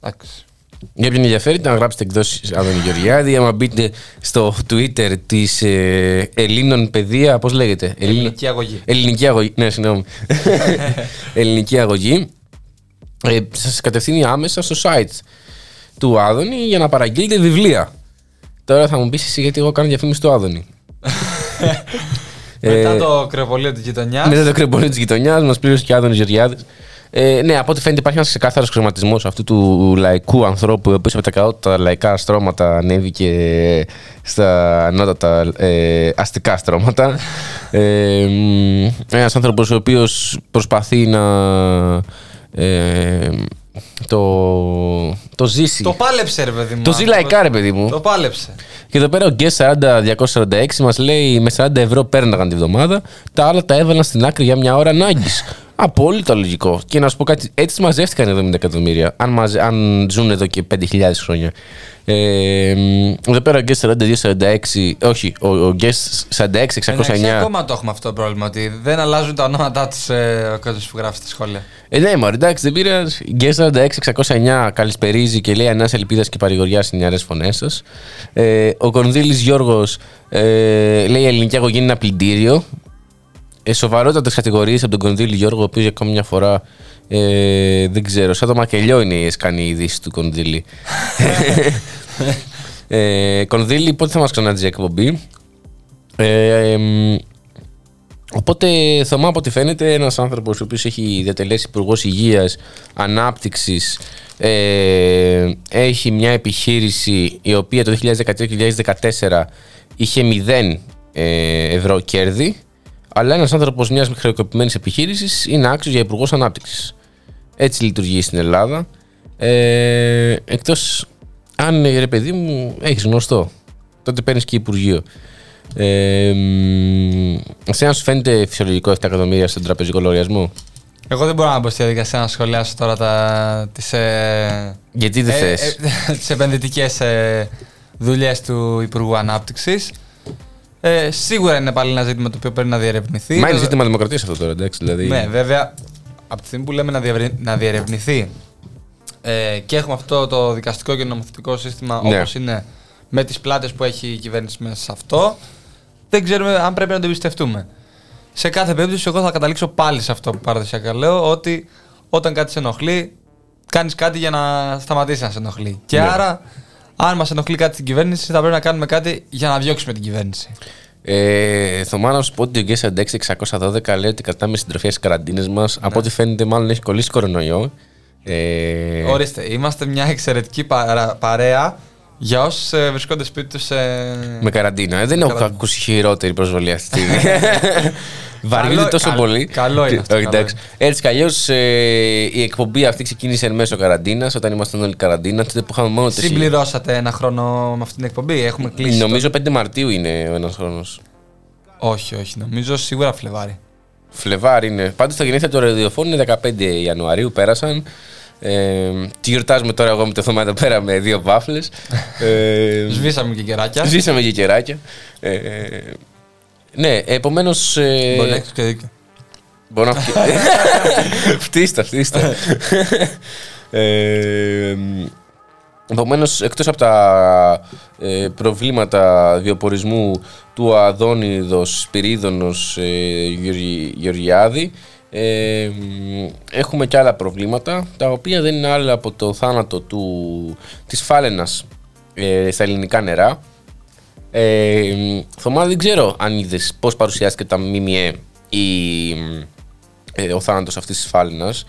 Εντάξει. Για ποιον ενδιαφέρει, να γράψετε εκδόσεις Άδωνη Γεωργιάδη. Άμα μπείτε στο Twitter της ε, Ελλήνων Παιδεία, πώς λέγεται; Ελλήνων- Ελληνική αγωγή. Ελληνική αγωγή. Ναι, συγγνώμη. [LAUGHS] Ελληνική αγωγή. Ε, Σας κατευθύνει άμεσα στο site του Άδωνη για να παραγγείλετε βιβλία. Τώρα θα μου πεις εσύ γιατί εγώ κάνω διαφήμιση του Άδωνη. [LAUGHS] Μετά Ε, το κρεβολίο της γειτονιάς. μετά το κρεμπολίο της γειτονιάς μας πλήρωσε και ο Άδωνης Γεωργιάδης. Ε, ναι, από ό,τι φαίνεται υπάρχει ένας ξεκάθαρος χρηματισμό αυτού του λαϊκού ανθρώπου, ο οποίος με τα καότητα λαϊκά στρώματα ανέβηκε στα ανώτατα ε, αστικά στρώματα. ε, ένας άνθρωπος ο οποίος προσπαθεί να. Ε, το, το ζήσει. Το πάλεψε, ρε παιδί μου. Το ζει λαϊκά, ρε παιδί μου. Το πάλεψε. Και εδώ πέρα ο Γκέ 40246 μας λέει με 40 ευρώ πέρναγαν τη βδομάδα, τα άλλα τα έβαλαν στην άκρη για μια ώρα ανάγκης. Απόλυτα λογικό. Και να σου πω κάτι, έτσι μαζεύτηκαν 70 εκατομμύρια, αν, μαζε, αν ζουν εδώ και 5.000 χρόνια. Ε, μ, εδώ πέρα ο Γκέ 4246, όχι, ο, ο Γκέ 46609. Εντάξει, ακόμα το έχουμε αυτό το πρόβλημα. Ότι δεν αλλάζουν τα ονόματά τους ε, ο κόσμος που γράφει στα σχόλια. Ε, ναι, μωρέ, εντάξει, δεν πήρα. Γκέ 46609 καλησπερίζει και λέει Ανά ελπίδας και παρηγοριά στις νεαρές φωνές σας. Ε, ο Κονδύλης Γιώργος ε, λέει: Η ελληνική αγωγή είναι ένα πλυντήριο. Ε, Σοβαρότατες κατηγορίες από τον Κονδύλη Γιώργο, ο οποίος για ακόμη μια φορά ε, δεν ξέρω, σαν το μακελιό είναι η εσκανή είδηση του Κονδύλη. [LAUGHS] ε, Κονδύλη, πότε θα μας ξαναδεί εκπομπή; Ε, εμ, Οπότε, Θωμά, από ό,τι φαίνεται, ένας άνθρωπος ο οποίος έχει διατελέσει υπουργός υγείας, ανάπτυξης, ε, έχει μια επιχείρηση η οποία το 2013-2014 είχε 0 ε, ευρώ κέρδη, αλλά ένας άνθρωπος μιας χρεοκοπημένη επιχείρησης είναι άξιος για υπουργός ανάπτυξης. Έτσι λειτουργεί στην Ελλάδα. Ε, Εκτός αν ρε παιδί μου έχεις γνωστό, τότε παίρνεις και υπουργείο. Ε, μ, εσένα σου φαίνεται φυσιολογικό 7 εκατομμύρια στον τραπεζικό λογαριασμό; Εγώ δεν μπορώ να μπω στη διαδικασία να σχολιάσω τώρα τα, τις, ε, Γιατί δεν θες; ε, τις επενδυτικές ε, δουλειές του Υπουργού Ανάπτυξης. Ε, σίγουρα είναι πάλι ένα ζήτημα το οποίο πρέπει να διερευνηθεί. Μα είναι Βέβαια- ζήτημα δημοκρατίας αυτό τώρα, εντάξει. Δηλαδή, Ναι, βέβαια, από τη στιγμή που λέμε να, διευρυ- να διερευνηθεί ε, και έχουμε αυτό το δικαστικό και νομοθετικό σύστημα Ναι. όπως είναι με τις πλάτες που έχει η κυβέρνηση μέσα σε αυτό, δεν ξέρουμε αν πρέπει να το εμπιστευτούμε. Σε κάθε περίπτωση, εγώ θα καταλήξω πάλι σε αυτό που παραδοσιακά λέω, ότι όταν κάτι σε ενοχλεί, κάνεις κάτι για να σταματήσει να σε ενοχλεί. Και Ναι. άρα, αν μας ενοχλεί κάτι στην κυβέρνηση, θα πρέπει να κάνουμε κάτι για να διώξουμε την κυβέρνηση. Ε, Θωμά, να σου πω ότι ο Γκέσα 612 λέει ότι κρατάμε συντροφιά στι καραντίνε μας. Από ό,τι φαίνεται, μάλλον έχει κολλήσει κορονοϊό. Ε, Ορίστε, είμαστε μια εξαιρετική παρα- παρέα για όσους βρισκόνται σπίτι τους. με καραντίνα. Ε, δεν έχω καραντίνα. ακούσει χειρότερη προσβολή αυτή τη στιγμή. [LAUGHS] Βαριούνται Καλό- τόσο καλό- πολύ. καλό είναι αυτό, Όχι, καλό εντάξει. Έτσι κι αλλιώς η εκπομπή αυτή ξεκίνησε εν μέσω καραντίνας, όταν ήμασταν όλοι καραντίνα, τότε που είχαμε μόνο τεσσί- Συμπληρώσατε ένα χρόνο με αυτή την εκπομπή. Έχουμε κλείσει. Νομίζω 5 Μαρτίου είναι ο ένας χρόνος. το- Όχι, όχι. Νομίζω σίγουρα Φλεβάρι. Φλεβάρι είναι. Πάντως τα γενέθλια του ραδιοφώνου είναι 15 Ιανουαρίου, πέρασαν. Ε, τι γιορτάζουμε τώρα εγώ με το θωμά εδώ πέρα με δύο βάφλες. [LAUGHS] ε, Σβήσαμε και κεράκια. Ζήσαμε και κεράκια. Ε, ναι, επομένως. Ε, Μπορεί να έχεις και δίκιο. Μπορώ να φτύστα. [LAUGHS] φτύστα, φτύστα. ε, Επομένως, εκτός από τα ε, προβλήματα βιοπορισμού του Αδόνιδος Σπυρίδωνος ε, Γεωργι- Γεωργιάδη, ε, μ, έχουμε και άλλα προβλήματα τα οποία δεν είναι άλλα από το θάνατο του, της φάλαινας ε, στα ελληνικά νερά. Ε, μ, Θωμά, δεν ξέρω αν είδες πώς παρουσιάστηκε τα ΜΜΕ η, μ, ε, ο θάνατος αυτής της φάλαινας,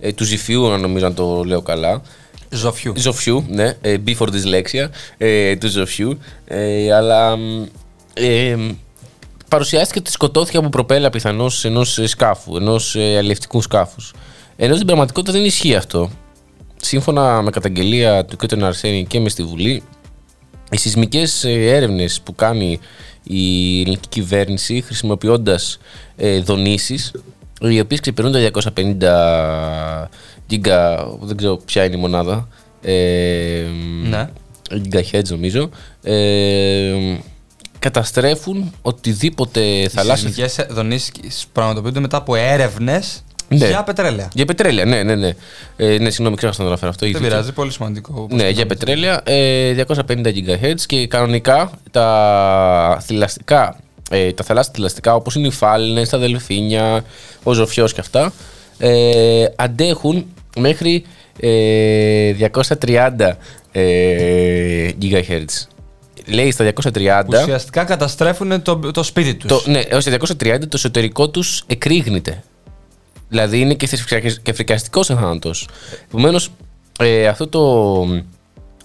ε, του Ζηφιού, αν νομίζω να το λέω καλά. Ζωφιού. Ζωφιού, ναι, ε, B for dyslexia, ε, του Ζωφιού. Ε, αλλά μ, ε, μ, παρουσιάστηκε ότι σκοτώθηκε από προπέλα πιθανώς ενός σκάφου, ενός αλληλευτικού σκάφους. Ενώ στην πραγματικότητα δεν ισχύει αυτό. Σύμφωνα με καταγγελία του κ. Αρσένη και με στη Βουλή, οι σεισμικές ε, έρευνες που κάνει η ελληνική κυβέρνηση χρησιμοποιώντας ε, δονήσεις οι οποίες ξεπερνούν τα 250 γίγκα, δεν ξέρω ποια είναι η μονάδα, ε, Ναι. gigahertz νομίζω, ε, καταστρέφουν οτιδήποτε Οι θαλάσσιο σεισμικές δονήσεις πραγματοποιούνται μετά από έρευνες Ναι. για πετρέλαια. Για πετρέλαια, ναι, ναι, ναι. Ε, ναι, συγγνώμη, ξέχασα να το αναφέρω αυτό. Δεν Έχει πειράζει, πολύ σημαντικό. Ναι, για πετρέλαια ε, 250 GHz και κανονικά τα θηλαστικά, ε, τα θαλάσσια θηλαστικά όπως είναι οι φάλαινες, τα δελφίνια, ο ζωφιός και αυτά ε, αντέχουν μέχρι ε, 230 ε, GHz. Λέει στα 230 Ουσιαστικά καταστρέφουν το, το σπίτι τους. το, ναι, έως τα 230 το εσωτερικό τους εκρήγνεται. Δηλαδή είναι και, θρησκευτικός- και φρικαστικός ο θάνατος. Επομένως, ε, αυτό το.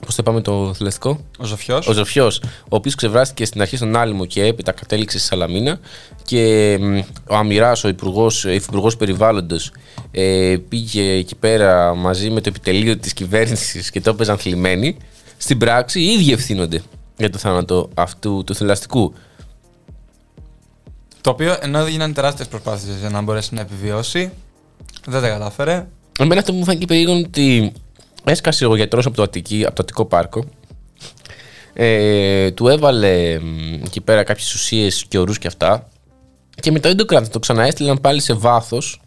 Πώς το είπαμε το θηλαστικό; Ο Ζωφιός. Ο Ζωφιός, ο οποίος ξεβράστηκε στην αρχή στον Άλυμο και έπειτα κατέληξε στη Σαλαμίνα. Και μ, ο Αμυράς, ο υπουργός, υφυπουργός περιβάλλοντος, ε, πήγε εκεί πέρα μαζί με το επιτελείο της κυβέρνησης και το έπαιζαν θλιμμένοι. Στην πράξη, οι ίδιοι ευθύνονται για το θάνατο αυτού του θηλαστικού. Το οποίο ενώ έγιναν τεράστιες προσπάθειες για να μπορέσει να επιβιώσει, δεν τα κατάφερε. Εμένα αυτό που μου φάνηκε περίεργο είναι ότι έσκασε ο γιατρός από, το Αττική- από το Αττικό Πάρκο. Ε, του έβαλε μ, εκεί πέρα κάποιες ουσίες και ορούς και αυτά. Και μετά δεν το κράτησε. Το ξαναέστειλαν πάλι σε βάθος.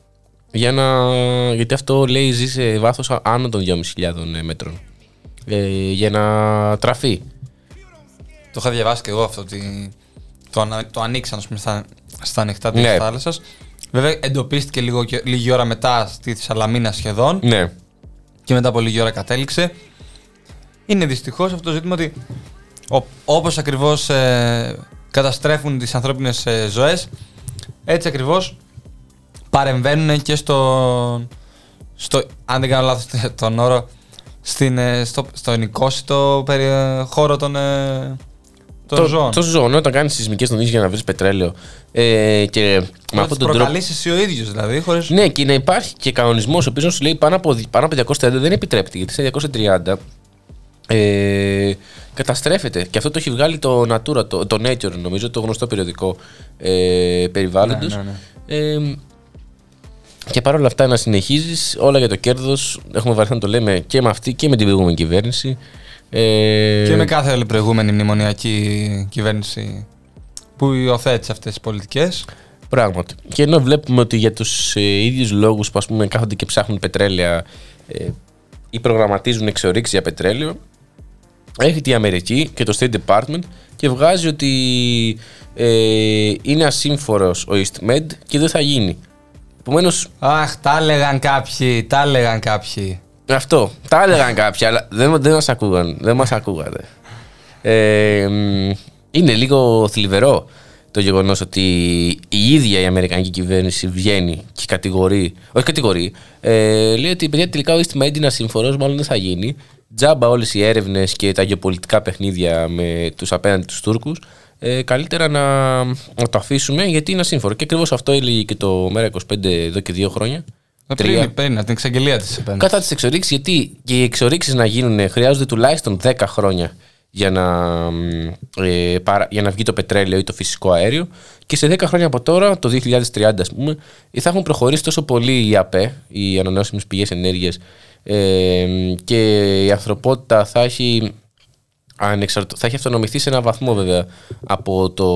Για να... Γιατί αυτό λέει ζει σε βάθος άνω των 2.500 μέτρων. Ε, για να τραφεί. Το είχα διαβάσει και εγώ αυτό ότι το, ανα- το ανοίξαν ας πούμε, στα, στα ανοιχτά της Ναι. θάλασσας. Βέβαια εντοπίστηκε λίγο, και- λίγη ώρα μετά στη Σαλαμίνα σχεδόν Ναι. και μετά από λίγη ώρα κατέληξε. Είναι δυστυχώς αυτό το ζήτημα ότι ο, όπως ακριβώς ε, καταστρέφουν τις ανθρώπινες ε, ζωές έτσι ακριβώς παρεμβαίνουν και στο, στο αν δεν κάνω λάθος τον όρο στην, ε, στο, στον οικόσιτο περι, ε, χώρο των, ε, των Το, ζώων. το ζώο, όταν κάνεις σεισμικές δονήσει για να βρεις πετρέλαιο. Ε, και με Να αυτόν τις τον τρόπο. προκαλείς εσύ ο ίδιος δηλαδή χωρίς... Ναι, και να υπάρχει και κανονισμός ο οποίος σου λέει πάνω από, πάνω από 230 δεν επιτρέπεται. Γιατί σε 230 ε, καταστρέφεται. Και αυτό το έχει βγάλει το Natura, το, το Nature, νομίζω, το γνωστό περιοδικό ε, περιβάλλοντος. Ναι, ναι, ναι. Ε, και παρόλα αυτά να συνεχίζεις όλα για το κέρδος. Έχουμε βαρεθεί να το λέμε και με αυτή και με την προηγούμενη κυβέρνηση. Ε, Και με κάθε άλλη προηγούμενη μνημονιακή κυβέρνηση που υιοθέτησε αυτές τις πολιτικές. Πράγματι. Και ενώ βλέπουμε ότι για τους ε, ίδιους λόγους που ας πούμε κάθονται και ψάχνουν πετρέλαια ε, ή προγραμματίζουν εξορίξει για πετρέλαιο, έρχεται η Αμερική και το State Department και βγάζει ότι ε, είναι ασύμφορος ο EastMed και δεν θα γίνει. Επομένως, Αχ, τα έλεγαν κάποιοι, τα έλεγαν κάποιοι. Αυτό. Τα έλεγαν κάποιοι, αλλά δεν, δεν μας ακούγαν. Δεν μας ακούγατε. Ε, μ, είναι λίγο θλιβερό το γεγονός ότι η ίδια η Αμερικανική κυβέρνηση βγαίνει και κατηγορεί, όχι κατηγορεί, ε, λέει ότι παιδιά τελικά ο East είναι ασύμφορος, μάλλον δεν θα γίνει. Τζάμπα όλες οι έρευνες και τα γεωπολιτικά παιχνίδια με τους απέναντι τους Τούρκους. ε, καλύτερα να, να το αφήσουμε γιατί είναι ασύμφορο. Και ακριβώς αυτό έλεγε και το ΜΕΡΑ25 εδώ και δύο χρόνια. Ε, Τρία. Πριν, πριν, από την εξαγγελία της επένδυση. Κατά τις εξορίξεις, γιατί και οι εξορίξεις να γίνουν χρειάζονται τουλάχιστον 10 χρόνια για να, ε, παρα- για να βγει το πετρέλαιο ή το φυσικό αέριο. Και σε 10 χρόνια από τώρα, το 2030 ας πούμε, θα έχουν προχωρήσει τόσο πολύ οι ΑΠΕ, οι ανανεώσιμες πηγές ενέργειας, ε, και η ανθρωπότητα θα έχει, ανεξαρτο- θα έχει αυτονομηθεί σε έναν βαθμό βέβαια από, το,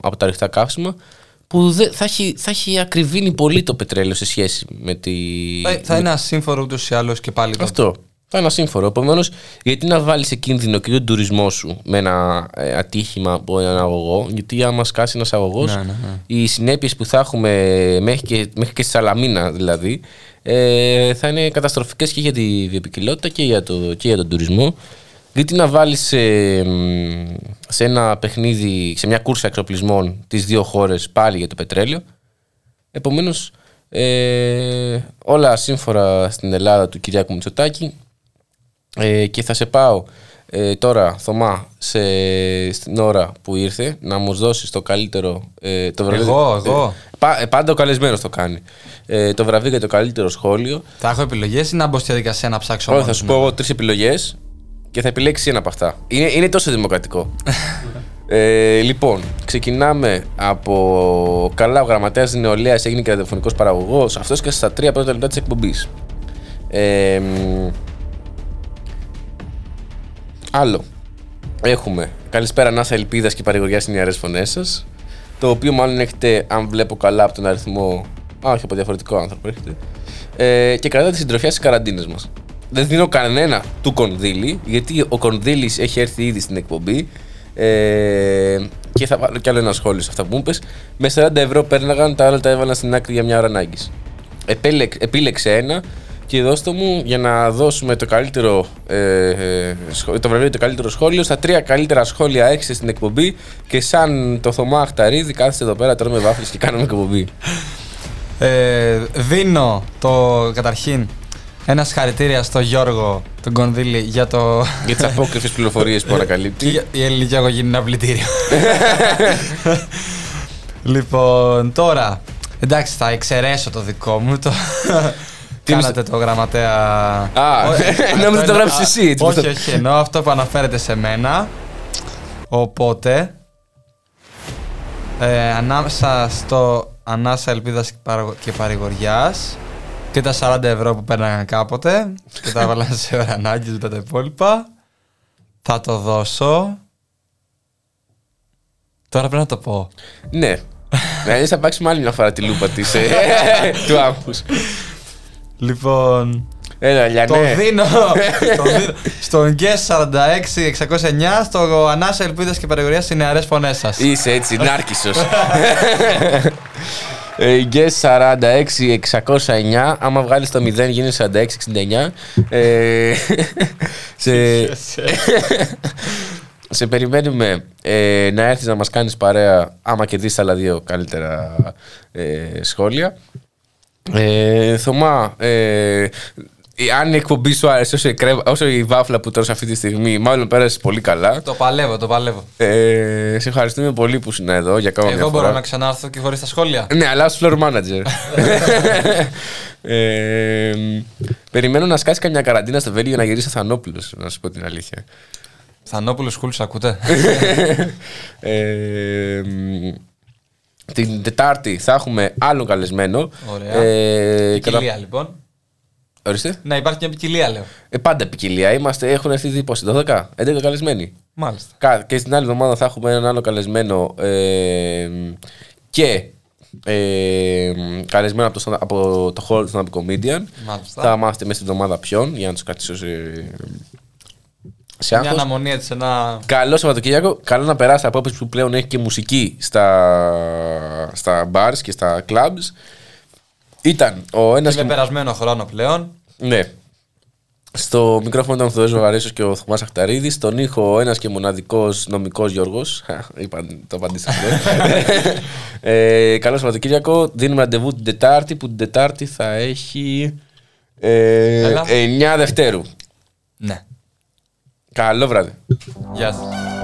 από τα ρηχτά καύσιμα που δε, θα, έχει, θα έχει ακριβήνει πολύ το πετρέλαιο σε σχέση με τη... Θα, θα είναι ασύμφορο ούτως ή άλλως και πάλι. το- Αυτό. Θα είναι ασύμφορο. Επομένως, γιατί να βάλεις σε κίνδυνο και τον τουρισμό σου με ένα ε, ατύχημα από έναν αγωγό, γιατί άμα σκάσει ένας αγωγός, Ναι, ναι, ναι. οι συνέπειες που θα έχουμε μέχρι και, μέχρι και στη Σαλαμίνα δηλαδή, ε, θα είναι καταστροφικές και για τη βιοπικιλότητα και για, το, και για τον τουρισμό. Γιατί να βάλεις σε, μ, σε ένα παιχνίδι, σε μια κούρσα εξοπλισμών τις δύο χώρες πάλι για το πετρέλαιο. Επομένως, ε, όλα σύμφωνα στην Ελλάδα του Κυριάκου Μητσοτάκη ε, και θα σε πάω ε, τώρα, Θωμά, σε, στην ώρα που ήρθε να μου δώσεις το καλύτερο. Ε, το βραβείο- Εγώ, εγώ. Ε, πα- ε, πάντα ο καλεσμένος το κάνει. Ε, το βραβείο για το καλύτερο σχόλιο. Θα έχω επιλογές ή να μπω στη διαδικασία να ψάξω Όχι, μόνος θα σου μου; πω εγώ τρεις επιλογές και θα επιλέξει ένα από αυτά. Είναι, είναι τόσο δημοκρατικό. [LAUGHS] ε, λοιπόν, ξεκινάμε από καλά. Ο γραμματέας νεολαίας έγινε και ραδιοφωνικός παραγωγός. Αυτός και στα τρία πρώτα λεπτά της εκπομπής. Ε, μ, άλλο. Έχουμε Καλησπέρα Νάσα Ελπίδας και παρηγοριά στις νεαρές φωνές σας. Το οποίο μάλλον έχετε, αν βλέπω καλά από τον αριθμό. Α, όχι από διαφορετικό άνθρωπο έχετε. Ε, και κρατάτε τη συντροφιά στις καραντίνες μας. Δεν δίνω κανένα του κονδύλι, γιατί ο κονδύλι έχει έρθει ήδη στην εκπομπή. Ε, και θα βάλω κι άλλο ένα σχόλιο σε αυτά που μου είπες. Με 40 ευρώ πέρναγαν, τα άλλα τα έβαλαν στην άκρη για μια ώρα ανάγκης. Επίλεξε ένα και δώστε μου για να δώσουμε το καλύτερο ε, ε, σχο- το βραβείο το καλύτερο σχόλιο στα τρία καλύτερα σχόλια έχετε στην εκπομπή και σαν το Θωμά Αχταρίδη κάθεστε εδώ πέρα τρώμε βάφλες και κάνουμε εκπομπή. Ε, δίνω το καταρχήν ένας συγχαρητήρια στο Γιώργο τον Κονδύλη για το. Για τις απόκριφες πληροφορίες που ανακαλύπτει. Η- Η ελληνική αγωγή είναι ένα πλυντήριο. [LAUGHS] λοιπόν, τώρα. Εντάξει, θα εξαιρέσω το δικό μου. Το... Τι Κάνατε το γραμματέα. Α, Όχι, νόμιζα [LAUGHS] αυτό το είναι- γράψεις εσύ, έτσι, Όχι, πώς το- όχι, εννοώ αυτό που αναφέρεται σε μένα. Οπότε. Ε, ανάμεσα στο ανάσα ελπίδας και παραγω- και παρηγοριάς και τα 40 ευρώ που παίρναγαν κάποτε και τα έβαλαν σε ώρα ανάγκης μετά τα υπόλοιπα θα το δώσω τώρα πρέπει να το πω Ναι. Δηλαδή θα παίξουμε άλλη μια φορά τη λούπα της, ε, του άγχους. λοιπόν Έλα, Λιανέ. το δίνω, το δίνω στον Guess 46-609 στο ανάσα ελπίδας και παρηγοριάς οι νεαρές φωνές σας Είσαι έτσι, νάρκισσος. [LAUGHS] Ε, Guess 46-609. Άμα βγάλεις το 0 γίνεις 46-69. Ε, [LAUGHS] σε, σε περιμένουμε ε, να έρθεις να μας κάνεις παρέα άμα κερδίσεις άλλα δύο καλύτερα ε, σχόλια. Ε, Θωμά, ε, αν η εκπομπή σου άρεσε όσο η, κρέμ- όσο η βάφλα που τρως αυτή τη στιγμή, μάλλον πέρασε πολύ καλά. το παλεύω, το παλεύω Ε, σε ευχαριστούμε πολύ που ήσουν εδώ για ακόμα μια εγώ μπορώ φορά. να ξανάρθω και χωρίς τα σχόλια Ναι, αλλά ως floor manager. [LAUGHS] ε, περιμένω να σκάσει καμιά καραντίνα στο Βέλγιο να γυρίσει ο Θανόπουλος, να σου πω την αλήθεια. Θανόπουλος Χούλς ακούτε [LAUGHS] ε, μ, την Τετάρτη θα έχουμε άλλον καλεσμένο. Ωραία. Ε, κατά- Ποικιλία λοιπόν Ορίστε. Να υπάρχει μια ποικιλία λέω Ε, πάντα ποικιλία. Είμαστε, έχουν έρθει ήδη πόσοι, 12, 11 καλεσμένοι. Μάλιστα Κα- Και στην άλλη εβδομάδα θα έχουμε έναν άλλο καλεσμένο ε, και ε, καλεσμένο από το, stand- από το χώρο του stand-up comedian. Μάλιστα. Θα μάθετε μέσα στην εβδομάδα ποιον για να τους κρατήσω σε, σε Μια άγχος. αναμονή έτσι ένα Καλό Σαββατοκύριακο. Καλό να περάσει από άποψη που πλέον έχει και μουσική στα, στα bars και στα clubs. Ήταν ο ένας. με περασμένο χρόνο πλέον Ναι. Στο μικρόφωνο ήταν ο Θεός Βαρέσος και ο Θωμάς Αχταρίδης. Στον ήχο ο ένας και μοναδικός νομικός Γιώργος. [LAUGHS] Είπα, το απαντήσα αυτό. [LAUGHS] ε, καλό Σαββατοκύριακο. Δίνουμε ραντεβού την Τετάρτη που την Τετάρτη θα έχει ε, Έλα. 9 Δευτέρου. Ναι Καλό βράδυ. Γεια σας